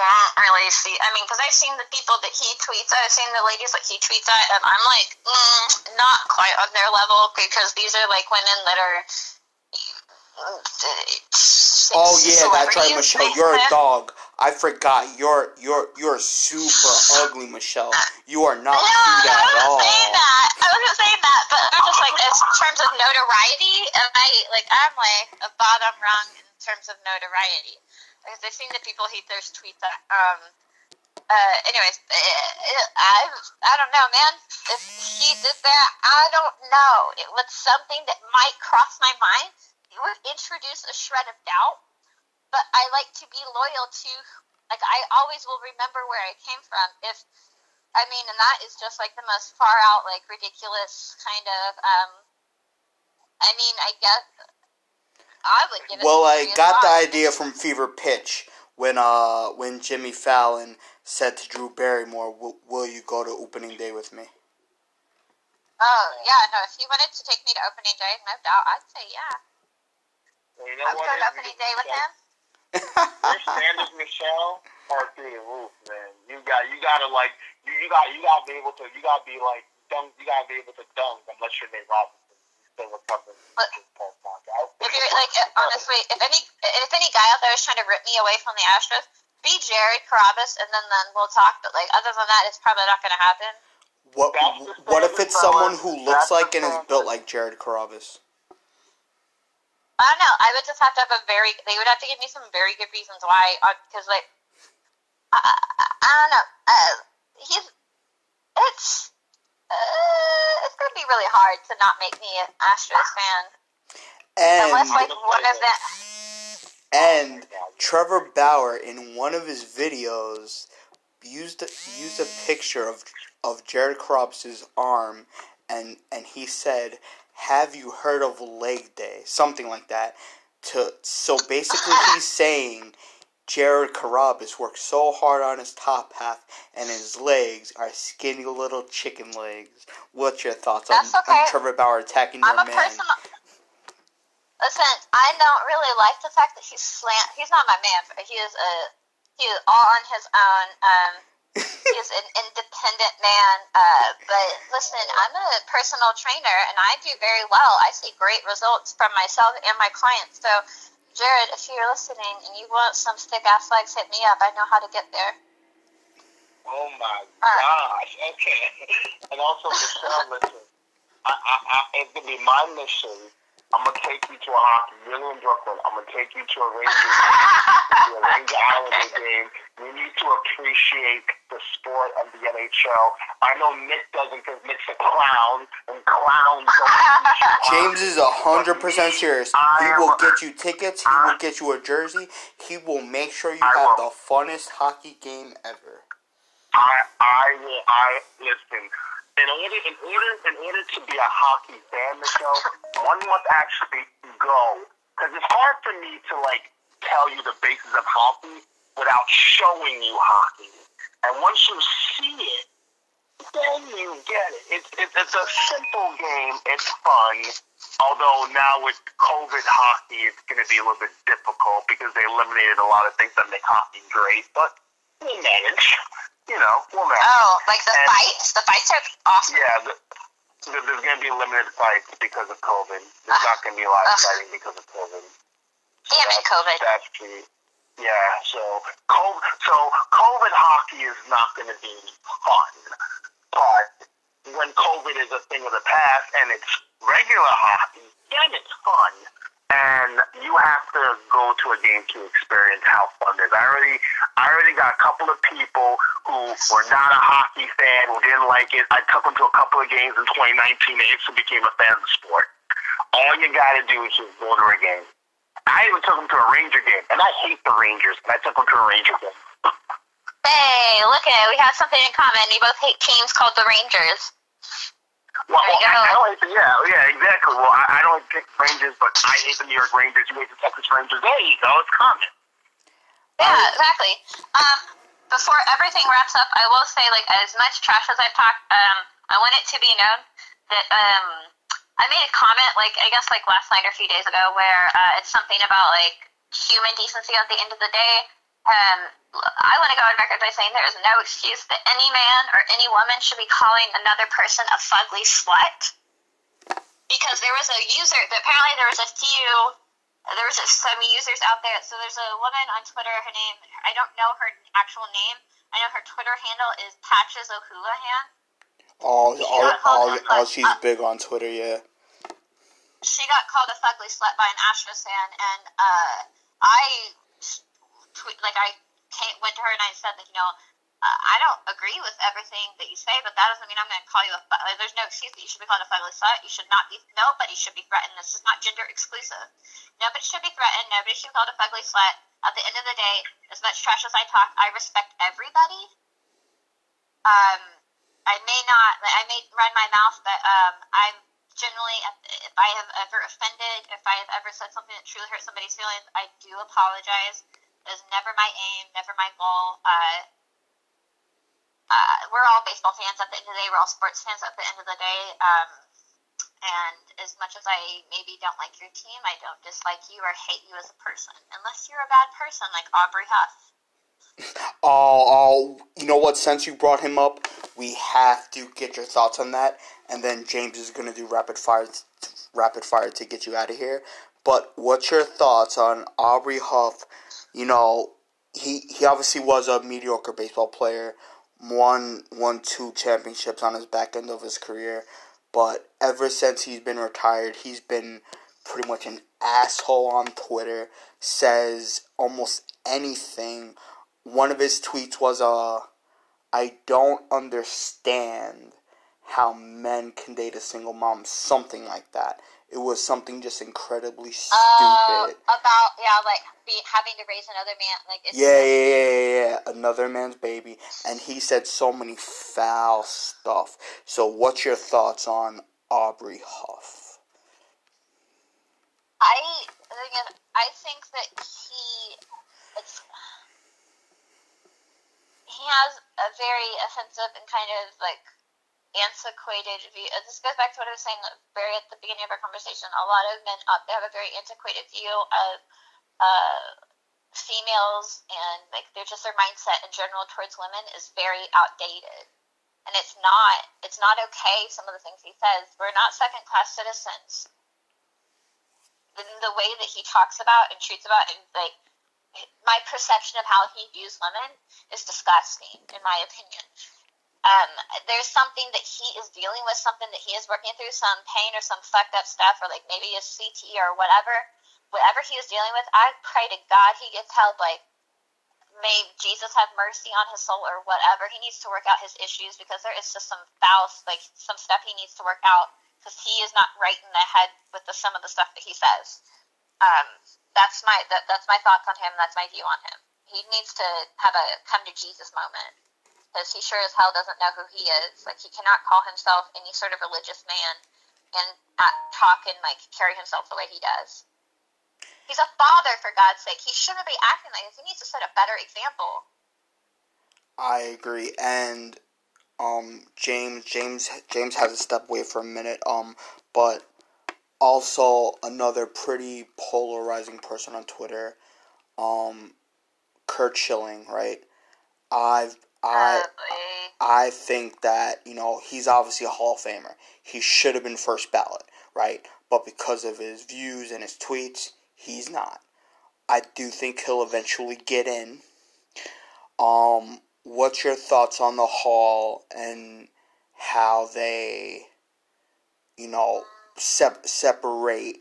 don't really see. I mean, because I've seen the people that he tweets. I've seen the ladies that he tweets at, and I'm like, mm, not quite on their level because these are like women that are. Oh yeah, that's right, Michelle. You're a dog. I forgot. You're you're you're super ugly, Michelle. You are not No, cute I at wasn't all. saying that. I wasn't saying that, but I'm just like, in terms of notoriety, am I like I'm like a bottom rung in terms of notoriety? Because I've seen the people he there's tweets that um uh, anyways, uh, I I don't know, man. If he did that, I don't know. It was something that might cross my mind. It would introduce a shred of doubt, but I like to be loyal to. Like I always will remember where I came from. If I mean, and that is just like the most far out, like ridiculous kind of. um I mean, I guess I would give it. Well, I serious got the idea from Fever Pitch when uh when Jimmy Fallon said to Drew Barrymore, "Will, will you go to opening day with me?" Oh yeah, no. If he wanted to take me to opening day, no doubt, I'd say yeah. And you know I'd what? go to opening day with stuff? him. Chris Sanders, Michelle are through the roof, man. You got, you gotta like, you, you got, you gotta be able to, you gotta be like dunk, you gotta be able to dunk unless you're Nate Robinson. You're still recovering But- from his Paul's knockout. If you're like uh, honestly, if any if any guy out there is trying to rip me away from the Astros, be Jared Carrabis, and then then we'll talk. But like other than that, it's probably not going to happen. What What if it's someone who looks like and is built like Jared Carrabis? I don't know. I would just have to have a very. They would have to give me some very good reasons why. Because like, I, I, I don't know. Uh, he's. It's. Uh, it's gonna be really hard to not make me an Astros fan unless like And one of them. and Trevor Bauer in one of his videos used a, used a picture of of Jared Carrabis's arm, and and he said, "Have you heard of leg day?" Something like that. To so basically, he's [laughs] saying Jared Carrabis worked so hard on his top half, and his legs are skinny little chicken legs. What's your thoughts on, okay. on Trevor Bauer attacking your I'm a man? person. Listen, I don't really like the fact that he's slant. He's not my man. But he is a. He is all on his own. Um, [laughs] he is an independent man. Uh, but listen, I'm a personal trainer, and I do very well. I see great results from myself and my clients. So, Jared, if you're listening and you want some thick ass legs, hit me up. I know how to get there. Oh my gosh. Okay. [laughs] And also, Michelle, listen. I, I, I, it's gonna be my mission. I'm gonna take you to a hockey. You're in Brooklyn. I'm gonna take you to a Rangers, to [laughs] a Ranger Islander [laughs] game. You need to appreciate the sport of the NHL. I know Nick doesn't because Nick's a clown, and clowns don't [laughs] appreciate James is a hundred percent serious. He will get you tickets. He will get you a jersey. He will make sure you have the funnest hockey game ever. I I will I listen. In order in order in order to be a hockey fan, Michelle, one must actually go. Because it's hard for me to like tell you the basis of hockey without showing you hockey. And once you see it, then you get it. It's it's, it's a simple game. It's fun. Although now with COVID hockey, it's going to be a little bit difficult because they eliminated a lot of things that make hockey great. But we'll manage. You know, we'll manage. Oh, like the And- fights? The fights are awesome. Yeah, the, the, there's going to be limited fights because of COVID. There's not going to be a lot of Ugh. fighting because of COVID. Damn it, COVID. That's true. Yeah, so COVID, so COVID hockey is not going to be fun, but when COVID is a thing of the past and it's regular hockey, then it's fun. And you have to go to a game to experience how fun it is. I already, I already got a couple of people who were not a hockey fan, who didn't like it. I took them to a couple of games in 2019. They instantly became a fan of the sport. All you got to do is just go to a game. I even took them to a Ranger game, and I hate the Rangers, but I took them to a Ranger game. Hey, look at it. We have something in common. We both hate teams called the Rangers. Well, you I. I don't hate the, yeah, yeah, exactly. Well, I, I don't the Rangers, but I hate the New York Rangers. You hate the Texas Rangers. There you go. It's common. Yeah, exactly. Um, before everything wraps up, I will say, like, as much trash as I've talked, um, I want it to be known that um, I made a comment, like, I guess, like last night or a few days ago, where uh, it's something about like human decency at the end of the day. Um, I want to go on record by saying there is no excuse that any man or any woman should be calling another person a fugly slut. Because there was a user, apparently there was a few there was some users out there. So there's a woman on Twitter. Her name, I don't know her actual name. I know her Twitter handle is Patches O'Houlihan. All, all, all, all she's Uh, big on Twitter, yeah. She got called a fugly slut by an Astros fan, and uh, I tweet like I came, went to her and I said like you know I don't agree with everything that you say, but that doesn't mean I'm going to call you a. Like, there's no excuse that you should be called a fugly slut. You should not be. Nobody should be threatened. This is not gender exclusive. Nobody should be threatened. Nobody should be called a fugly slut. At the end of the day, as much trash as I talk, I respect everybody. Um, I may not. I may run my mouth, but um, I'm generally, if I have ever offended, if I have ever said something that truly hurt somebody's feelings, I do apologize. Was never my aim, never my goal. Uh, uh, we're all baseball fans at the end of the day. We're all sports fans at the end of the day. Um, and as much as I maybe don't like your team, I don't dislike you or hate you as a person, unless you're a bad person like Aubrey Huff. Oh, oh, you know what? Since you brought him up, we have to get your thoughts on that, and then James is gonna do rapid fire, rapid fire to get you out of here. But what's your thoughts on Aubrey Huff? You know, he he obviously was a mediocre baseball player, won won two championships on his back end of his career, but ever since he's been retired, he's been pretty much an asshole on Twitter. Says almost anything. One of his tweets was, "Uh, I don't understand how men can date a single mom." Something like that. It was something just incredibly stupid. Uh, about yeah, like be, having to raise another man. Like it's Yeah, yeah, yeah, yeah, yeah. Another man's baby. And he said so many foul stuff. So, what's your thoughts on Aubrey Huff? I is, I think that he it's he has a very offensive and kind of like antiquated view. uh, This goes back to what I was saying very at the beginning of our conversation. A lot of men up there have a very antiquated view of uh, females and like they're just their mindset in general towards women is very outdated. And it's not it's not okay some of the things he says. We're not second class citizens the, the way that he talks about and treats about and like my perception of how he views women is disgusting in my opinion um, there's something that he is dealing with something that he is working through some pain or some fucked up stuff or like maybe a ct or whatever whatever he is dealing with i pray to god he gets help like may jesus have mercy on his soul or whatever he needs to work out his issues because there is just some foul like some stuff he needs to work out because he is not right in the head with the some of the stuff that he says. Um, that's my that, that's my thoughts on him. That's my view on him. He needs to have a come to Jesus moment because he sure as hell doesn't know who he is. Like he cannot call himself any sort of religious man and talk and like carry himself the way he does. He's a father, for God's sake. He shouldn't be acting like this. He needs to set a better example. I agree. And um, James, James, James has to step away for a minute. Um, but also another pretty polarizing person on Twitter, um, Curt Schilling, right? I've I. I think that, you know, he's obviously a Hall of Famer. He should have been first ballot, right? But because of his views and his tweets, he's not. I do think he'll eventually get in. Um, what's your thoughts on the Hall and how they, you know, sep- separate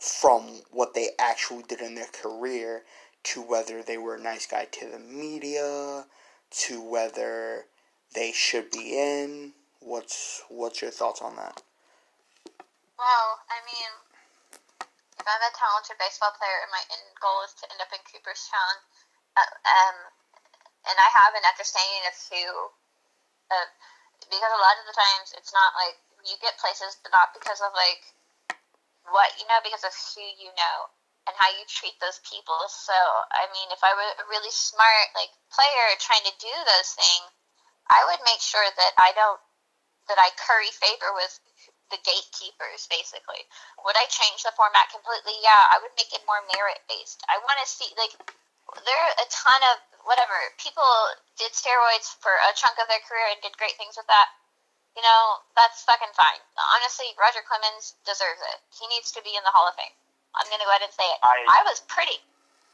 from what they actually did in their career to whether they were a nice guy to the media, to whether they should be in. What's what's your thoughts on that? Well, I mean, if I'm a talented baseball player and my end goal is to end up in Cooperstown, uh, um, and I have an understanding of who, uh, because a lot of the times it's not like you get places but not because of like what you know, because of who you know and how you treat those people. So, I mean, if I were a really smart like player trying to do those things, I would make sure that I don't that I curry favor with the gatekeepers, basically. Would I change the format completely? Yeah, I would make it more merit based. I want to see like there are a ton of whatever people did steroids for a chunk of their career and did great things with that. You know, that's fucking fine. Honestly, Roger Clemens deserves it. He needs to be in the Hall of Fame. I'm gonna go ahead and say it. I- I was pretty.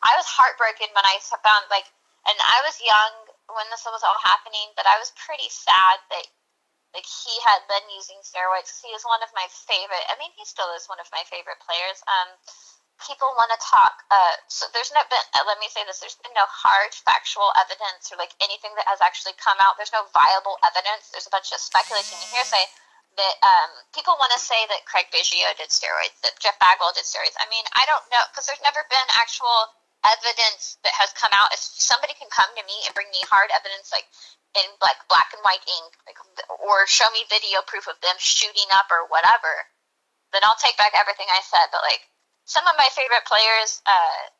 I was heartbroken when I found like, and I was young when this was all happening, but I was pretty sad that like he had been using steroids. He is one of my favorite. I mean, he still is one of my favorite players. Um, people want to talk. Uh, so there's no been. Uh, let me say this: there's been no hard factual evidence or like anything that has actually come out. There's no viable evidence. There's a bunch of speculation and hearsay that um, people want to say that Craig Biggio did steroids, that Jeff Bagwell did steroids. I mean, I don't know because there's never been actual evidence that has come out. If somebody can come to me and bring me hard evidence, like in like black and white ink, like, or show me video proof of them shooting up or whatever, then I'll take back everything I said. But like some of my favorite players, uh,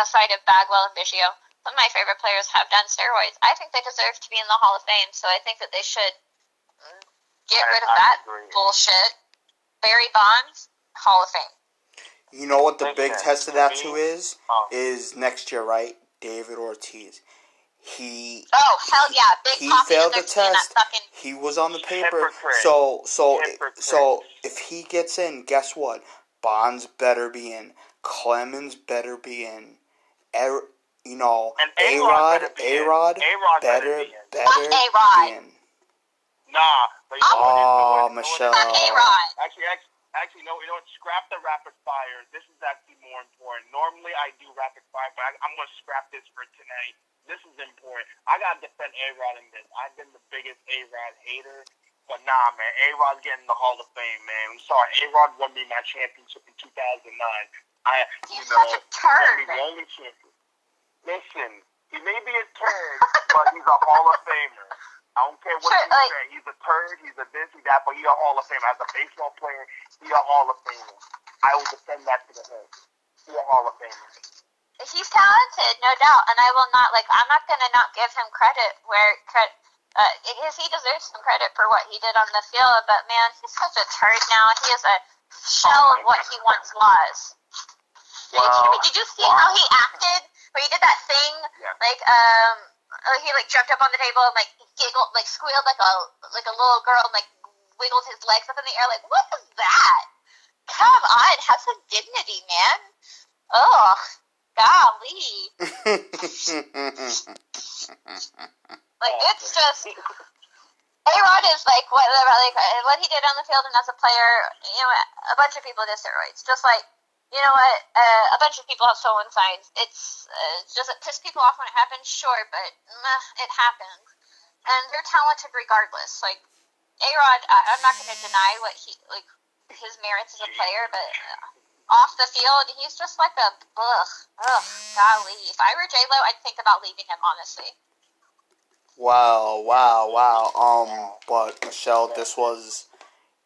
outside of Bagwell and Biggio, some of my favorite players have done steroids. I think they deserve to be in the Hall of Fame, so I think that they should get I- rid of I that agree. bullshit. Barry Bonds, Hall of Fame. You know what the big Listen, test of that me- too is? Oh. Is next year, right? David Ortiz. He Oh hell yeah, Big he failed the deserves to be in that test. fucking. He was on the paper. Hypocrite. So so Hypocrite. so if he gets in, guess what? Bonds better be in. Clemens better be in. Er, you know, And A A-Rod better A. Rod A-Rod better better better be in. Nah. But you know what it is? You know Aw, what it is? Michelle. Actually, actually, actually, no. You know what? Scrap the rapid fire. This is actually more important. Normally, I do rapid fire, but I, I'm gonna scrap this for tonight. This is important. I gotta defend A Rod in this. I've been the biggest A Rod hater, but nah, man. A Rod's getting the Hall of Fame, man. I'm sorry. A Rod won me my championship in 2009. I, you He's know, such a turd. the only champion. Listen, he may be a turd, but he's a Hall of Famer. I don't care what Sure, you like- say. He's a turd. He's a this, he's that, but he's a Hall of Famer. As a baseball player, he's a Hall of Famer. I will defend that to the hill. He's a Hall of Famer. He's talented, no doubt, and I will not like. I'm not gonna not give him credit where credit. Uh, because he deserves some credit for what he did on the field, but man, he's such a turd now. He is a shell of what he once was. You? Did you see how he acted? Where he did that thing, Yeah. like um, uh, he like jumped up on the table and like giggled, like squealed like a like a little girl, and like wiggled his legs up in the air. Like what was that? Come on, have some dignity, man. Ugh, golly. [laughs] Like it's just A Rod is like what like what he did on the field and as a player. You know, a bunch of people did steroids. Just like you know what, uh, a bunch of people have stolen signs. It's uh, does it piss people off when it happens? Sure, but meh, it happens, and they're talented regardless. Like A Rod, I'm not going to deny what he like his merits as a player, but. Uh, off the field, he's just like a ugh, ugh, golly. If I were J Lo, I'd think about leaving him. Honestly, Wow, wow, wow. Um, but Michelle, this was,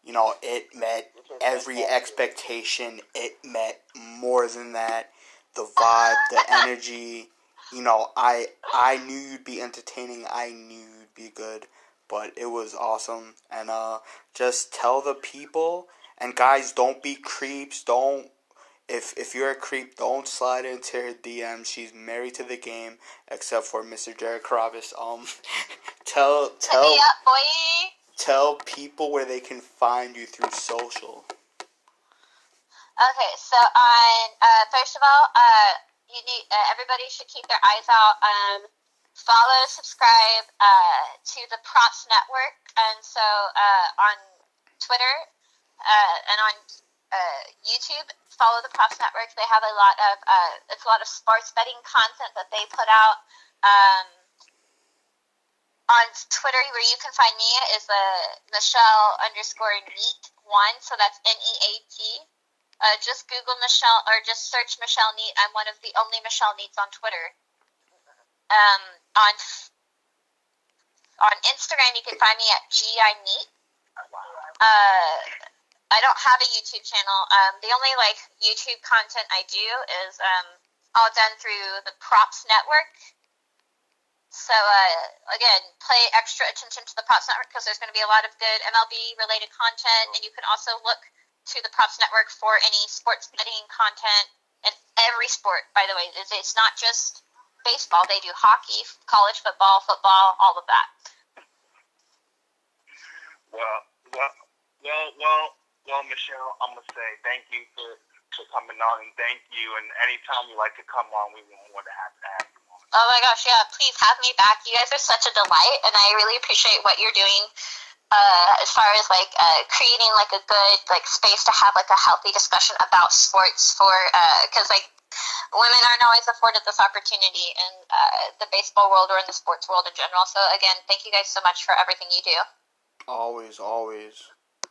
you know, it met every expectation. It met more than that. The vibe, the energy. You know, I I knew you'd be entertaining. I knew you'd be good. But it was awesome. And uh, just tell the people. And guys, don't be creeps. Don't if if you're a creep, don't slide into her DM. She's married to the game, except for Mr. Jared Carrabis. Um, [laughs] tell tell up, boy. Tell people where they can find you through social. Okay, so on uh, first of all, uh, you need uh, everybody should keep their eyes out. Um, follow, subscribe uh, to the Props Network, and so uh, on Twitter uh, and on YouTube, follow the Props Network. They have a lot of it's a lot of sports betting content that they put out. Um, on Twitter, where you can find me is uh, Michelle underscore neat one, so that's N E A T. Uh, just Google Michelle or just search Michelle Neat. I'm one of the only Michelle Neats on Twitter. Um, on on Instagram, you can find me at gi neat. Uh, I don't have a YouTube channel. Um, the only like YouTube content I do is um, all done through the Props Network. So uh, again, pay extra attention to the Props Network because there's going to be a lot of good MLB related content, and you can also look to the Props Network for any sports betting content and every sport. By the way, it's, not just baseball; they do hockey, college football, football, all of that. Well, well, well, well, well, Michelle, I'm gonna say thank you for, for coming on, and thank you. And anytime you like to come on, we want to have you. Oh my gosh, yeah, please have me back. You guys are such a delight, and I really appreciate what you're doing uh, as far as like uh, creating like a good like space to have like a healthy discussion about sports for because like women aren't always afforded this opportunity in uh, the baseball world or in the sports world in general. So again, thank you guys so much for everything you do. Always, always.